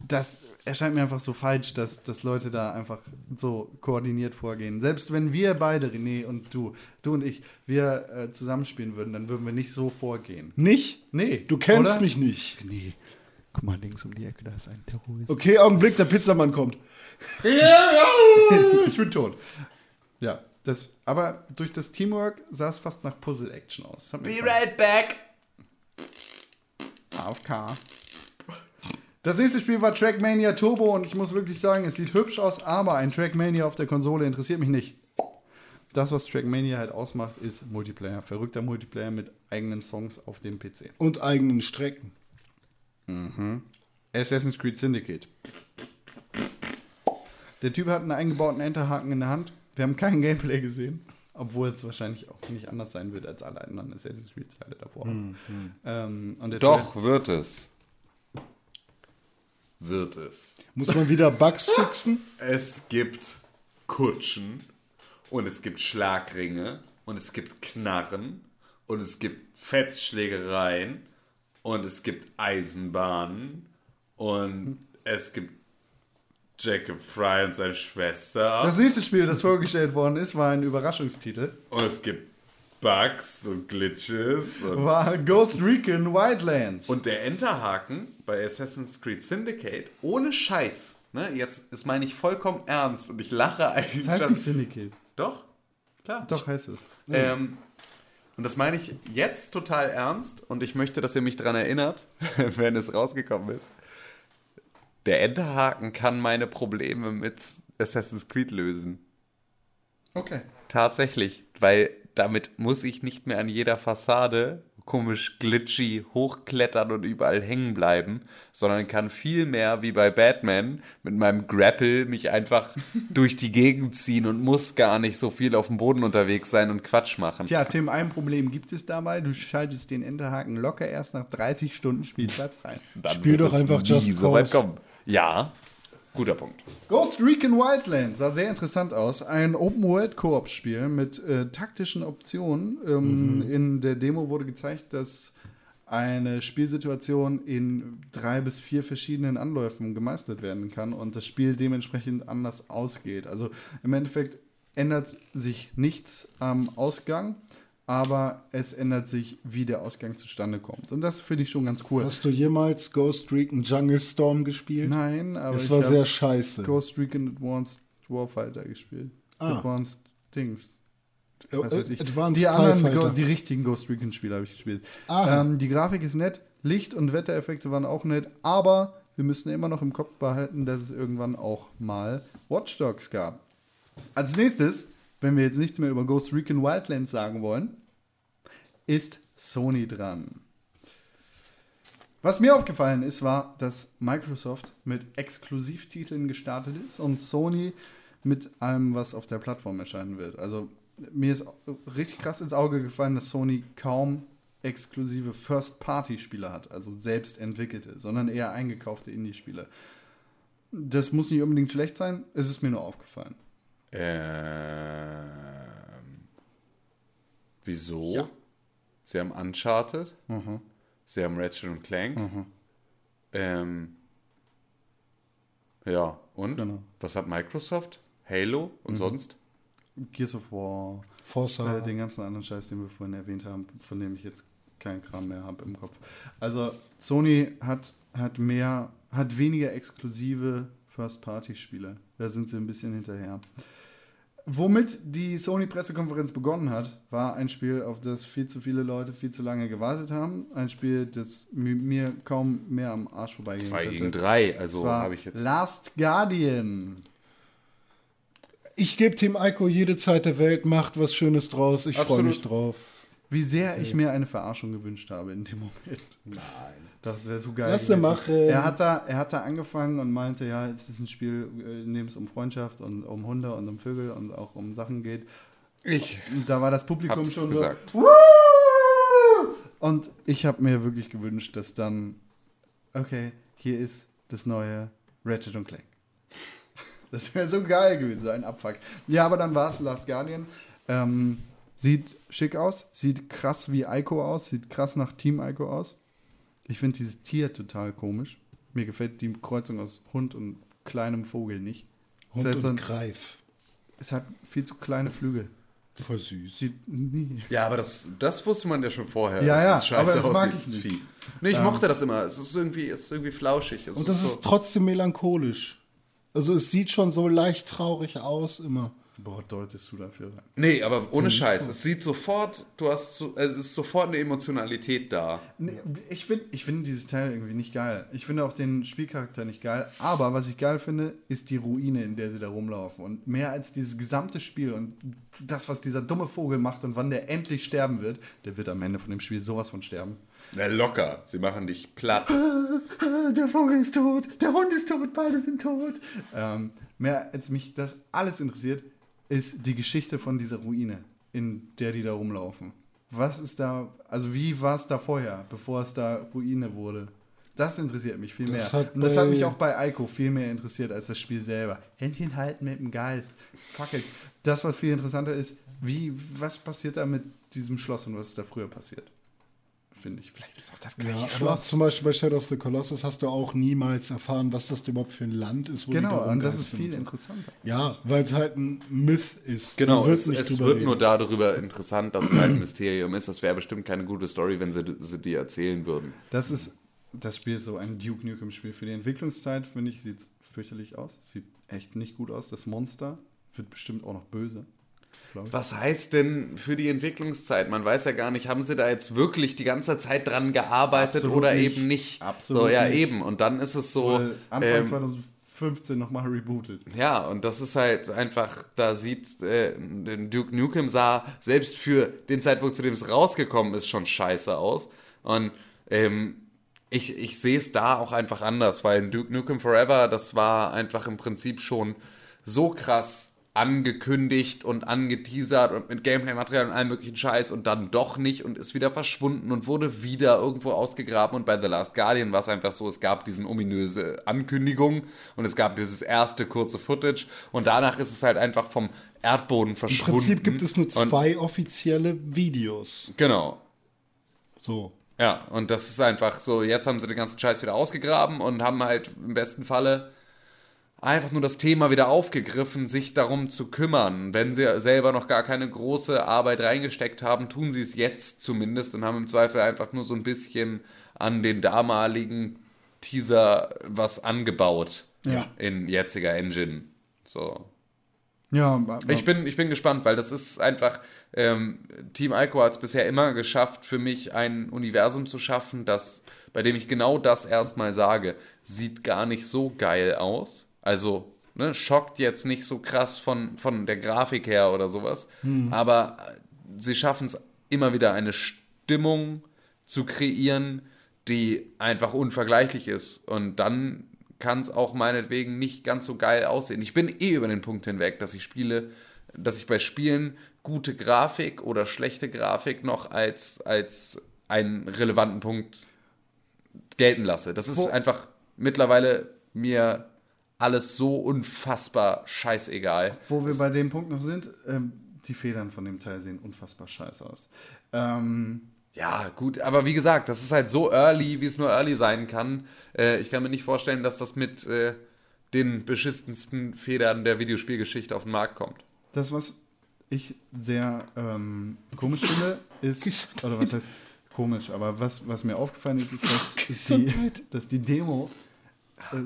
das erscheint mir einfach so falsch, dass, dass Leute da einfach so koordiniert vorgehen. Selbst wenn wir beide, René und du, du und ich, wir äh, zusammenspielen würden, dann würden wir nicht so vorgehen. Nicht? Nee. Du kennst oder? mich nicht. Nee. Guck mal links um die Ecke, da ist ein Terrorist. Okay, Augenblick, der Pizzamann kommt. ich bin tot. Ja, das, aber durch das Teamwork sah es fast nach Puzzle-Action aus. Be gefallen. right back! AFK. Das nächste Spiel war Trackmania Turbo und ich muss wirklich sagen, es sieht hübsch aus, aber ein Trackmania auf der Konsole interessiert mich nicht. Das, was Trackmania halt ausmacht, ist Multiplayer. Verrückter Multiplayer mit eigenen Songs auf dem PC. Und eigenen Strecken. Assassin's Creed Syndicate. Der Typ hat einen eingebauten Enterhaken in der Hand. Wir haben kein Gameplay gesehen, obwohl es wahrscheinlich auch nicht anders sein wird als alle anderen Assassin's Creed-Teile davor. Ähm, und der Doch, wird es. Wird es. Muss man wieder Bugs fixen? Es gibt Kutschen und es gibt Schlagringe und es gibt Knarren und es gibt Fettschlägereien und es gibt Eisenbahnen und es gibt Jacob Fry und seine Schwester Das nächste Spiel, das vorgestellt worden ist, war ein Überraschungstitel. und es gibt Bugs und Glitches und, War Ghost Recon Wildlands. und der Enterhaken bei Assassin's Creed Syndicate ohne Scheiß. Ne, jetzt ist meine ich vollkommen ernst und ich lache eigentlich das heißt schon. nicht Syndicate. Doch, klar. Doch, heißt es. Ähm, und das meine ich jetzt total ernst und ich möchte, dass ihr mich daran erinnert, wenn es rausgekommen ist. Der Enterhaken kann meine Probleme mit Assassin's Creed lösen. Okay. Tatsächlich, weil damit muss ich nicht mehr an jeder Fassade komisch glitchy hochklettern und überall hängen bleiben, sondern kann viel mehr wie bei Batman mit meinem Grapple mich einfach durch die Gegend ziehen und muss gar nicht so viel auf dem Boden unterwegs sein und Quatsch machen. Tja, Tim, ein Problem gibt es dabei. Du schaltest den Enterhaken locker erst nach 30 Stunden Spielzeit frei. Spiel doch einfach Just so Cause. kommen. Ja, Guter Punkt. Ghost Recon Wildlands sah sehr interessant aus. Ein Open-World-Koop-Spiel mit äh, taktischen Optionen. Ähm, In der Demo wurde gezeigt, dass eine Spielsituation in drei bis vier verschiedenen Anläufen gemeistert werden kann und das Spiel dementsprechend anders ausgeht. Also im Endeffekt ändert sich nichts am Ausgang, aber es ändert sich, wie der Ausgang zustande kommt. Und das finde ich schon ganz cool. Hast du jemals Ghost Recon Jungle Storm gespielt? Nein, aber Es war sehr scheiße. Ghost Recon Advanced Warfighter gespielt. Ah. Advanced Dings. Was weiß ich. Advanced die anderen, die richtigen Ghost Recon Spiele habe ich gespielt. Aha. Ähm, die Grafik ist nett, Licht- und Wettereffekte waren auch nett, aber wir müssen immer noch im Kopf behalten, dass es irgendwann auch mal Watch Dogs gab. Als nächstes, wenn wir jetzt nichts mehr über Ghost Recon Wildlands sagen wollen, ist Sony dran. Was mir aufgefallen ist, war, dass Microsoft mit Exklusivtiteln gestartet ist und Sony mit allem, was auf der Plattform erscheinen wird. Also mir ist richtig krass ins Auge gefallen, dass Sony kaum exklusive First-Party-Spiele hat, also selbst entwickelte, sondern eher eingekaufte Indie-Spiele. Das muss nicht unbedingt schlecht sein, es ist mir nur aufgefallen. Ähm, wieso? Ja. Sie haben Uncharted. Sie haben Ratchet und Clank. Ähm, ja, und? Genau. Was hat Microsoft? Halo und sonst? Gears of War, Forza. äh, den ganzen anderen Scheiß, den wir vorhin erwähnt haben, von dem ich jetzt keinen Kram mehr habe im Kopf. Also Sony hat, hat mehr, hat weniger exklusive First-Party-Spiele. Da sind sie ein bisschen hinterher. Womit die Sony-Pressekonferenz begonnen hat, war ein Spiel, auf das viel zu viele Leute viel zu lange gewartet haben. Ein Spiel, das mi- mir kaum mehr am Arsch vorbeiging. Zwei gegen drei, also habe ich jetzt. Last Guardian. Ich gebe Team Ico jede Zeit der Welt, macht was Schönes draus. Ich freue mich drauf. Wie sehr ich mir eine Verarschung gewünscht habe in dem Moment. Nein. Das wäre so geil. Lass gewesen. machen. Er hat, da, er hat da angefangen und meinte, ja, es ist ein Spiel, äh, in dem es um Freundschaft und um Hunde und um Vögel und auch um Sachen geht. Ich Und da war das Publikum hab's schon gesagt. so. Und ich habe mir wirklich gewünscht, dass dann, okay, hier ist das neue Ratchet und Clank. Das wäre so geil gewesen, so ein Abfuck. Ja, aber dann war es Last Guardian. Ähm, sieht schick aus, sieht krass wie Ico aus, sieht krass nach Team Ico aus. Ich finde dieses Tier total komisch. Mir gefällt die Kreuzung aus Hund und kleinem Vogel nicht. Hund es, hat so und ein, Greif. es hat viel zu kleine Flügel. Voll süß. Sieht nie. Ja, aber das, das wusste man ja schon vorher. Ja, ja, es aber das mag ich nicht. Vieh. Nee, ich mochte das immer. Es ist irgendwie, es ist irgendwie flauschig. Es Und das so, ist trotzdem melancholisch. Also es sieht schon so leicht traurig aus immer. Boah, deutest du dafür rein. Nee, aber ohne Scheiß. Es sieht sofort, du hast so, es ist sofort eine Emotionalität da. Nee, ich finde ich find dieses Teil irgendwie nicht geil. Ich finde auch den Spielcharakter nicht geil. Aber was ich geil finde, ist die Ruine, in der sie da rumlaufen. Und mehr als dieses gesamte Spiel und das, was dieser dumme Vogel macht und wann der endlich sterben wird, der wird am Ende von dem Spiel sowas von sterben. Na locker, sie machen dich platt. Der Vogel ist tot, der Hund ist tot, beide sind tot. Ähm, mehr als mich das alles interessiert, ist die Geschichte von dieser Ruine, in der die da rumlaufen. Was ist da, also wie war es da vorher, bevor es da Ruine wurde? Das interessiert mich viel mehr. Das hat Und das hat mich auch bei Ico viel mehr interessiert als das Spiel selber. Händchen halten mit dem Geist. Fuck it. Das, was viel interessanter ist, wie, was passiert da mit diesem Schloss und was ist da früher passiert? Finde ich. Vielleicht ist auch das gleiche Ja, aber Schloss. zum Beispiel bei Shadow of the Colossus hast du auch niemals erfahren, was das überhaupt für ein Land ist, wo die Genau, da und das ist viel so. interessanter. Ja, weil es halt ein Myth ist. Genau, es, es wird reden. nur darüber interessant, dass es halt ein Mysterium ist. Das wäre bestimmt keine gute Story, wenn sie, sie dir erzählen würden. Das ist, das Spiel ist so ein Duke Nukem Spiel. Für die Entwicklungszeit, finde ich, sieht es fürchterlich aus. Sieht echt nicht gut aus. Das Monster wird bestimmt auch noch böse. Was heißt denn für die Entwicklungszeit? Man weiß ja gar nicht, haben sie da jetzt wirklich die ganze Zeit dran gearbeitet Absolut oder nicht. eben nicht? Absolut so, ja, nicht. eben. Und dann ist es so. Wurde Anfang ähm, 2015 nochmal rebootet. Ja, und das ist halt einfach, da sieht, äh, Duke Nukem sah selbst für den Zeitpunkt, zu dem es rausgekommen ist, schon scheiße aus. Und ähm, ich, ich sehe es da auch einfach anders, weil Duke Nukem Forever, das war einfach im Prinzip schon so krass angekündigt und angeteasert und mit Gameplay-Material und allem möglichen Scheiß und dann doch nicht und ist wieder verschwunden und wurde wieder irgendwo ausgegraben. Und bei The Last Guardian war es einfach so, es gab diesen ominöse Ankündigung und es gab dieses erste kurze Footage und danach ist es halt einfach vom Erdboden Im verschwunden. Prinzip gibt es nur Und- zwei offizielle Videos. Genau. So. Ja, und das ist einfach so, jetzt haben sie den ganzen Scheiß wieder ausgegraben und haben halt im besten Falle einfach nur das Thema wieder aufgegriffen, sich darum zu kümmern. Wenn sie selber noch gar keine große Arbeit reingesteckt haben, tun sie es jetzt zumindest und haben im Zweifel einfach nur so ein bisschen an den damaligen Teaser was angebaut Ja. in jetziger Engine. So. Ja, Ich bin, ich bin gespannt, weil das ist einfach, ähm, Team Ico hat es bisher immer geschafft, für mich ein Universum zu schaffen, das, bei dem ich genau das erstmal sage, sieht gar nicht so geil aus. Also, ne, schockt jetzt nicht so krass von, von der Grafik her oder sowas, aber äh, sie schaffen es immer wieder eine Stimmung zu kreieren, die einfach unvergleichlich ist. Und dann kann es auch meinetwegen nicht ganz so geil aussehen. Ich bin eh über den Punkt hinweg, dass ich Spiele, dass ich bei Spielen gute Grafik oder schlechte Grafik noch als, als einen relevanten Punkt gelten lasse. Das ist Wo- einfach mittlerweile mir alles so unfassbar scheißegal. Wo wir bei dem Punkt noch sind, ähm, die Federn von dem Teil sehen unfassbar scheiße aus. Ähm, Ja, gut, aber wie gesagt, das ist halt so early, wie es nur early sein kann. Äh, ich kann mir nicht vorstellen, dass das mit äh, den beschissensten Federn der Videospielgeschichte auf den Markt kommt. das, was ich sehr ähm, komisch finde, ist, oder was heißt komisch, aber was, was mir aufgefallen ist, ist, dass, die, dass die Demo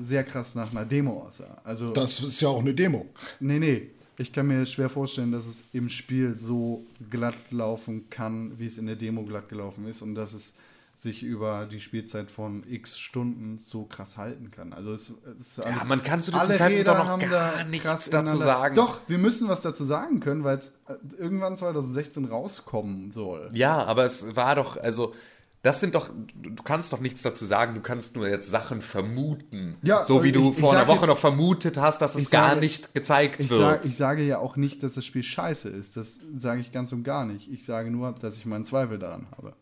sehr krass nach einer Demo aussah. Also, Das ist ja auch eine Demo. Nee, nee. Ich kann mir schwer vorstellen, dass es im Spiel so glatt laufen kann, wie es in der Demo glatt gelaufen ist und dass es sich über die Spielzeit von x Stunden so krass halten kann. Also es, es ist alles, man kann zu diesem alle Zeitpunkt doch Räder noch gar nichts krass dazu ineinander- sagen. Doch, wir müssen was dazu sagen können, weil es äh, irgendwann 2016 rauskommen soll. Ja, aber es war doch, also, das sind doch, du kannst doch nichts dazu sagen, du kannst nur jetzt Sachen vermuten. Ja, so wie du ich vor einer Woche jetzt- noch vermutet hast, dass es gar sage- nicht gezeigt Ich, wird. sag, ich sage ja auch nicht, dass das Spiel scheiße ist. Das sage ich ganz und gar nicht. Ich sage nur, dass ich meinen Zweifel daran habe.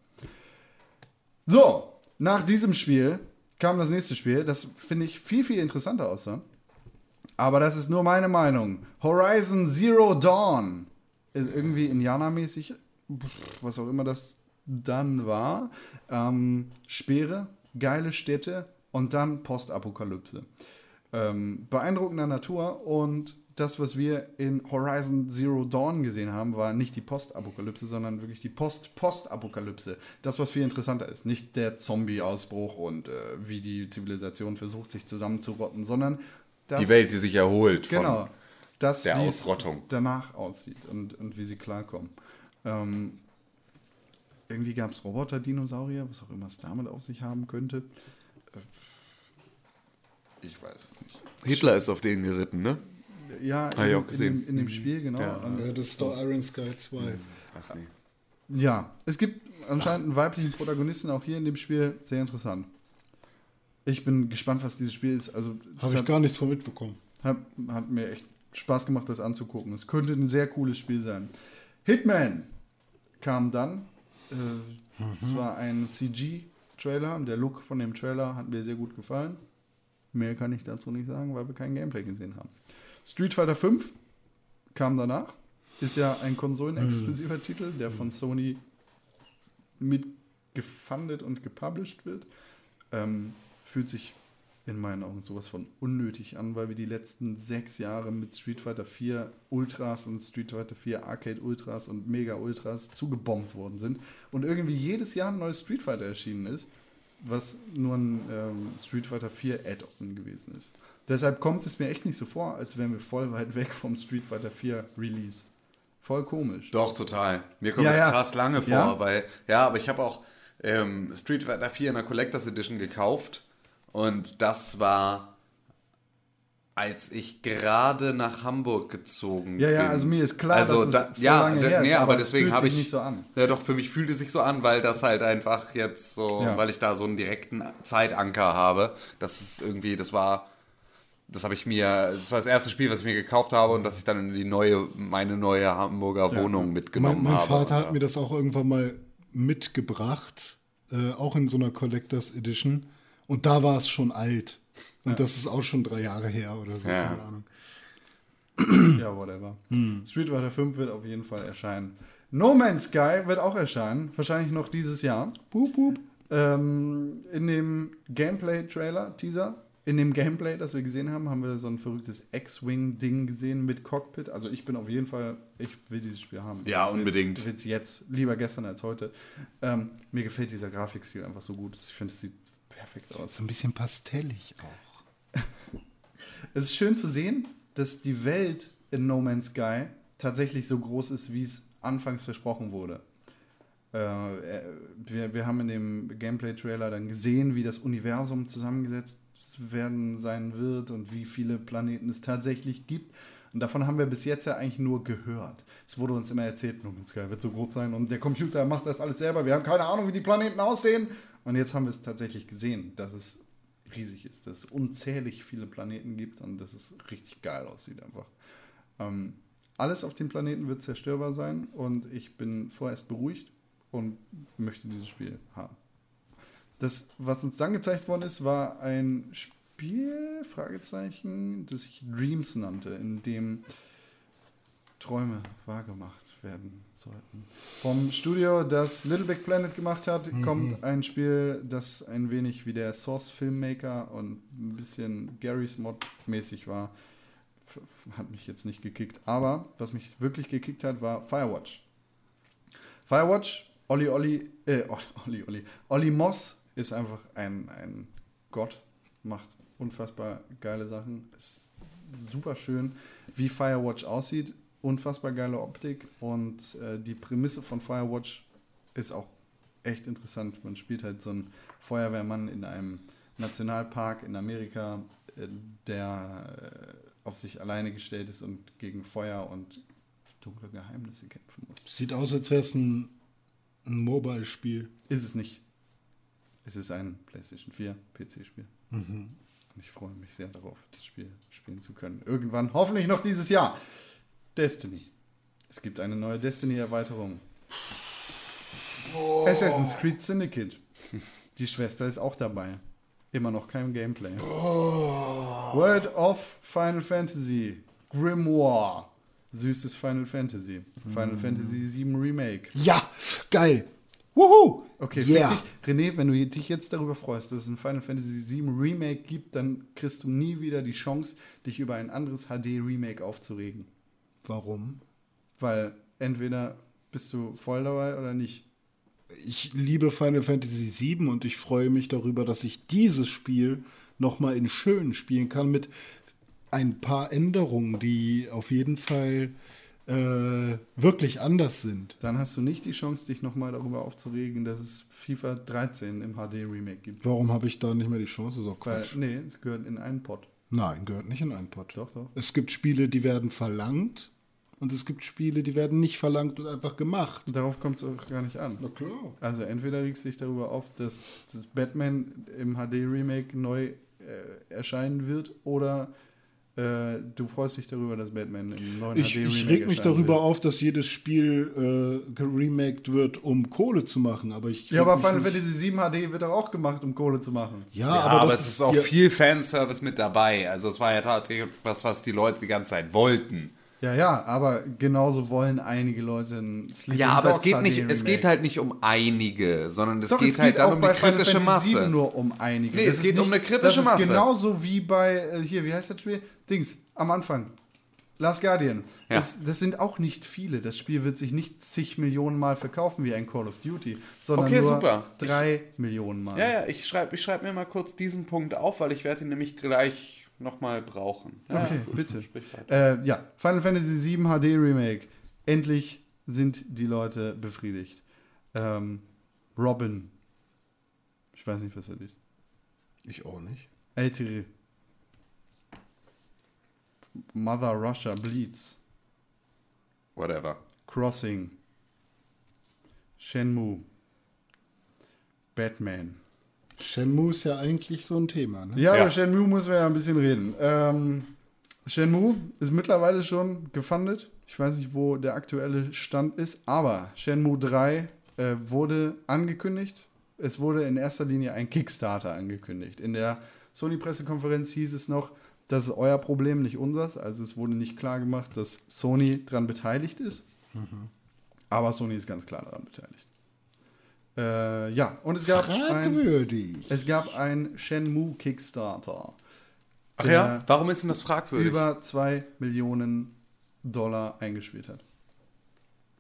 So, nach diesem Spiel kam das nächste Spiel, das finde ich viel, viel interessanter aussah. Aber das ist nur meine Meinung. Horizon Zero Dawn. Ist Irgendwie Indianermäßig, was auch immer das dann war. Ähm, Speere, geile Städte und dann Postapokalypse. Ähm, beeindruckender Natur und das, was wir in Horizon Zero Dawn gesehen haben, war nicht die Postapokalypse, sondern wirklich die Post-Postapokalypse. Das, was viel interessanter ist. Nicht der Zombie-Ausbruch und äh, wie die Zivilisation versucht, sich zusammenzurotten, sondern das, Die Welt, die sich erholt von Genau. Das, der Ausrottung. danach aussieht und, und wie sie klarkommen. Ähm, irgendwie gab es Roboter-Dinosaurier, was auch immer es damit auf sich haben könnte. Äh, Ich weiß es nicht. Hitler ist auf den geritten, ne? Ja, ich in, auch gesehen. In, dem, in dem Spiel, genau. Ja. Ja, das ist doch Iron Sky 2. Ach nee. ja, es gibt anscheinend einen weiblichen Protagonisten auch hier in dem Spiel. Sehr interessant. Ich bin gespannt, was dieses Spiel ist. Also, Habe ich hat, gar nichts von mitbekommen. hat, hat mir echt Spaß gemacht, das anzugucken. Es könnte ein sehr cooles Spiel sein. Hitman kam dann. Äh, Es war ein CG-Trailer. Der Look von dem Trailer hat mir sehr gut gefallen. Mehr kann ich dazu nicht sagen, weil wir kein Gameplay gesehen haben. Street Fighter 5 kam danach. Ist ja ein konsolenexklusiver Titel, der von Sony mitgefundet und gepublished wird. Ähm, fühlt sich in meinen Augen sowas von unnötig an, weil wir die letzten sechs Jahre mit Street Fighter 4 Ultras und Street Fighter 4 Arcade Ultras und Mega Ultras zugebombt worden sind und irgendwie jedes Jahr ein neues Street Fighter erschienen ist, was nur ein ähm, Street Fighter 4 Add-on gewesen ist. Deshalb kommt es mir echt nicht so vor, als wären wir voll weit weg vom Street Fighter 4 Release. Voll komisch. Doch, total. Mir kommt Ja, das ja. krass lange vor, Ja? weil, ja, aber ich habe auch ähm, Street Fighter 4 in der Collectors Edition gekauft und das war, als ich gerade nach Hamburg gezogen Ja, ja, bin. also mir ist klar, dass es voll ja, lange da- her nee, ist, aber es deswegen fühlt habe sich ich nicht so an. Ja, doch für mich fühlt es sich so an, weil das halt einfach jetzt so, Ja. weil ich da so einen direkten Zeitanker habe. Das ist irgendwie, das war das habe ich mir, das war das erste Spiel, was ich mir gekauft habe und das ich dann in die neue, meine neue Hamburger Wohnung mitgenommen Mein, mein habe. Vater hat Ja. mir das auch irgendwann mal mitgebracht, äh, auch in so einer Collectors Edition. Und da war es schon alt. Und das ist auch schon drei Jahre her oder so, Ja. keine Ahnung. Ja, whatever. Street Fighter 5 wird auf jeden Fall erscheinen. No Man's Sky wird auch erscheinen, wahrscheinlich noch dieses Jahr. Boop, boop. Ähm, in dem Gameplay-Trailer, Teaser, in dem Gameplay, das wir gesehen haben, haben wir so ein verrücktes X-Wing-Ding gesehen mit Cockpit. Also ich bin auf jeden Fall, ich will dieses Spiel haben. Ja, unbedingt. Ich will es jetzt, lieber gestern als heute. Ähm, mir gefällt dieser Grafikstil einfach so gut. Ich finde, es sieht perfekt aus. So ein bisschen pastellig auch. Es ist schön zu sehen, dass die Welt in No Man's Sky tatsächlich so groß ist, wie es anfangs versprochen wurde. Äh, äh, wir, wir haben in dem Gameplay-Trailer dann gesehen, wie das Universum zusammengesetzt werden sein wird und wie viele Planeten es tatsächlich gibt. Und davon haben wir bis jetzt ja eigentlich nur gehört. Es wurde uns immer erzählt, No Man's Sky wird so groß sein und der Computer macht das alles selber. Wir haben keine Ahnung, wie die Planeten aussehen. Und jetzt haben wir es tatsächlich gesehen, dass es riesig ist, dass es unzählig viele Planeten gibt und dass es richtig geil aussieht einfach. Ähm, alles auf dem Planeten wird zerstörbar sein und ich bin vorerst beruhigt und möchte dieses Spiel haben. Das, was uns dann gezeigt worden ist, war ein Spiel, Fragezeichen, das sich Dreams nannte, in dem Träume wahrgemacht werden sollten. Vom Studio, das Little Big Planet gemacht hat, kommt ein Spiel, das ein wenig wie der Source Filmmaker und ein bisschen Garry's Mod mäßig war. Hat mich jetzt nicht gekickt. Aber was mich wirklich gekickt hat, war Firewatch. Firewatch, Olli Olli, äh, Olli Olli, Olli Moss ist einfach ein, ein Gott, macht unfassbar geile Sachen, ist super schön, wie Firewatch aussieht, unfassbar geile Optik und äh, die Prämisse von Firewatch ist auch echt interessant. Man spielt halt so einen Feuerwehrmann in einem Nationalpark in Amerika, äh, der äh, auf sich alleine gestellt ist und gegen Feuer und dunkle Geheimnisse kämpfen muss. Sieht aus, als wäre es ein, ein Mobile-Spiel. Ist es nicht. Es ist ein PlayStation 4 PC-Spiel. Und ich freue mich sehr darauf, das Spiel spielen zu können. Irgendwann, hoffentlich noch dieses Jahr. Destiny. Es gibt eine neue Destiny-Erweiterung. Assassin's Creed Syndicate. Die Schwester ist auch dabei. Immer noch kein Gameplay. World of Final Fantasy. Grimoire. Süßes Final Fantasy. Final Fantasy 7 Remake. Ja, geil. Wuhu. Okay, yeah. René, wenn du dich jetzt darüber freust, dass es ein Final Fantasy VII Remake gibt, dann kriegst du nie wieder die Chance, dich über ein anderes HD-Remake aufzuregen. Warum? Weil entweder bist du voll dabei oder nicht. Ich liebe Final Fantasy VII und ich freue mich darüber, dass ich dieses Spiel nochmal in schön spielen kann mit ein paar Änderungen, die auf jeden Fall äh, wirklich anders sind. Dann hast du nicht die Chance, dich nochmal darüber aufzuregen, dass es FIFA 13 im HD-Remake gibt. Warum habe ich da nicht mehr die Chance? Das ist auch Weil, nee, es gehört in einen Pot. Nein, gehört nicht in einen Pot. Doch, doch. Es gibt Spiele, die werden verlangt und es gibt Spiele, die werden nicht verlangt und einfach gemacht. Und darauf kommt es auch gar nicht an. Na klar. Also entweder regst du dich darüber auf, dass das Batman im HD-Remake neu äh, erscheinen wird oder äh, du freust dich darüber, dass Batman im neuen Ich, HD-Remake ich reg mich darüber wird. auf, dass jedes Spiel äh, geremaked wird, um Kohle zu machen. Aber ich Ja, aber Final Fantasy 7 HD wird auch gemacht, um Kohle zu machen. Ja, Ja, aber, aber, das es ist auch ja, viel Fanservice mit dabei. Also es war ja tatsächlich was, was die Leute die ganze Zeit wollten. Ja, ja, aber genauso wollen einige Leute ein Sleeping Ja, aber es Dogs geht, nicht, es geht halt nicht um einige, sondern es Doch, geht es halt geht dann auch um die kritische Masse. 7 nur um einige. Nee, Das es geht um eine kritische Das Masse. ist genauso wie bei, äh, hier, wie heißt das Spiel? Dings, am Anfang. Last Guardian. Ja. Das, das sind auch nicht viele. Das Spiel wird sich nicht zig Millionen Mal verkaufen wie ein Call of Duty, sondern Okay, nur super. drei Millionen Mal. Ja, ja, ich schreibe ich schreib mir mal kurz diesen Punkt auf, weil ich werde ihn nämlich gleich nochmal brauchen. Ja, Okay, gut, bitte. Äh, ja, Final Fantasy 7 HD Remake. Endlich sind die Leute befriedigt. Ähm, Robin. Ich weiß nicht, was das ist. ich auch nicht. Eitri. Mother Russia Bleeds. Whatever. Crossing. Shenmue. Batman. Shenmue ist ja eigentlich so ein Thema. Ne? Ja, Ja. über Shenmue müssen wir ja ein bisschen reden. Ähm, Shenmue ist mittlerweile schon gefundet. Ich weiß nicht, wo der aktuelle Stand ist, aber Shenmue 3 äh, wurde angekündigt. Es wurde in erster Linie ein Kickstarter angekündigt. In der Sony-Pressekonferenz hieß es noch, das ist euer Problem, nicht unseres. Also es wurde nicht klar gemacht, dass Sony daran beteiligt ist. Aber Sony ist ganz klar daran beteiligt. Äh, ja, und es gab ein, Fragwürdig. es gab ein Shenmue Kickstarter. Ach ja? Warum ist denn das fragwürdig? Über 2 Millionen Dollar eingespielt hat.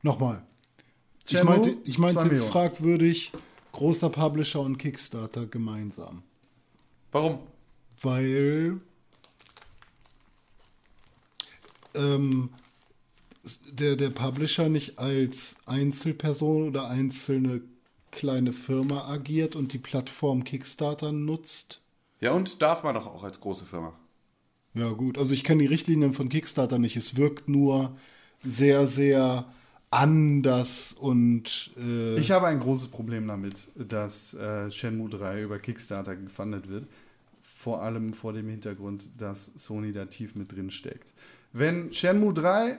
Nochmal. Ich Shenmue, meinte, ich meinte jetzt Millionen. fragwürdig, großer Publisher und Kickstarter gemeinsam. Warum? Weil ähm, der, der Publisher nicht als Einzelperson oder einzelne kleine Firma agiert und die Plattform Kickstarter nutzt. Ja, und darf man doch auch als große Firma. Ja, gut. Also ich kenne die Richtlinien von Kickstarter nicht. Es wirkt nur sehr, sehr anders und äh, Ich habe ein großes Problem damit, dass äh, Shenmue 3 über Kickstarter gefundet wird. Vor allem vor dem Hintergrund, dass Sony da tief mit drin steckt. Wenn Shenmue 3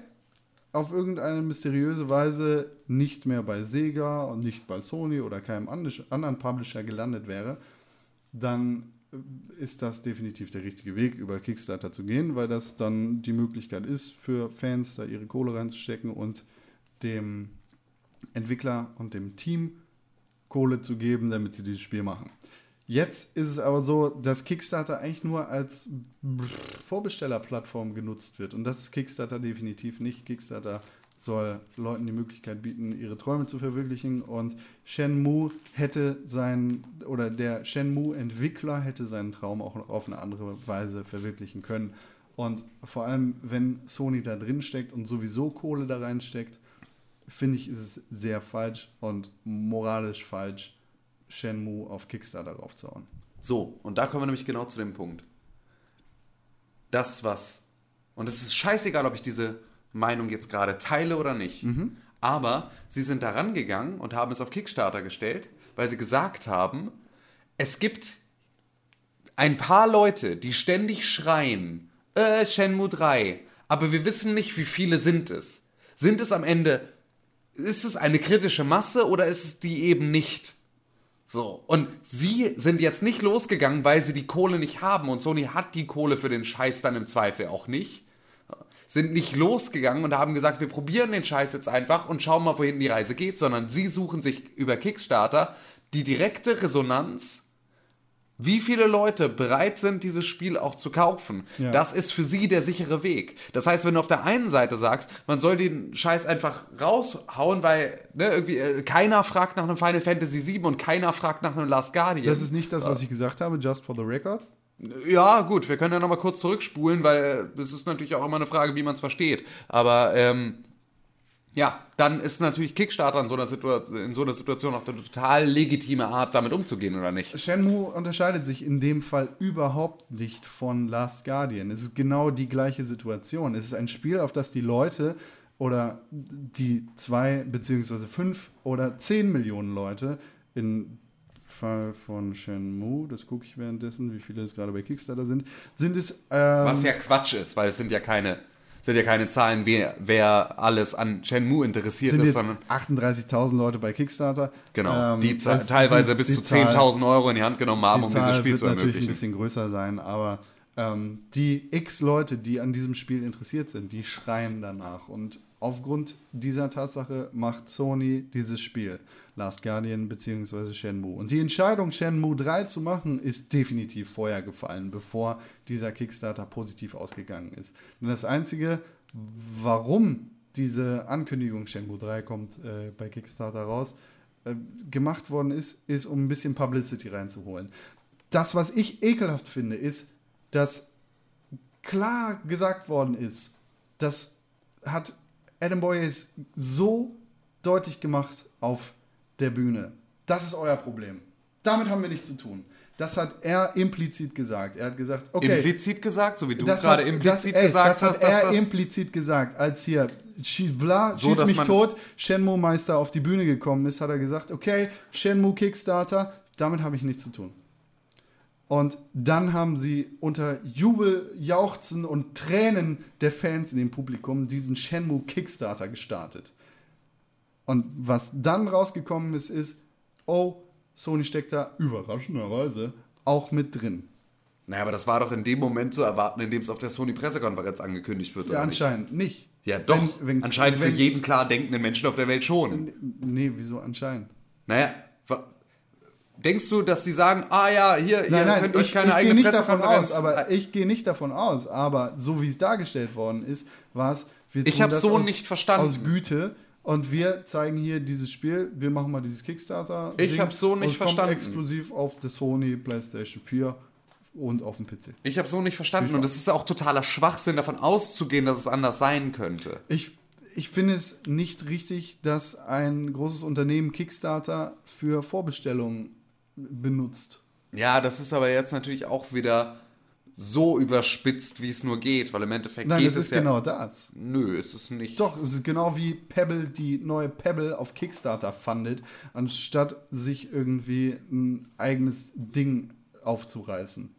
auf irgendeine mysteriöse Weise nicht mehr bei Sega und nicht bei Sony oder keinem anderen Publisher gelandet wäre, dann ist das definitiv der richtige Weg, über Kickstarter zu gehen, weil das dann die Möglichkeit ist, für Fans da ihre Kohle reinzustecken und dem Entwickler und dem Team Kohle zu geben, damit sie dieses Spiel machen. Jetzt ist es aber so, dass Kickstarter eigentlich nur als Vorbestellerplattform genutzt wird. Und das ist Kickstarter definitiv nicht. Kickstarter soll Leuten die Möglichkeit bieten, ihre Träume zu verwirklichen. Und Shenmue hätte sein, oder der Shenmue-Entwickler hätte seinen Traum auch auf eine andere Weise verwirklichen können. Und vor allem, wenn Sony da drin steckt und sowieso Kohle da reinsteckt, finde ich, ist es sehr falsch und moralisch falsch, Shenmue auf Kickstarter raufzuhauen. So, und da kommen wir nämlich genau zu dem Punkt. Das, was. Und es ist scheißegal, ob ich diese Meinung jetzt gerade teile oder nicht. Aber sie sind da rangegangen und haben es auf Kickstarter gestellt, weil sie gesagt haben, es gibt ein paar Leute, die ständig schreien, äh, Shenmue 3, aber wir wissen nicht, wie viele sind es. Sind es am Ende, ist es eine kritische Masse oder ist es die eben nicht? So, und sie sind jetzt nicht losgegangen, weil sie die Kohle nicht haben und Sony hat die Kohle für den Scheiß dann im Zweifel auch nicht. Sind nicht losgegangen und haben gesagt, wir probieren den Scheiß jetzt einfach und schauen mal, wohin die Reise geht, sondern sie suchen sich über Kickstarter die direkte Resonanz, wie viele Leute bereit sind, dieses Spiel auch zu kaufen. Ja. Das ist für sie der sichere Weg. Das heißt, wenn du auf der einen Seite sagst, man soll den Scheiß einfach raushauen, weil ne, irgendwie äh, keiner fragt nach einem Final Fantasy VII und keiner fragt nach einem Last Guardian. Das ist nicht das, was ich gesagt habe, just for the record. Ja, gut, wir können ja nochmal kurz zurückspulen, weil äh, das ist natürlich auch immer eine Frage, wie man es versteht. Aber ähm, ja, dann ist natürlich Kickstarter in so, in so einer Situation auch eine total legitime Art, damit umzugehen, oder nicht? Shenmue unterscheidet sich in dem Fall überhaupt nicht von Last Guardian. Es ist genau die gleiche Situation. Es ist ein Spiel, auf das die Leute oder die zwei beziehungsweise fünf oder zehn Millionen Leute im Fall von Shenmue, das gucke ich währenddessen, wie viele es gerade bei Kickstarter sind, sind es ähm, Was ja Quatsch ist, weil es sind ja keine, sind ja keine Zahlen, wer, wer alles an Shenmue interessiert sind ist, sondern 38.000 Leute bei Kickstarter. genau, Ähm, die das- teilweise die- bis die zu Zahl- 10.000 Euro in die Hand genommen haben, die um Zahl dieses Spiel wird zu natürlich ein ermöglichen. bisschen größer sein, aber ähm, die x Leute, die an diesem Spiel interessiert sind, die schreien danach. Und aufgrund dieser Tatsache macht Sony dieses Spiel, Last Guardian bzw. Shenmue. Und die Entscheidung, Shenmue 3 zu machen, ist definitiv vorher gefallen, bevor dieser Kickstarter positiv ausgegangen ist. Denn das Einzige, warum diese Ankündigung Shenmue 3 kommt äh, bei Kickstarter raus, äh, gemacht worden ist, ist, um ein bisschen Publicity reinzuholen. Das, was ich ekelhaft finde, ist, dass klar gesagt worden ist, das hat Adam Boyes so deutlich gemacht auf der Bühne. Das ist euer Problem. Damit haben wir nichts zu tun. Das hat er implizit gesagt. Er hat gesagt, okay. Implizit gesagt, so wie du Das gerade hat- implizit das, ey, gesagt das hat hast, dass er das implizit gesagt, als hier bla, So, schieß mich tot, Shenmue-Meister auf die Bühne gekommen ist, hat er gesagt, okay, Shenmue Kickstarter, damit habe ich nichts zu tun. Und dann haben sie unter Jubel, Jauchzen und Tränen der Fans in dem Publikum diesen Shenmue Kickstarter gestartet. Und was dann rausgekommen ist, ist, oh, Sony steckt da überraschenderweise auch mit drin. Naja, aber das war doch in dem Moment zu erwarten, in dem es auf der Sony-Pressekonferenz angekündigt wird. Ja, oder nicht? anscheinend nicht. Ja, doch. Wenn- wenn- anscheinend wenn- für jeden klar denkenden Menschen auf der Welt schon. Nee, wieso anscheinend? Naja, denkst du, dass die sagen, ah ja, hier, ihr Nein, nein, könnt ich, euch keine ich gehe eigene nicht davon aus, aber ich gehe nicht davon aus, aber so wie es dargestellt worden ist, war es, wir Ich tun hab's das so aus, nicht verstanden. Aus Güte und wir zeigen hier dieses Spiel, wir machen mal dieses Kickstarter. Ich Ding hab's so nicht und verstanden. exklusiv auf der Sony PlayStation 4 und auf dem PC. Ich habe so nicht verstanden und es ist auch totaler Schwachsinn, davon auszugehen, dass es anders sein könnte. Ich, ich finde es nicht richtig, dass ein großes Unternehmen Kickstarter für Vorbestellungen benutzt. Ja, das ist aber jetzt natürlich auch wieder so überspitzt, wie es nur geht, weil im Endeffekt Nein, geht das es ist ja. genau das. Nö, ist es nicht. Doch, es ist genau wie Pebble die neue Pebble auf Kickstarter fundet, anstatt sich irgendwie ein eigenes Ding aufzureißen.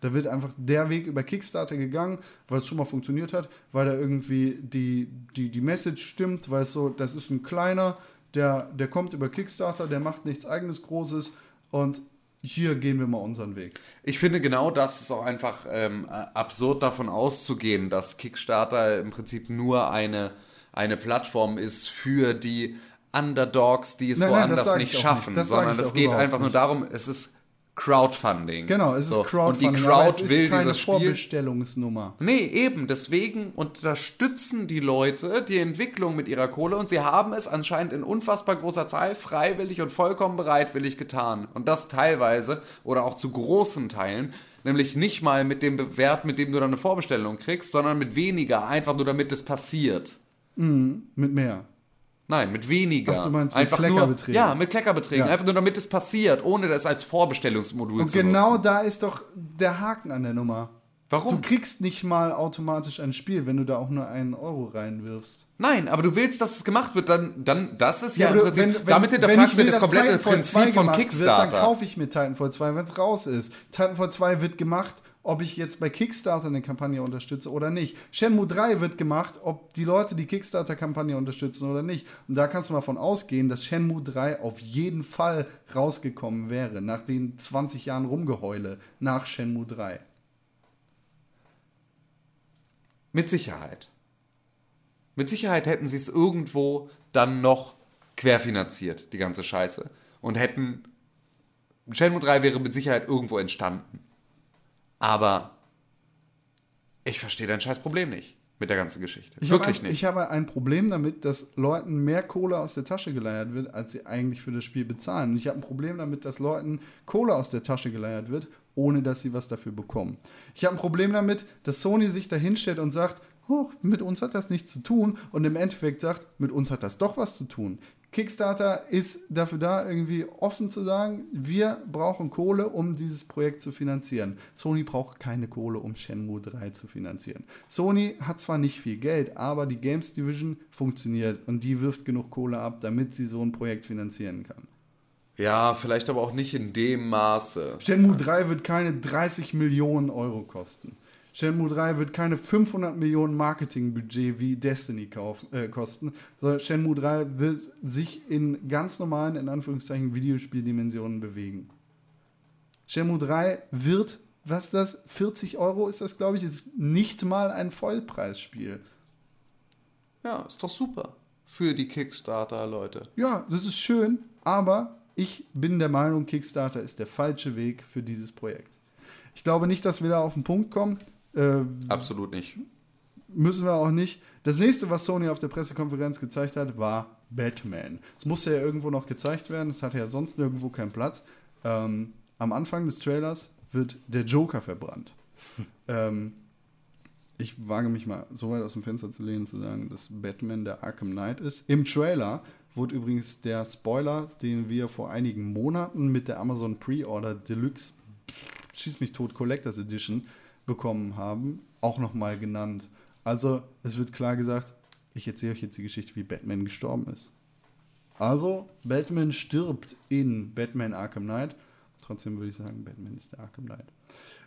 Da wird einfach der Weg über Kickstarter gegangen, weil es schon mal funktioniert hat, weil da irgendwie die, die, die Message stimmt, weil es so, das ist ein kleiner, der, der kommt über Kickstarter, der macht nichts eigenes Großes und hier gehen wir mal unseren Weg. Ich finde genau das ist auch einfach ähm, absurd davon auszugehen, dass Kickstarter im Prinzip nur eine, eine Plattform ist für die Underdogs, die es Nein, nein, woanders sag nicht schaffen, nicht. Sondern es geht einfach nur nicht. darum, es ist Crowdfunding. Genau, es ist So, Crowdfunding, Und die Crowd es ist will keine dieses Spiel Vorbestellungsnummer. Nee, eben. Deswegen unterstützen die Leute die Entwicklung mit ihrer Kohle und sie haben es anscheinend in unfassbar großer Zahl freiwillig und vollkommen bereitwillig getan. Und das teilweise oder auch zu großen Teilen. Nämlich nicht mal mit dem Wert, mit dem du dann eine Vorbestellung kriegst, sondern mit weniger, einfach nur damit es passiert. Mit mehr. Nein, mit weniger. Ach, du meinst mit einfach nur, Kleckerbeträgen. Ja, mit Kleckerbeträgen. Ja. Einfach nur damit es passiert, ohne das als Vorbestellungsmodul Und zu genau nutzen. da ist doch der Haken an der Nummer. Warum? Du kriegst nicht mal automatisch ein Spiel, wenn du da auch nur einen Euro reinwirfst. Nein, aber du willst, dass es gemacht wird, dann, dann das ist ja, aber im Prinzip, damit wenn hinterfragst ich du das komplette Titanfall 2 Prinzip von Kickstarter. Wird, dann kaufe ich mir Titanfall 2, wenn es raus ist. Titanfall 2 wird gemacht, ob ich jetzt bei Kickstarter eine Kampagne unterstütze oder nicht. Shenmue 3 wird gemacht, ob die Leute die Kickstarter-Kampagne unterstützen oder nicht. Und da kannst du mal von ausgehen, dass Shenmue 3 auf jeden Fall rausgekommen wäre, nach den 20 Jahren Rumgeheule nach Shenmue 3. Mit Sicherheit. Mit Sicherheit hätten sie es irgendwo dann noch querfinanziert, die ganze Scheiße. Und hätten. Shenmue 3 wäre mit Sicherheit irgendwo entstanden. Aber ich verstehe dein scheiß Problem nicht mit der ganzen Geschichte. Ich Wirklich ein, nicht. Ich habe ein Problem damit, dass Leuten mehr Kohle aus der Tasche geleiert wird, als sie eigentlich für das Spiel bezahlen. Und ich habe ein Problem damit, dass Leuten Kohle aus der Tasche geleiert wird, ohne dass sie was dafür bekommen. Ich habe ein Problem damit, dass Sony sich da hinstellt und sagt, mit uns hat das nichts zu tun und im Endeffekt sagt, mit uns hat das doch was zu tun. Kickstarter ist dafür da, irgendwie offen zu sagen, wir brauchen Kohle, um dieses Projekt zu finanzieren. Sony braucht keine Kohle, um Shenmue 3 zu finanzieren. Sony hat zwar nicht viel Geld, aber die Games Division funktioniert und die wirft genug Kohle ab, damit sie so ein Projekt finanzieren kann. ja, vielleicht aber auch nicht in dem Maße. Shenmue 3 wird keine 30 Millionen Euro kosten. Shenmue 3 wird keine 500 Millionen Marketingbudget wie Destiny kaufen, äh, kosten, sondern Shenmue 3 wird sich in ganz normalen, in Anführungszeichen, Videospieldimensionen bewegen. Shenmue 3 wird, was ist das, 40 Euro ist das, glaube ich, ist nicht mal ein Vollpreisspiel. Ja, ist doch super. Für die Kickstarter-Leute. Ja, das ist schön, aber ich bin der Meinung, Kickstarter ist der falsche Weg für dieses Projekt. Ich glaube nicht, dass wir da auf den Punkt kommen. Äh, Absolut nicht. müssen wir auch nicht. Das nächste, was Sony auf der Pressekonferenz gezeigt hat, war Batman. Es musste ja irgendwo noch gezeigt werden, es hatte ja sonst nirgendwo keinen Platz. Ähm, am Anfang des Trailers wird der Joker verbrannt. ähm, ich wage mich mal so weit aus dem Fenster zu lehnen, zu sagen, dass Batman der Arkham Knight ist. Im Trailer wurde übrigens der Spoiler, den wir vor einigen Monaten mit der Amazon Pre-Order Deluxe Schieß mich tot Collectors Edition bekommen haben, auch nochmal genannt. Also es wird klar gesagt, ich erzähle euch jetzt die Geschichte, wie Batman gestorben ist. Also, Batman stirbt in Batman Arkham Knight trotzdem würde ich sagen, Batman ist der Arkham Knight.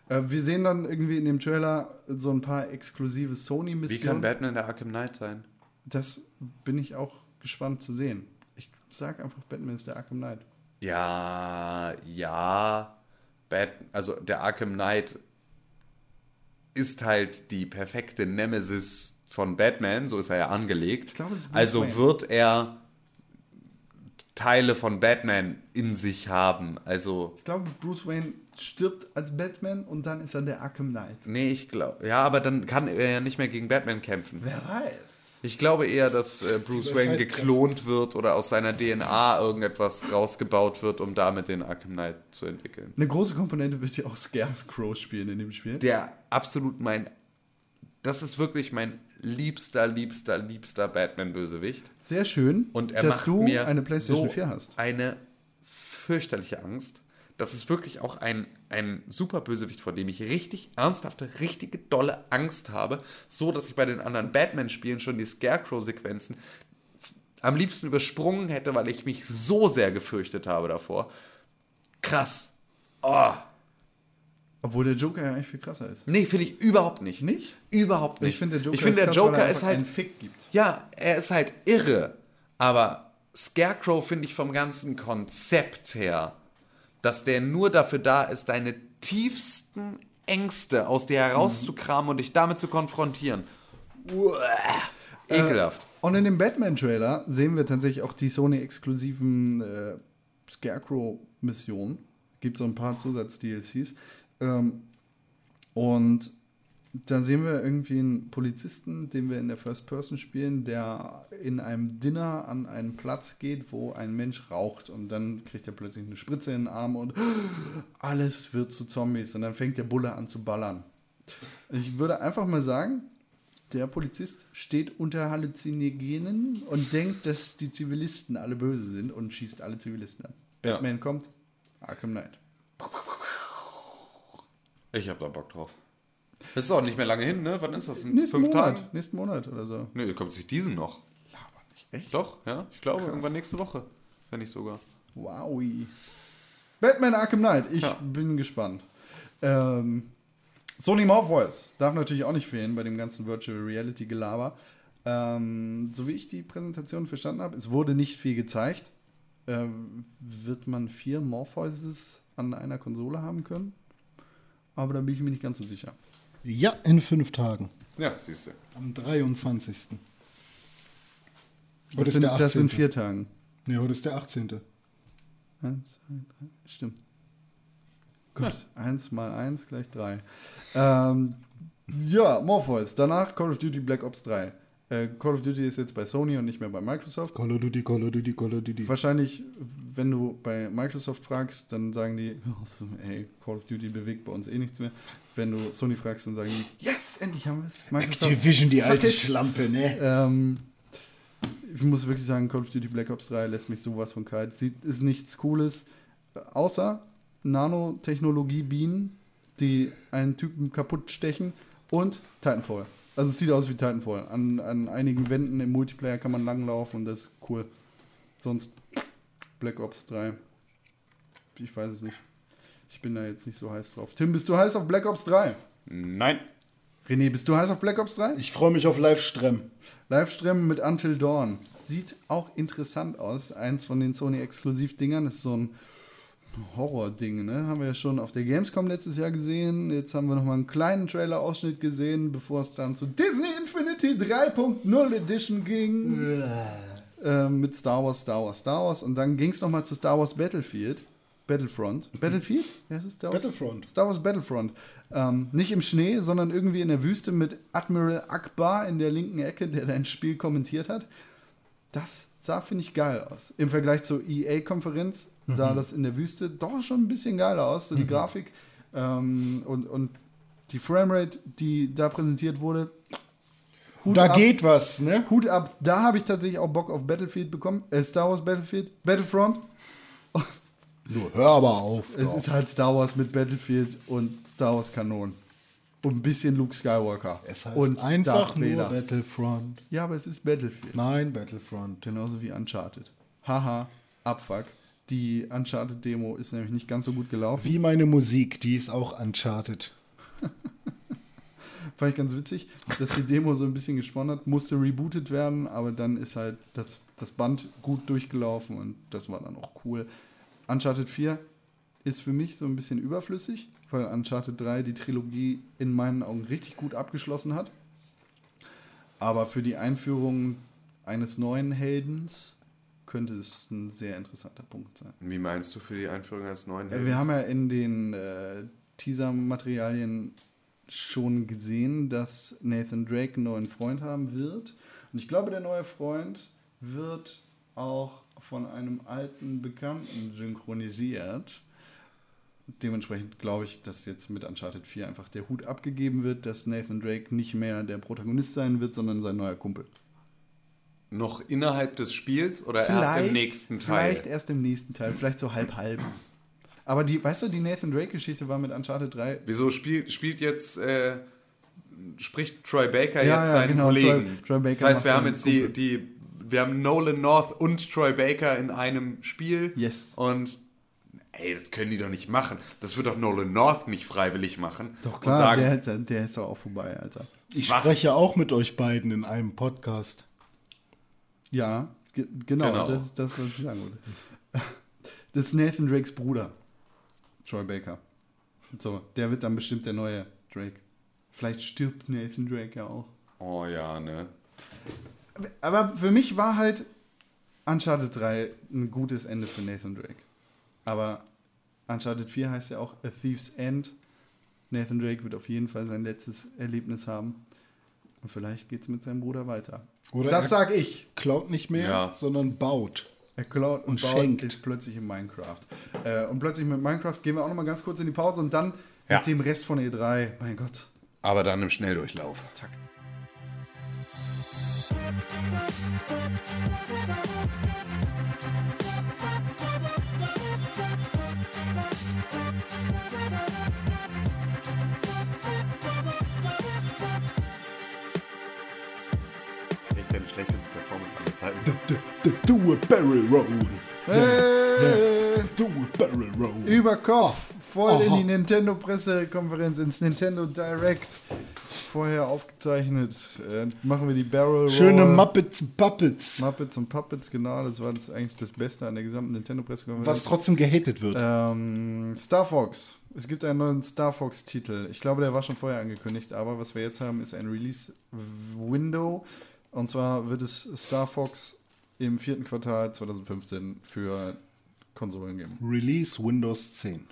Äh, wir sehen dann irgendwie in dem Trailer so ein paar exklusive Wie Sony-Missionen. kann Batman der Arkham Knight sein? Das bin ich auch gespannt zu sehen. Ich sag einfach, Batman ist der Arkham Knight. Ja, ja. Bat also der Arkham Knight ist halt die perfekte Nemesis von Batman, so ist er ja angelegt. glaube, also wird er Teile von Batman in sich haben. Also, Ich glaube, Bruce Wayne stirbt als Batman und dann ist er der Arkham Knight. nee, ich glaube, ja, aber dann kann er ja nicht mehr gegen Batman kämpfen. Wer weiß. Ich glaube eher, dass äh, Bruce Wayne geklont wird oder aus seiner DNA irgendetwas rausgebaut wird, um damit den Arkham Knight zu entwickeln. Eine große Komponente wird ja auch Scarecrow spielen in dem Spiel. der absolut mein. Das ist wirklich mein liebster, liebster, liebster Batman-Bösewicht. Sehr schön, Und er dass macht du mir eine PlayStation so 4 hast. eine fürchterliche Angst. Das ist wirklich auch ein, ein super Bösewicht, vor dem ich richtig ernsthafte, richtige dolle Angst habe. So, dass ich bei den anderen Batman-Spielen schon die Scarecrow-Sequenzen am liebsten übersprungen hätte, weil ich mich so sehr gefürchtet habe davor. Krass. Oh. Obwohl der Joker ja eigentlich viel krasser ist. Nee, finde ich überhaupt nicht. Nicht? Überhaupt nicht. Ich finde, der Joker, ich finde, der ist, krass, weil Joker er ist halt. einen Fick gibt. Ja, er ist halt irre. Aber Scarecrow finde ich vom ganzen Konzept her, dass der nur dafür da ist, deine tiefsten Ängste aus dir herauszukramen und dich damit zu konfrontieren. Uah, ekelhaft. Und in dem Batman-Trailer sehen wir tatsächlich auch die Sony-exklusiven äh, Scarecrow-Missionen. Gibt so ein paar Zusatz-DLCs. Ähm, und da sehen wir irgendwie einen Polizisten, den wir in der First Person spielen, der in einem Dinner an einen Platz geht, wo ein Mensch raucht. Und dann kriegt er plötzlich eine Spritze in den Arm und alles wird zu Zombies. Und dann fängt der Bulle an zu ballern. Ich würde einfach mal sagen, der Polizist steht unter Halluzinogenen und denkt, dass die Zivilisten alle böse sind und schießt alle Zivilisten an. Ja. Batman kommt, Arkham Knight. Ich hab da Bock drauf. Das ist auch nicht mehr lange hin, ne? Wann ist das? In Nächsten fünf Monat, Tagen? nächsten Monat oder so. Nö, kommt sich diesen noch. Echt? Doch, ja. Ich glaube, irgendwann nächste Woche. Wenn nicht sogar. Wowi. Batman Arkham Knight, ich Ja. bin gespannt. Ähm, Sony Morpheus darf natürlich auch nicht fehlen bei dem ganzen Virtual Reality Gelaber. Ähm, so wie ich die Präsentation verstanden habe, es wurde nicht viel gezeigt. Ähm, wird man vier Morpheuses an einer Konsole haben können? Aber da bin ich mir nicht ganz so sicher. Ja, in fünf Tagen. Ja, siehst du. Am 23. Heute Das ist sind, der 18. das sind vier Tagen. Nee, heute ist der 18. Eins, zwei, drei. Stimmt. Gut. Eins mal eins gleich drei. Ähm, ja, Morpheus. Danach Call of Duty Black Ops 3. Äh, Call of Duty ist jetzt bei Sony und nicht mehr bei Microsoft. Call of Duty, Call of Duty, Call of Duty. Wahrscheinlich, wenn du bei Microsoft fragst, dann sagen die, oh, ey, Call of Duty bewegt bei uns eh nichts mehr. Wenn du Sony fragst, dann sagen die, yes, endlich haben wir es. Microsoft, Activision, die alte. Schlampe, ne? Ähm, ich muss wirklich sagen, Call of Duty Black Ops 3 lässt mich sowas von kalt. Sieht, ist nichts Cooles, außer Nanotechnologie-Bienen, die einen Typen kaputt stechen und Titanfall. Also es sieht aus wie Titanfall. An, an einigen Wänden im Multiplayer kann man langlaufen und das ist cool. Sonst Black Ops 3. Ich weiß es nicht. Ich bin da jetzt nicht so heiß drauf. Tim, bist du heiß auf Black Ops 3? Nein. René, bist du heiß auf Black Ops 3? Ich freue mich auf Livestream. Livestream mit Until Dawn. Sieht auch interessant aus. Eins von den Sony-Exklusiv-Dingern ist so ein Horror-Ding, ne? Haben wir ja schon auf der Gamescom letztes Jahr gesehen. Jetzt haben wir noch mal einen kleinen Trailer-Ausschnitt gesehen, bevor es dann zu Disney Infinity 3.0 Edition ging. Ähm, mit Star Wars, Star Wars, Star Wars. Und dann ging es noch mal zu Star Wars Battlefield. Battlefront. Battlefield? Ja, es ist Star Wars? Battlefront. Star Wars Battlefront. Ähm, nicht im Schnee, sondern irgendwie in der Wüste mit Admiral Akbar in der linken Ecke, der dein Spiel kommentiert hat. Das sah, finde ich, geil aus. Im Vergleich zur EA-Konferenz sah das in der Wüste doch schon ein bisschen geiler aus. So die Grafik ähm, und, und die Framerate, die da präsentiert wurde. Hut Da ab. geht was, ne? Hut ab, da habe ich tatsächlich auch Bock auf Battlefield bekommen. Äh, Star Wars Battlefield, Battlefront. Du, hör aber auf. Es doch. ist halt Star Wars mit Battlefield und Star Wars Kanonen. Und ein bisschen Luke Skywalker. es heißt und einfach nur. Battlefront. Ja, aber es ist Battlefield. Nein, Battlefront. Genauso wie Uncharted. Haha, Abfuck. Die Uncharted-Demo ist nämlich nicht ganz so gut gelaufen. Wie meine Musik, die ist auch Uncharted. Fand ich ganz witzig, dass die Demo so ein bisschen gesponnen hat, musste rebootet werden, aber dann ist halt das, das Band gut durchgelaufen und das war dann auch cool. Uncharted 4 ist für mich so ein bisschen überflüssig, weil Uncharted 3 die Trilogie in meinen Augen richtig gut abgeschlossen hat. Aber für die Einführung eines neuen Heldens könnte es ein sehr interessanter Punkt sein. Wie meinst du für die Einführung eines neuen Äh, Wir haben ja in den äh, Teaser-Materialien schon gesehen, dass Nathan Drake einen neuen Freund haben wird. Und ich glaube, der neue Freund wird auch von einem alten Bekannten synchronisiert. Dementsprechend glaube ich, dass jetzt mit Uncharted 4 einfach der Hut abgegeben wird, dass Nathan Drake nicht mehr der Protagonist sein wird, sondern sein neuer Kumpel. Noch innerhalb des Spiels oder erst im nächsten Teil? Vielleicht erst im nächsten Teil, vielleicht so halb halb. Aber die, weißt du, die Nathan Drake-Geschichte war mit Uncharted 3 Wieso spielt, spielt jetzt, äh, spricht Troy Baker Ja, jetzt ja, seinen genau, Kollegen? Troy- Troy Baker das heißt, wir haben jetzt die, die, wir haben Nolan North und Troy Baker in einem Spiel. Yes. Und ey, das können die doch nicht machen. Das wird doch Nolan North nicht freiwillig machen. Doch Und klar, sagen, der, ist- der ist doch auch vorbei, Alter. Ich Was? spreche auch mit euch beiden in einem Podcast. Ja, ge genau, Genau. das ist das, was ich sagen wollte. Das ist Nathan Drakes Bruder, Troy Baker. So, der wird dann bestimmt der neue Drake. Vielleicht stirbt Nathan Drake ja auch. oh ja, ne? Aber für mich war halt Uncharted 3 ein gutes Ende für Nathan Drake. Aber Uncharted 4 heißt ja auch A Thief's End. Nathan Drake wird auf jeden Fall sein letztes Erlebnis haben. Und vielleicht geht es mit seinem Bruder weiter. Oder das sag ich. Klaut nicht mehr, Ja. sondern baut. Er klaut und, Und baut, schenkt. ist plötzlich in Minecraft. Äh, und plötzlich mit Minecraft gehen wir auch noch mal ganz kurz in die Pause und dann Ja. mit dem Rest von E3. Mein Gott. Aber dann im Schnelldurchlauf. Takt. Zeiten. D- Do a barrel roll. Äh, Do a barrel roll. Über Kopf. Voll in Aha. die Nintendo-Pressekonferenz, ins Nintendo Direct. Vorher aufgezeichnet. Äh, machen wir die Barrel Roll. Schöne Muppets Puppets. Muppets und Puppets, genau. Das war das eigentlich das Beste an der gesamten Nintendo-Pressekonferenz. Was trotzdem gehatet wird. Ähm, Star Fox. Es gibt einen neuen Star Fox-Titel. Ich glaube, der war schon vorher angekündigt, aber was wir jetzt haben, ist ein Release-Window. Und zwar wird es Star Fox im vierten Quartal 2015 für Konsolen geben. Release Windows 10.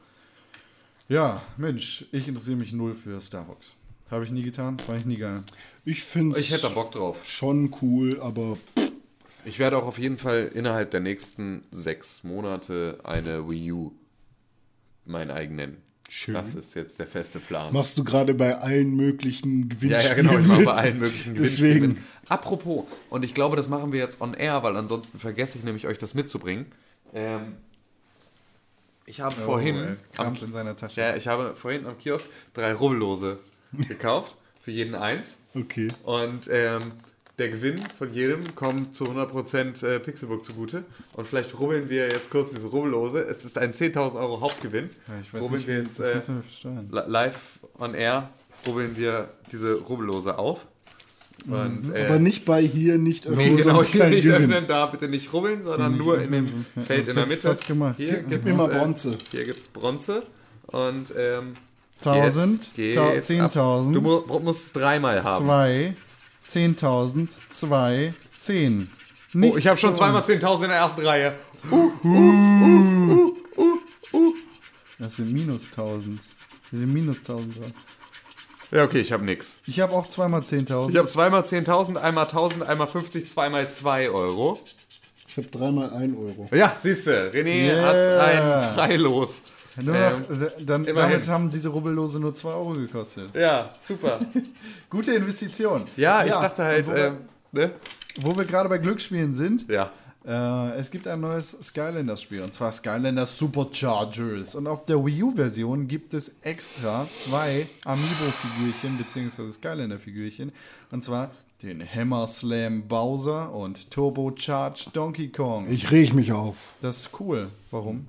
Ja, Mensch, ich interessiere mich null für Star Fox. Habe ich nie getan, war ich nie geil. Ich finde Ich hätte da Bock drauf. schon cool, aber Ich werde auch auf jeden Fall innerhalb der nächsten sechs Monate eine Wii U mein eigen nennen. Schön. Das ist jetzt der feste Plan. machst du gerade bei allen möglichen ja, Gewinnspielen ja, genau. Ich mache bei allen möglichen Gewinnspielen Deswegen. mit. Apropos, und ich glaube, das machen wir jetzt on air, weil ansonsten vergesse ich nämlich euch das mitzubringen. Ähm, ich habe vorhin Oh, ey, am, kramt in seiner Tasche. ja, ich habe vorhin am Kiosk drei Rubbellose gekauft, für jeden eins. Okay. Und ähm, der Gewinn von jedem kommt zu 100% äh, Pixelbook zugute. Und vielleicht rubbeln wir jetzt kurz diese Rubbellose. Es ist ein 10.000 Euro Hauptgewinn. Ja, ich weiß rubbeln nicht, wir das jetzt äh, live on air, rubbeln wir diese Rubbellose auf. Und, äh, Aber nicht bei hier, nicht öffnen, Nee, genau, kein nicht Gewinn. öffnen, da bitte nicht rubbeln, sondern nur in dem Feld in der Mitte. fast gemacht. Hier Gib gibt's, mir mal äh, Bronze. Hier gibt es Bronze. Und ähm, 1000, jetzt geht's ab. 10.000. Du mu musst es dreimal haben. 2, 10.000, 2, 10. Oh, ich habe schon zweimal 10.000 in der ersten Reihe. Das sind minus 1000. Das sind minus 1000 dran. Ja, okay, ich habe nix. Ich habe auch zweimal 10.000. Ich habe zweimal 10.000, einmal 1.000, einmal 50, zweimal 2 Euro. Ich habe dreimal 1 Euro. Ja, siehst du, René Yeah. hat ein Freilos. Nur Ähm, noch, dann, immerhin. damit haben diese Rubbellose nur 2 Euro gekostet. Ja, super. Gute Investition. Ja, ich dachte halt, wo, ähm, wir, ne? wo wir gerade bei Glücksspielen sind, Ja. äh, es gibt ein neues Skylanders-Spiel und zwar Skylanders Superchargers. Und auf der Wii U-Version gibt es extra zwei Amiibo-Figürchen bzw. Skylander-Figürchen. Und zwar den Hammer Slam Bowser und Turbo Charge Donkey Kong. Ich reg mich auf. das ist cool. Warum?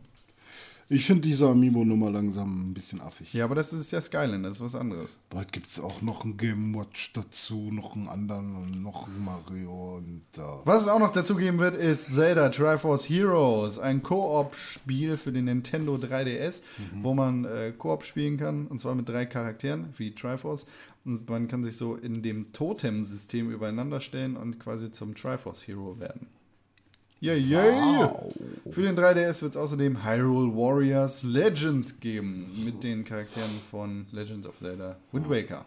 Ich finde diese Amiibo-Nummer langsam ein bisschen affig. Ja, aber das ist ja Skyline, das ist was anderes. Bald gibt es auch noch ein Game Watch dazu, noch einen anderen und noch ein Mario und da. Was es auch noch dazu geben wird, ist Zelda Triforce Heroes, ein Koop-Spiel für den Nintendo 3DS, wo man äh, Koop spielen kann, und zwar mit drei Charakteren, wie Triforce. Und man kann sich so in dem Totem-System übereinander stellen und quasi zum Triforce Hero werden. Yeah, yeah. Für den 3DS wird es außerdem Hyrule Warriors Legends geben, mit den Charakteren von Legends of Zelda Wind Waker.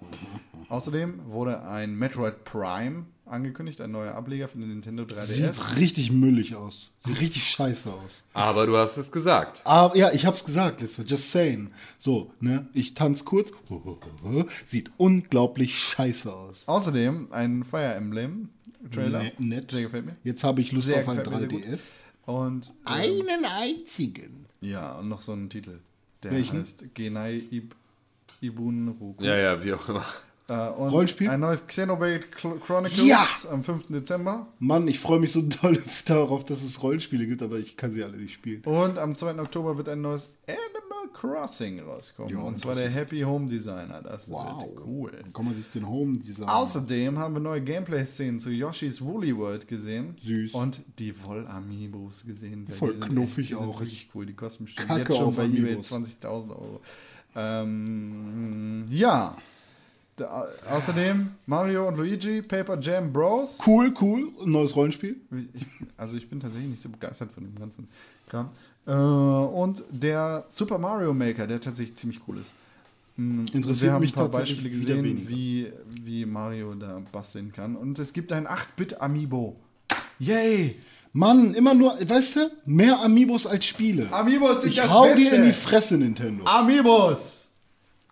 Außerdem wurde ein Metroid Prime angekündigt, ein neuer Ableger für den Nintendo 3DS. Sieht richtig müllig aus. Sieht richtig scheiße aus. Aber du hast es gesagt. Aber ja, ich hab's gesagt, letztes Mal. Just saying. So, ne? Ich tanz kurz. Sieht unglaublich scheiße aus. Außerdem ein Fire Emblem Trailer. Ne- nett. Sehr gefällt mir. Jetzt habe ich Lust Sehr auf ein gefällt mir sehr 3DS. Und ähm, Einen einzigen. ja, und noch so einen Titel. Der Welchen? heißt Genai Ib Ibun Roku. Ja, ja, wie auch immer. Äh, und Rollenspiel? Ein neues Xenoblade Cl- Chronicles Ja! am 5. Dezember. Mann, ich freue mich so doll darauf, dass es Rollenspiele gibt, aber ich kann sie alle nicht spielen. Und am 2. Oktober wird ein neues Animal Crossing rauskommen. Ja, und zwar der Happy Home Designer. Das Wow. wird cool. Dann kann man sich den Home Design. Außerdem haben wir neue Gameplay-Szenen zu Yoshi's Woolly World gesehen. Süß. Und die Woll-Amiibos gesehen. Voll die knuffig echt, die auch. richtig cool. Die kosten bestimmt Kacke jetzt schon bei eBay Amiibos. 20.000 Euro. Ähm, ja. Da, außerdem Mario und Luigi, Paper Jam Bros. Cool, cool. Ein neues Rollenspiel. Ich, also ich bin tatsächlich nicht so begeistert von dem ganzen Kram. Äh, und der Super Mario Maker, der tatsächlich ziemlich cool ist. Mm, Interessiert Wir haben mich ein paar Beispiele gesehen, wie, wie Mario da basteln kann. Und es gibt ein 8-Bit-Amiibo. Yay! Mann, immer nur, weißt du, mehr Amiibos als Spiele. Amiibos sind ich das hau Beste. dir in die Fresse, Nintendo. Amiibos!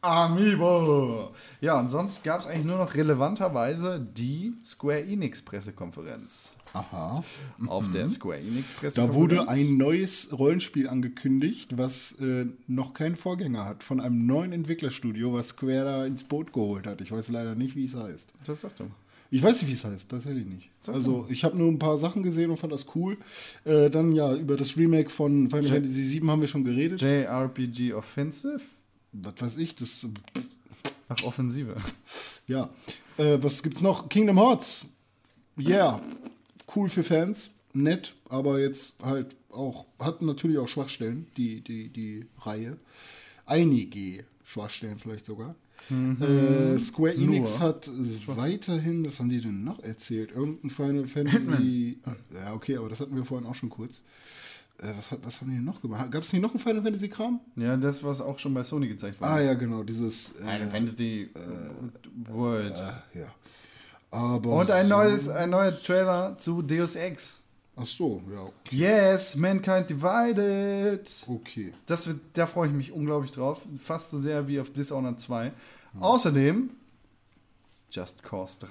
Amiibo! Ja, und sonst gab es eigentlich nur noch relevanterweise die Square Enix Pressekonferenz. Aha. Auf der Square Enix Da Pressekonferenz. wurde ein neues Rollenspiel angekündigt, was äh, noch keinen Vorgänger hat, von einem neuen Entwicklerstudio, was Square da ins Boot geholt hat. Ich weiß leider nicht, wie es heißt. Das sag doch. Ich weiß nicht, wie es heißt, tatsächlich nicht. Also, ich habe nur ein paar Sachen gesehen und fand das cool. Äh, dann ja, über das Remake von Final Fantasy VII haben wir schon geredet. JRPG Offensive? Was weiß ich, das, Ach, Offensive. ja. Äh, was gibt's noch? Kingdom Hearts. Yeah. Cool für Fans. Nett, aber jetzt halt auch, hat natürlich auch Schwachstellen, die, die, die Reihe. Einige Schwachstellen vielleicht sogar. Äh, Square Enix Nur. hat weiterhin, was haben die denn noch erzählt? Irgendein Final Fantasy. Ah, Ja, okay, aber das hatten wir vorhin auch schon kurz. Äh, was, hat, was haben die noch gemacht? Gab es nicht noch ein Final Fantasy Kram? Ja, das, was auch schon bei Sony gezeigt wurde. Ah ja, genau, dieses. Äh, Final Fantasy äh, World. ja. Aber. Und ein neues, ein neuer Trailer zu Deus Ex. Ach so, ja. Yes, Mankind Divided. Okay. Das wird, da freue ich mich unglaublich drauf. Fast so sehr wie auf Dishonored 2. Außerdem Just Cause 3.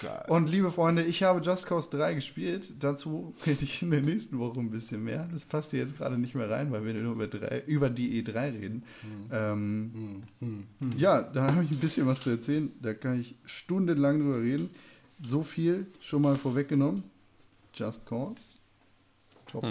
Geil. Und liebe Freunde, ich habe Just Cause 3 gespielt. Dazu rede ich in der nächsten Woche ein bisschen mehr. Das passt hier jetzt gerade nicht mehr rein, weil wir nur über, drei, über die E3 reden. Ähm, Ja, da habe ich ein bisschen was zu erzählen. Da kann ich stundenlang drüber reden. So viel schon mal vorweggenommen. Just Cause. Top.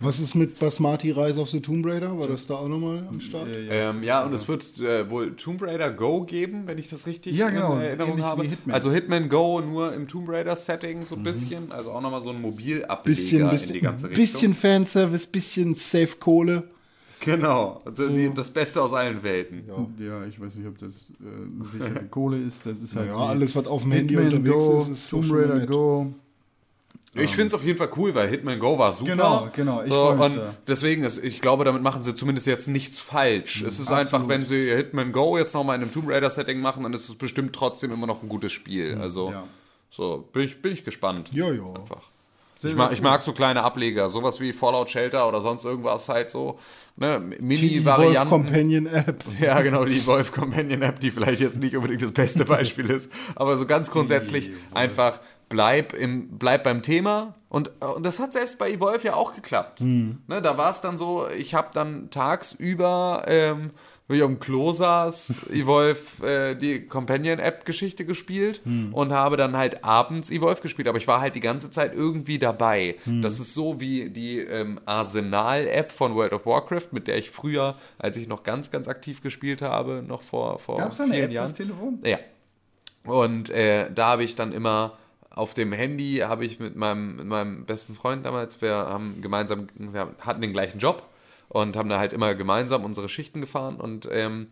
Was ist mit Basmati Rise of the Tomb Raider? War das da auch nochmal am Start? Äh, ja. Ähm, ja, und es wird äh, wohl Tomb Raider Go geben, wenn ich das richtig Ja, genau, in Erinnerung habe. wie Hitman. Also Hitman Go nur im Tomb Raider-Setting so ein bisschen. Also auch nochmal so ein Mobilableger Bisschen, in die bisschen, ganze Richtung. bisschen Fanservice, bisschen Safe Kohle. Genau, das, die, das Beste aus allen Welten. Ja, ich weiß nicht, ob das äh, sichere Kohle ist. Das ist halt Ja, alles, was auf dem Handy Hitman unterwegs Go, ist, ist Tomb Raider nett. Go. Ich finde es auf jeden Fall cool, weil Hitman Go war super. Genau, genau, ich so, und da. deswegen, ist, ich glaube, damit machen sie zumindest jetzt nichts falsch. es ist einfach, wenn sie Hitman Go jetzt nochmal in einem Tomb Raider-Setting machen, dann ist es bestimmt trotzdem immer noch ein gutes Spiel. Also, ja. so, bin ich, bin ich gespannt. Ja, ja. Einfach. Ich mag, ich mag so kleine Ableger, sowas wie Fallout Shelter oder sonst irgendwas halt so, ne, Die Wolf Mini-Varianten. Companion App. Ja, genau, die Wolf Companion App, die vielleicht jetzt nicht unbedingt das beste Beispiel ist, aber so ganz grundsätzlich einfach bleib, in, bleib beim Thema. Und, und das hat selbst bei Evolve ja auch geklappt. Ne, da war es dann so, ich habe dann tagsüber, ähm, wie ich auf dem Klo saß, Evolve äh, die Companion-App-Geschichte gespielt und habe dann halt abends Evolve gespielt. Aber ich war halt die ganze Zeit irgendwie dabei. Das ist so wie die ähm, Arsenal-App von World of Warcraft, mit der ich früher, als ich noch ganz, ganz aktiv gespielt habe, noch vor, vor Gab es da eine vielen App Jahren. Telefon? Ja. Und äh, da habe ich dann immer auf dem Handy habe ich mit meinem, mit meinem besten Freund damals, wir haben gemeinsam, wir hatten den gleichen Job und haben da halt immer gemeinsam unsere Schichten gefahren und ähm,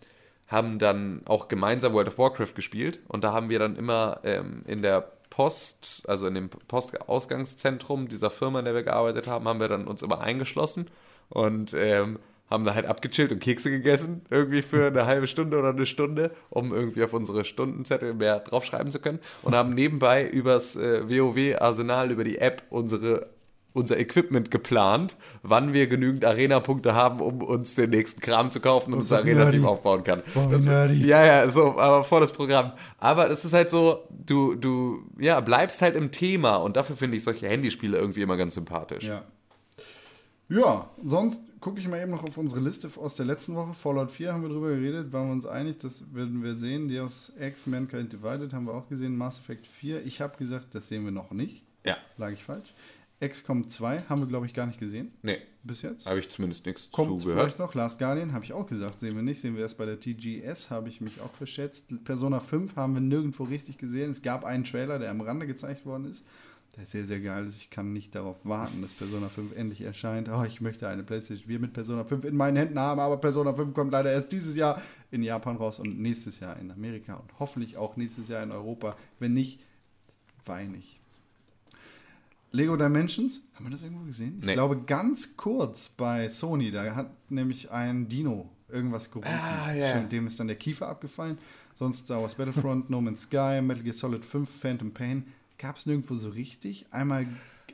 haben dann auch gemeinsam World of Warcraft gespielt und da haben wir dann immer ähm, in der Post, also in dem Postausgangszentrum dieser Firma, in der wir gearbeitet haben, haben wir dann uns immer eingeschlossen und ähm, haben da halt abgechillt und Kekse gegessen, irgendwie für eine halbe Stunde oder eine Stunde, um irgendwie auf unsere Stundenzettel mehr draufschreiben zu können. Und haben nebenbei übers äh, WoW-Arsenal, über die App, unsere, unser Equipment geplant, wann wir genügend Arena-Punkte haben, um uns den nächsten Kram zu kaufen und Das unser ist Arena-Team aufbauen kann. Boah, Das- nerdy. ja, ja, so, aber volles Programm. Aber es ist halt so, du, du, ja, bleibst halt im Thema und dafür finde ich solche Handyspiele irgendwie immer ganz sympathisch. Ja. Ja, sonst gucke ich mal eben noch auf unsere Liste aus der letzten Woche. Fallout 4 haben wir drüber geredet, waren wir uns einig, das werden wir sehen. Deus Ex Mankind Divided haben wir auch gesehen. Mass Effect 4, ich habe gesagt, das sehen wir noch nicht. Ja. Lag ich falsch. XCOM 2 haben wir, glaube ich, gar nicht gesehen. Nee, Bis jetzt. habe ich zumindest nichts Kommt zu gehört. vielleicht noch. Last Guardian habe ich auch gesagt, sehen wir nicht. Sehen wir erst bei der TGS, habe ich mich auch verschätzt. Persona 5 haben wir nirgendwo richtig gesehen. Es gab einen Trailer, der am Rande gezeigt worden ist. Der sehr, sehr geil ist. Ich kann nicht darauf warten, dass Persona 5 endlich erscheint. Oh, ich möchte eine Playstation 4 mit Persona 5 in meinen Händen haben, aber Persona 5 kommt leider erst dieses Jahr in Japan raus und nächstes Jahr in Amerika und hoffentlich auch nächstes Jahr in Europa. Wenn nicht, weine ich. Lego Dimensions, haben wir das irgendwo gesehen? Ich Nee. glaube ganz kurz bei Sony, da hat nämlich ein Dino irgendwas gerufen. Ah, ja. Stimmt, dem ist dann der Kiefer abgefallen. Sonst Star Wars Battlefront, No Man's Sky, Metal Gear Solid 5, Phantom Pain. Gab es nirgendwo so richtig. Einmal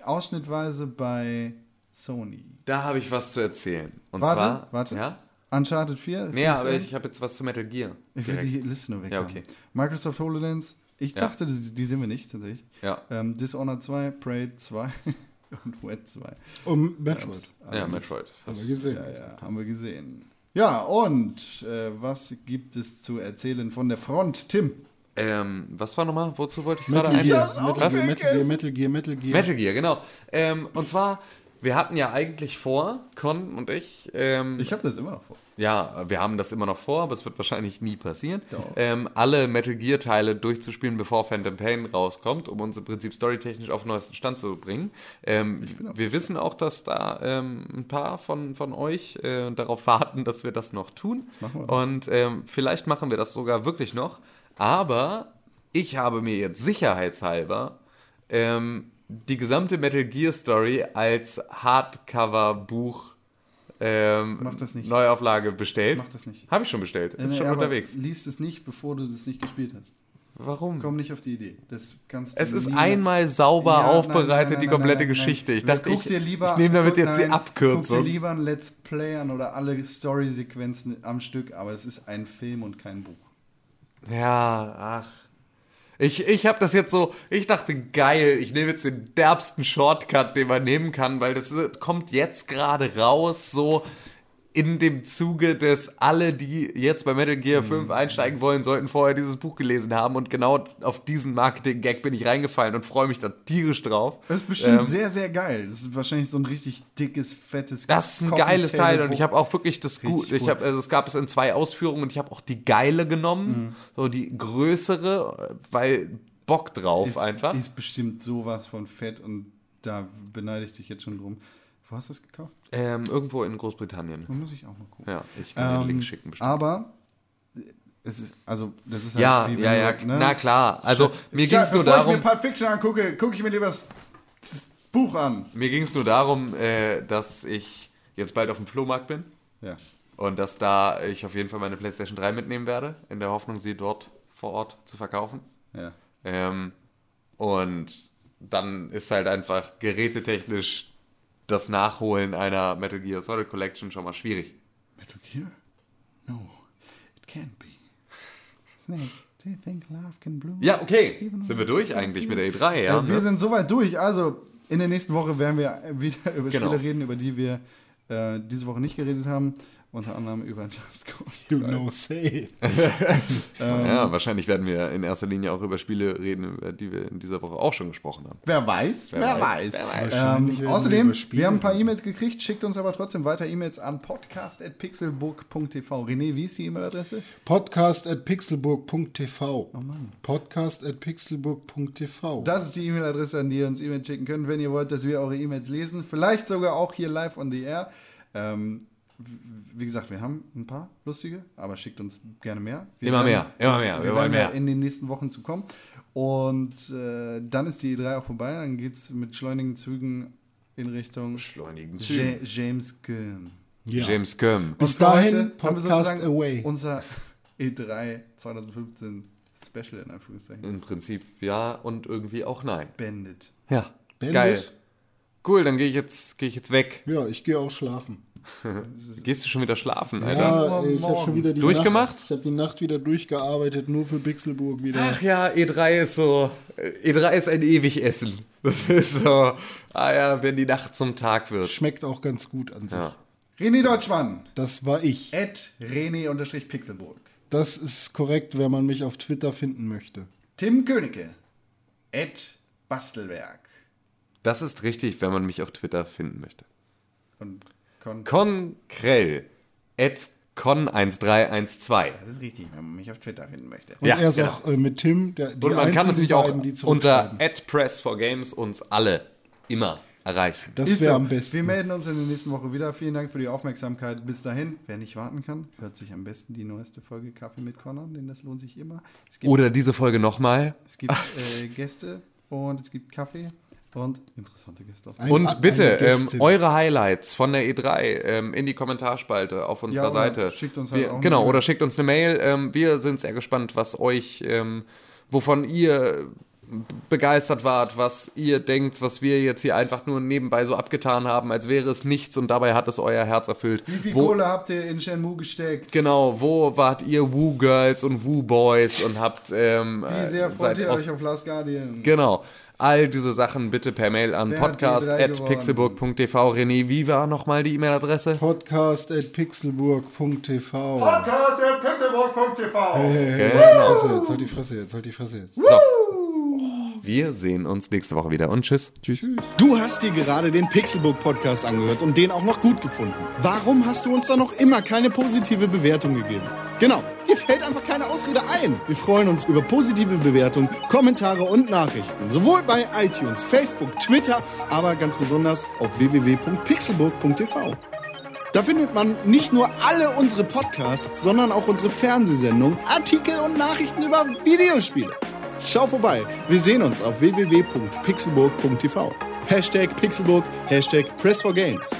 ausschnittweise bei Sony. Da habe ich was zu erzählen. Und warte, zwar, warte. Ja? Uncharted 4? Nee, aber ich habe jetzt was zu Metal Gear. Ich will die Liste nur weg. Ja, haben. okay. Microsoft HoloLens. Ich Ja. dachte, die, die sehen wir nicht, tatsächlich. Ja. Ähm, Dishonored 2, Prey 2 und Wet 2. Um Metroid. Ja, Metroid. Haben wir gesehen. Ja, ja, haben wir gesehen. Ja, und äh, was gibt es zu erzählen von der Front, Tim? Ähm, was war nochmal? Wozu wollte ich gerade Metal? Gear, das Metal Gear, Metal Gear, Metal Gear, Metal Gear. Metal Gear, genau. Ähm, und zwar, wir hatten ja eigentlich vor, Con und ich, ähm, Ich habe das immer noch vor. ja, wir haben das immer noch vor, aber es wird wahrscheinlich nie passieren, ähm, alle Metal Gear Teile durchzuspielen, bevor Phantom Pain rauskommt, um uns im Prinzip storytechnisch auf den neuesten Stand zu bringen. Ähm, wir wissen auch, dass da ähm, ein paar von, von euch äh, darauf warten, dass wir das noch tun. machen wir. Und ähm, vielleicht machen wir das sogar wirklich noch. Aber ich habe mir jetzt sicherheitshalber ähm, die gesamte Metal Gear Story als Hardcover-Buch ähm, Mach das nicht. Neuauflage bestellt. Mach das nicht. Habe ich schon bestellt. Ist Nee, schon unterwegs. Lies es nicht, bevor du das nicht gespielt hast. Warum? Komm nicht auf die Idee. Das kannst Es ist einmal sauber Ja, aufbereitet, nein, nein, die nein, komplette nein, nein, Geschichte. Ich dachte, ich, ich nehme damit jetzt die Abkürzung. Guck dir lieber ein Let's Play an oder alle Story-Sequenzen am Stück, aber es ist ein Film und kein Buch. Ja, ach. Ich, ich habe das jetzt so, ich dachte, geil, ich nehme jetzt den derbsten Shortcut, den man nehmen kann, weil das äh, kommt jetzt gerade raus, so in dem Zuge des alle, die jetzt bei Metal Gear 5 einsteigen wollen, sollten vorher dieses Buch gelesen haben und genau auf diesen Marketing-Gag bin ich reingefallen und freue mich da tierisch drauf. Das ist bestimmt Ähm, sehr, sehr geil. Das ist wahrscheinlich so ein richtig dickes, fettes Das ist ein Coffee geiles Table Teil und ich habe auch wirklich das gut. Ich habe also es gab es in zwei Ausführungen und ich habe auch die geile genommen, so die größere, weil Bock drauf ist, einfach. Ist bestimmt sowas von fett und da beneide ich dich jetzt schon drum. Wo hast du das gekauft? ähm, irgendwo in Großbritannien. Da muss ich auch mal gucken. Ja, ich kann den Ähm, Link schicken bestimmt. Aber es ist, also, das ist halt Ja, wenn ja, ja, du, ne? na klar. Also mir ging es nur darum, ich mir Pulp Fiction angucke, gucke ich mir lieber das, das Buch an. mir ging es nur darum, äh, dass ich jetzt bald auf dem Flohmarkt bin Ja. und dass da ich auf jeden Fall meine PlayStation 3 mitnehmen werde, in der Hoffnung, sie dort vor Ort zu verkaufen. Ja. Ähm, und dann ist halt einfach gerätetechnisch das Nachholen einer Metal Gear Solid Collection schon mal schwierig. Metal Gear? No, it can't be. Snake. Do you think love can bloom? Ja, okay. Sind wir durch eigentlich mit der E3, ja? Ja, wir ne? sind soweit durch. Also, in der nächsten Woche werden wir wieder über Genau. Spiele reden, über die wir äh, diese Woche nicht geredet haben. Unter anderem über Just Cause. You know, say. ja, wahrscheinlich werden wir in erster Linie auch über Spiele reden, über die wir in dieser Woche auch schon gesprochen haben. Wer weiß, wer, weiß. weiß, wer Ähm, werden wir außerdem, Spiele wir haben ein paar E-Mails gekriegt, schickt uns aber trotzdem weiter E-Mails an podcast.pixelbook.tv. René, wie ist die E-Mail-Adresse? Podcast at pixelburg.tv. Oh Mann. Podcast at pixelburg.tv. Das ist die E-Mail-Adresse, an die ihr uns E-Mails schicken könnt, wenn ihr wollt, dass wir eure E-Mails lesen. Vielleicht sogar auch hier live on the air. Ähm, wie gesagt, wir haben ein paar lustige, aber schickt uns gerne mehr. Wir Immer werden- mehr, immer mehr. Wir Wir wollen mehr. in den nächsten Wochen zu kommen. Und äh, dann ist die E3 auch vorbei. Dann geht es mit schleunigen Zügen in Richtung Beschleunigen Ja James Gunn. Ja. James Gunn. Bis Und dahin, haben wir Podcast sozusagen away. Unser E3 2015 Special in Anführungszeichen. Im Prinzip ja und irgendwie auch nein. Beendet. Ja. Beendet? Geil. Cool, dann gehe ich jetzt gehe ich jetzt weg. Ja, ich gehe auch schlafen. Gehst du schon wieder schlafen, Alter? Ja, ich habe schon wieder die Durchgemacht? Nacht, ich habe die Nacht wieder durchgearbeitet, nur für Pixelburg wieder. Ach ja, E3 ist so. E3 ist ein Ewigessen. Das ist so. Ah ja, wenn die Nacht zum Tag wird. Schmeckt auch ganz gut an sich. Ja. René Deutschmann. Das war ich. At René-Pixelburg. Das ist korrekt, wenn man mich auf Twitter finden möchte. Tim Königke. At Bastelwerk. Das ist richtig, wenn man mich auf Twitter finden möchte. Und Con Con Krell. At Con1312. das ist richtig, wenn man mich auf Twitter finden möchte. Und Ja, er ist genau. auch äh, mit Tim, der die Und man kann natürlich auch beiden, die unter zurückschreiben. at Press for Games uns alle immer erreichen. Das Ist wäre so. am besten. Wir melden uns in der nächsten Woche wieder. Vielen Dank für die Aufmerksamkeit. Bis dahin, wer nicht warten kann, hört sich am besten die neueste Folge Kaffee mit Connor, denn das lohnt sich immer. Es gibt, Oder diese Folge nochmal. es gibt äh, Gäste und es gibt Kaffee und interessante Gäste. Ein- Und bitte ähm, eure Highlights von der E3 ähm, in die Kommentarspalte auf unserer Ja, oder Seite. schickt uns halt wir, genau, Mail. oder schickt uns eine Mail. Ähm, wir sind sehr gespannt, was euch, ähm, wovon ihr begeistert wart, was ihr denkt, was wir jetzt hier einfach nur nebenbei so abgetan haben, als wäre es nichts und dabei hat es euer Herz erfüllt. Wie viel Wo- Kohle habt ihr in Shenmue gesteckt? Genau, wo wart ihr Woo Girls und Woo Boys und habt ähm, Wie sehr äh, freut seid ihr euch auf Last Guardian? Genau. All diese Sachen bitte per Mail an die podcast.pixelburg.tv. René, wie war nochmal die E-Mail-Adresse? Podcast at pixelburg.tv. Podcast at pixelburg.tv. Hey, Genau. Fresse jetzt, halt die Fresse jetzt, halt die Fresse jetzt. Wir sehen uns nächste Woche wieder und tschüss. Tschüss. Du hast dir gerade den Pixelbook Podcast angehört und den auch noch gut gefunden. Warum hast du uns da noch immer keine positive Bewertung gegeben? Genau, dir fällt einfach keine Ausrede ein. Wir freuen uns über positive Bewertungen, Kommentare und Nachrichten. Sowohl bei iTunes, Facebook, Twitter, aber ganz besonders auf www.pixelburg.tv. Da findet man nicht nur alle unsere Podcasts, sondern auch unsere Fernsehsendungen, Artikel und Nachrichten über Videospiele. Schau vorbei. Wir sehen uns auf www.pixelburg.tv. Hashtag Pixelburg, Hashtag Press for Games.